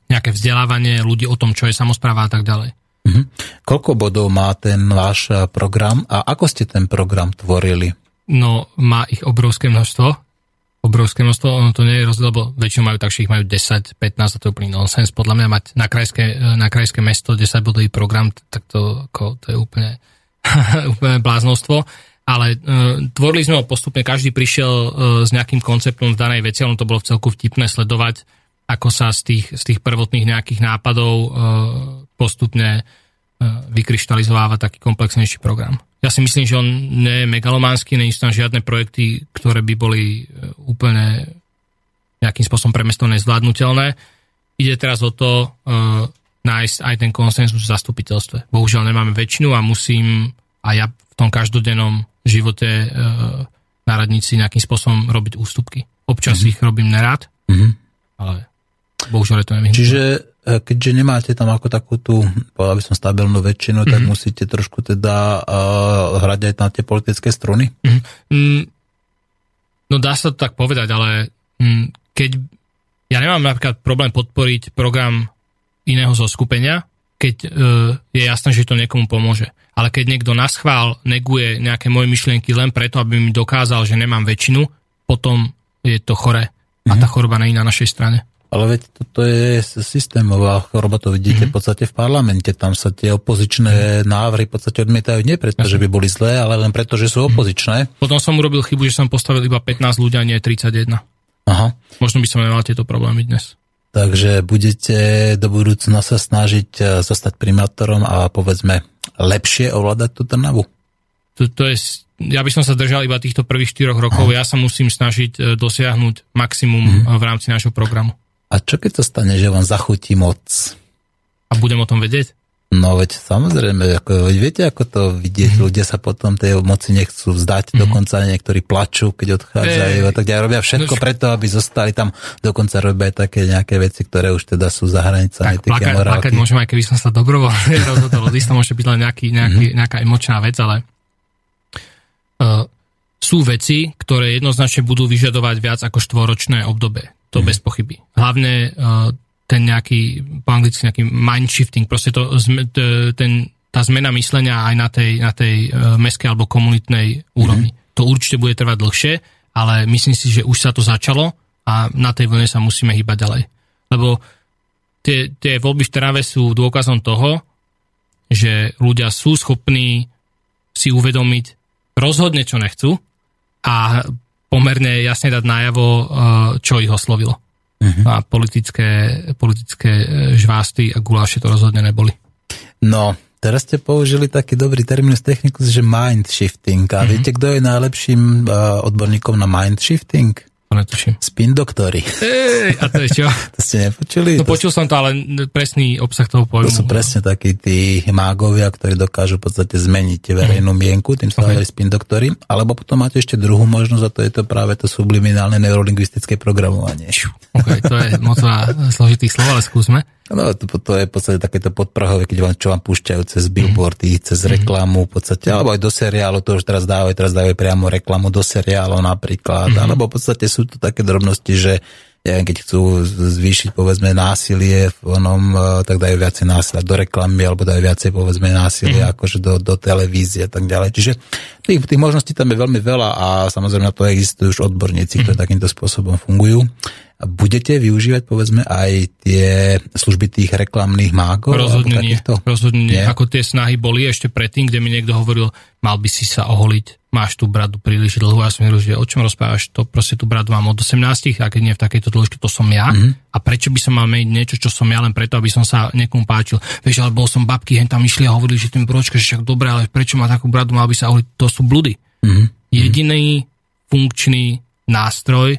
nejaké vzdelávanie ľudí o tom, čo je samozpráva a tak ďalej. Mm-hmm. Koľko bodov má ten váš eh, program a ako ste ten program tvorili? No, má ich obrovské množstvo. Obrovské množstvo, ono to nie je rozdiel, lebo väčšinou majú tak, že ich majú 10, 15 a to úplný nonsens. Podľa mňa mať na krajské, eh, na krajské mesto 10 bodový program, tak to, ako, to je úplne, úplne bláznostvo. Ale uh, tvorili sme ho postupne, každý prišiel uh, s nejakým konceptom v danej veci, ono to bolo v celku vtipné sledovať, ako sa z tých, z tých prvotných nejakých nápadov uh, postupne vykryštalizováva taký komplexnejší program. Ja si myslím, že on nie je megalománsky, nie sú tam žiadne projekty, ktoré by boli e, úplne nejakým spôsobom pre mesto nezvládnutelné. Ide teraz o to uh, nájsť aj ten konsenzus v zastupiteľstve. Bohužiaľ nemáme väčšinu a musím aj ja v tom každodennom živote uh, na radnici nejakým spôsobom robiť ústupky. Občas mm-hmm. ich robím nerád, mm-hmm. ale bohužiaľ je to nevyhnutné. Čiže E, keďže nemáte tam ako takú tú, povedal by som, stabilnú väčšinu, mm-hmm. tak mhm. musíte trošku teda uh, hrať aj na tie politické struny? Mm-hmm. No dá sa to tak povedať, ale mm, keď ja nemám napríklad problém podporiť program iného zo skupenia, keď uh, je jasné, že to niekomu pomôže. Ale keď niekto na schvál neguje nejaké moje myšlienky len preto, aby mi dokázal, že nemám väčšinu, potom je to chore. A tá choroba nie je na našej strane. Ale veď toto je systémová choroba, to vidíte mm-hmm. v podstate v parlamente. Tam sa tie opozičné návrhy v podstate odmietajú nie preto, že by boli zlé, ale len preto, že sú mhm. opozičné. Potom som urobil chybu, že som postavil iba 15 ľudí a nie 31. Aha. Možno by som nemal tieto problémy dnes. Takže budete do budúcna sa snažiť e, zostať primátorom a povedzme lepšie ovládať tú Trnavu? To, to je, ja by som sa držal iba týchto prvých 4 rokov. Aha. Ja sa musím snažiť e, dosiahnuť maximum mm-hmm. v rámci nášho programu. A čo keď to stane, že vám zachutí moc? A budem o tom vedieť? No veď samozrejme, ako, viete, ako to vidieť, mm-hmm. ľudia sa potom tej moci nechcú vzdať, mm-hmm. dokonca niektorí plačú, keď odchádzajú, e, tak ja robia všetko no, preto, aby zostali tam, dokonca robia aj také nejaké veci, ktoré už teda sú za hranicami plakať, morálky. Plakať môžem aj keby som sa dobrovoľne rozhodol, to môže byť len nejaký, nejaký, mm-hmm. nejaká emočná vec, ale uh, sú veci, ktoré jednoznačne budú vyžadovať viac ako štvoročné obdobie. To bez pochyby. Hlavne uh, ten nejaký, po anglicky nejaký mind shifting, proste to, ten, tá zmena myslenia aj na tej, na tej uh, meskej alebo komunitnej úrovni. Mm. To určite bude trvať dlhšie, ale myslím si, že už sa to začalo a na tej vlne sa musíme hýbať ďalej. Lebo tie, tie voľby v Trave sú dôkazom toho, že ľudia sú schopní si uvedomiť rozhodne, čo nechcú a pomerne jasne dať najavo, eh, čo ich oslovilo. Uh-huh. A politické, politické eh, žvásty a guláše to rozhodne neboli. No, teraz ste použili taký dobrý terminus technicus, že mind shifting. A uh-huh. viete, kto je najlepším uh, odborníkom na mind shifting? To netuším. Spin doktory. Ej, a to je čo? to ste nepočuli? No počul som to, ale presný obsah toho pojmu. To sú presne takí tí mágovia, ktorí dokážu v podstate zmeniť verejnú mienku, tým sa okay. spin doktory. Alebo potom máte ešte druhú možnosť a to je to práve to subliminálne neurolingvistické programovanie. Ok, to je moc zložitých slov, ale skúsme. No, to, to je v podstate takéto podprahové, keď vám, čo vám púšťajú cez billboardy, mm-hmm. cez reklamu v podstate, alebo aj do seriálu, to už teraz dávajú, teraz dávajú priamo reklamu do seriálu napríklad, mm-hmm. alebo v podstate sú to také drobnosti, že neviem, keď chcú zvýšiť povedzme násilie v onom, e, tak dajú viacej násilia do reklamy alebo dajú viacej povedzme násilie mm. akože do, do televízie a tak ďalej. Čiže tých, tých možností tam je veľmi veľa a samozrejme na to existujú už odborníci, ktorí mm. takýmto spôsobom fungujú. Budete využívať povedzme aj tie služby tých reklamných mágov? Rozhodne nie. Rozhodne nie. Ako tie snahy boli ešte predtým, kde mi niekto hovoril, mal by si sa oholiť, máš tú bradu príliš dlhú. Ja som hovoril, že o čom rozprávaš, to proste tú bradu mám od 18, a keď nie v takejto dĺžke, to som ja. Mm-hmm. A prečo by som mal mať niečo, čo som ja len preto, aby som sa niekomu páčil. Vieš, ale bol som babky, hen tam išli a hovorili, že tým bročka, že však dobre, ale prečo má takú bradu, mal by sa oholiť. To sú bludy. Mm-hmm. Jediný funkčný nástroj,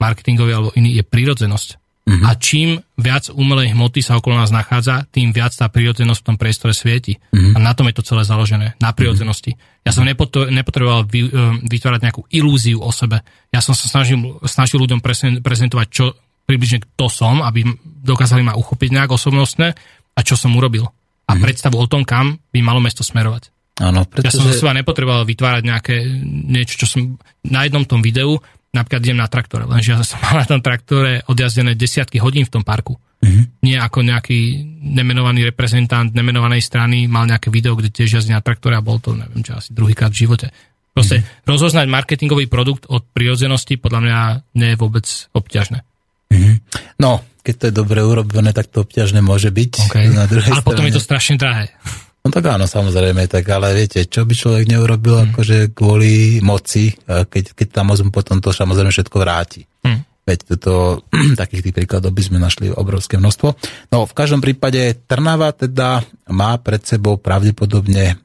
marketingový alebo iný, je prírodzenosť. Uh-huh. A čím viac umelej hmoty sa okolo nás nachádza, tým viac tá prírodzenosť v tom priestore svieti. Uh-huh. A na tom je to celé založené, na prírodzenosti. Ja som nepotreboval e, vytvárať nejakú ilúziu o sebe. Ja som sa snažil, snažil ľuďom prezentovať, čo približne kto som, aby dokázali ma uchopiť nejak osobnostne a čo som urobil. A uh-huh. predstavu o tom, kam by malo mesto smerovať. Áno, pretože... Ja som za seba nepotreboval vytvárať nejaké niečo, čo som na jednom tom videu napríklad idem na traktore, lenže ja som mal na tom traktore odjazdené desiatky hodín v tom parku. Mm-hmm. Nie ako nejaký nemenovaný reprezentant nemenovanej strany mal nejaké video, kde tiež jazdí na traktore a bol to, neviem čo, asi druhýkrát v živote. Proste mm-hmm. rozoznať marketingový produkt od prírodzenosti podľa mňa nie je vôbec obťažné. Mm-hmm. No, keď to je dobre urobené, tak to obťažné môže byť. Okay. Na druhej Ale strane... potom je to strašne drahé. No tak áno, samozrejme, tak ale viete, čo by človek neurobil mm. akože kvôli moci, keď, keď tam moc potom to samozrejme všetko vráti. Mm. Veď toto, takých tých príkladov by sme našli obrovské množstvo. No v každom prípade Trnava teda má pred sebou pravdepodobne e,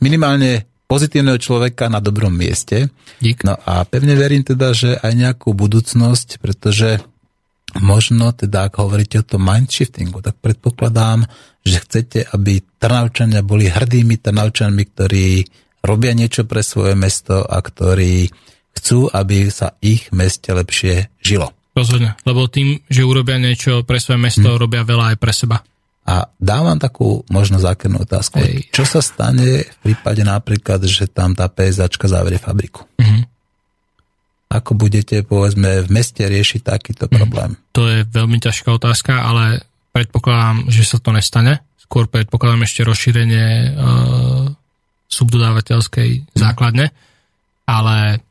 minimálne pozitívneho človeka na dobrom mieste. Dík. No a pevne verím teda, že aj nejakú budúcnosť, pretože možno teda, ak hovoríte o tom mindshiftingu, tak predpokladám, že chcete, aby Trnavčania boli hrdými Trnavčanmi, ktorí robia niečo pre svoje mesto a ktorí chcú, aby sa ich meste lepšie žilo. Rozhodne, lebo tým, že urobia niečo pre svoje mesto, hmm. robia veľa aj pre seba. A dávam takú možno zákernú otázku. Ej. Čo sa stane v prípade napríklad, že tam tá PSAčka zavrie fabriku? Mm-hmm. Ako budete, povedzme, v meste riešiť takýto mhm. problém? To je veľmi ťažká otázka, ale predpokladám, že sa to nestane. Skôr predpokladám ešte rozšírenie uh, subdodávateľskej hmm. základne, ale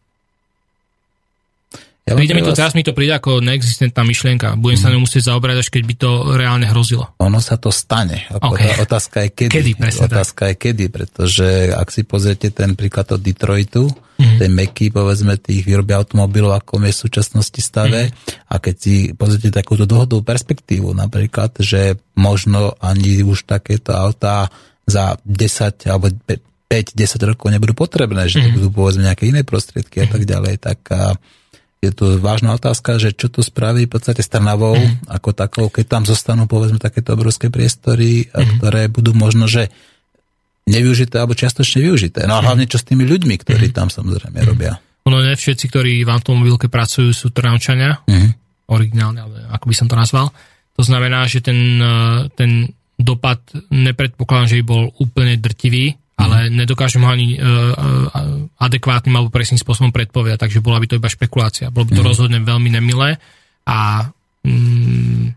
ja príde mi to, vás... teraz mi to príde ako neexistentná myšlienka. Budem mm. sa ňou musieť zaobrať, až keď by to reálne hrozilo. Ono sa to stane. Okay. Otázka je kedy. kedy presne Otázka tak. je kedy, pretože ak si pozriete ten príklad od Detroitu, mm. ten Meky, povedzme, tých výroby automobilov, ako je v súčasnosti stave, mm. a keď si pozriete takúto dlhodobú perspektívu, napríklad, že možno ani už takéto autá za 10 alebo 5-10 rokov nebudú potrebné, že mm. budú povedzme nejaké iné prostriedky a tak ďalej, tak a, je to vážna otázka, že čo to spraví v podstate s Trnavou mm. ako takou, keď tam zostanú povedzme takéto obrovské priestory, mm. ktoré budú možno, že nevyužité alebo čiastočne využité. No a mhm. hlavne čo s tými ľuďmi, ktorí mm. tam samozrejme robia. Ono ne všetci, ktorí v automobilke pracujú, sú Trnavčania, mm. originálne, ale ako by som to nazval. To znamená, že ten, eh, ten dopad nepredpokladám, že by bol úplne drtivý, ale nedokážem ho ani uh, adekvátnym alebo presným spôsobom predpovedať, takže bola by to iba špekulácia. Bolo by to mm. rozhodne veľmi nemilé a um,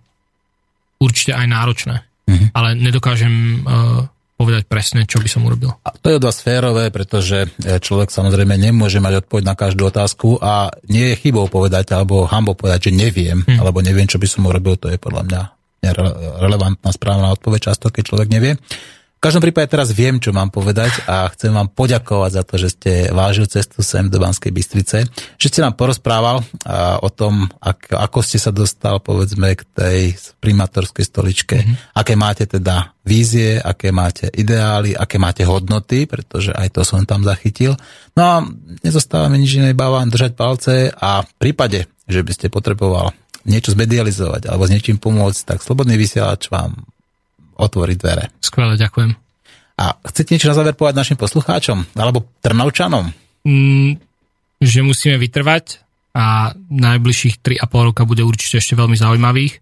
určite aj náročné. Mm. Ale nedokážem uh, povedať presne, čo by som urobil. A to je od vás férové, pretože človek samozrejme nemôže mať odpoveď na každú otázku a nie je chybou povedať alebo hambou povedať, že neviem, mm. alebo neviem, čo by som urobil, to je podľa mňa relevantná správna odpoveď často, keď človek nevie. Každom prípade teraz viem, čo mám povedať a chcem vám poďakovať za to, že ste vážil cestu sem do Banskej Bystrice, že ste nám porozprával o tom, ak, ako ste sa dostal povedzme k tej primátorskej stoličke, mm-hmm. aké máte teda vízie, aké máte ideály, aké máte hodnoty, pretože aj to som tam zachytil. No a nezostáva mi nič iné, iba vám držať palce a v prípade, že by ste potreboval niečo zmedializovať alebo s niečím pomôcť, tak Slobodný vysielač vám otvoriť dvere. Skvelé, ďakujem. A chcete niečo na záver povedať našim poslucháčom? Alebo Trnavčanom? Mm, že musíme vytrvať a najbližších 3,5 roka bude určite ešte veľmi zaujímavých.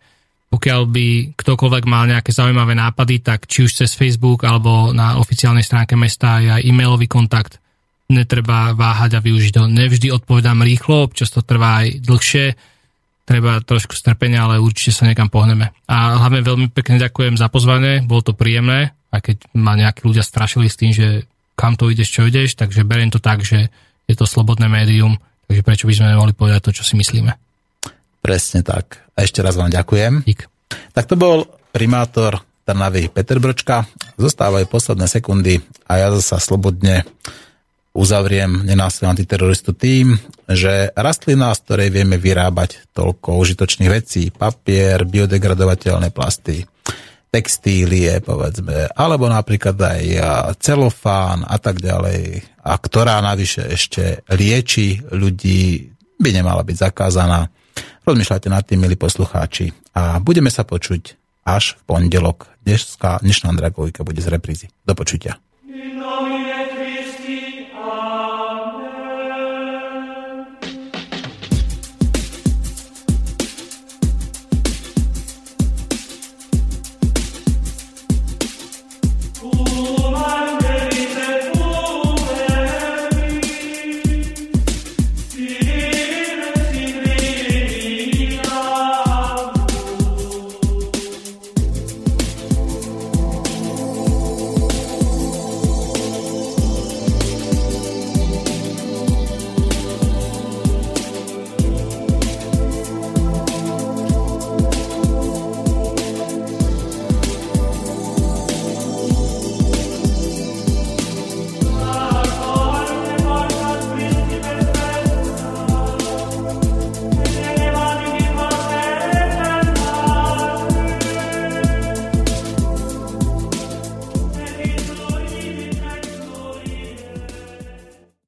Pokiaľ by ktokoľvek mal nejaké zaujímavé nápady, tak či už cez Facebook alebo na oficiálnej stránke mesta je aj e-mailový kontakt. Netreba váhať a využiť ho. Nevždy odpovedám rýchlo, občas to trvá aj dlhšie treba trošku strpenia, ale určite sa niekam pohneme. A hlavne veľmi pekne ďakujem za pozvanie, bolo to príjemné, aj keď ma nejakí ľudia strašili s tým, že kam to ideš, čo ideš, takže beriem to tak, že je to slobodné médium, takže prečo by sme mohli povedať to, čo si myslíme. Presne tak. A ešte raz vám ďakujem. Dík. Tak to bol primátor Trnavy Peter Bročka. Zostávajú posledné sekundy a ja zasa slobodne uzavriem nenásilný antiteroristu tým, že rastlina, z ktorej vieme vyrábať toľko užitočných vecí, papier, biodegradovateľné plasty, textílie, povedzme, alebo napríklad aj celofán a tak ďalej, a ktorá navyše ešte lieči ľudí, by nemala byť zakázaná. Rozmýšľajte nad tým, milí poslucháči. A budeme sa počuť až v pondelok. Dneska, dnešná Andragovika bude z reprízy. Do počutia.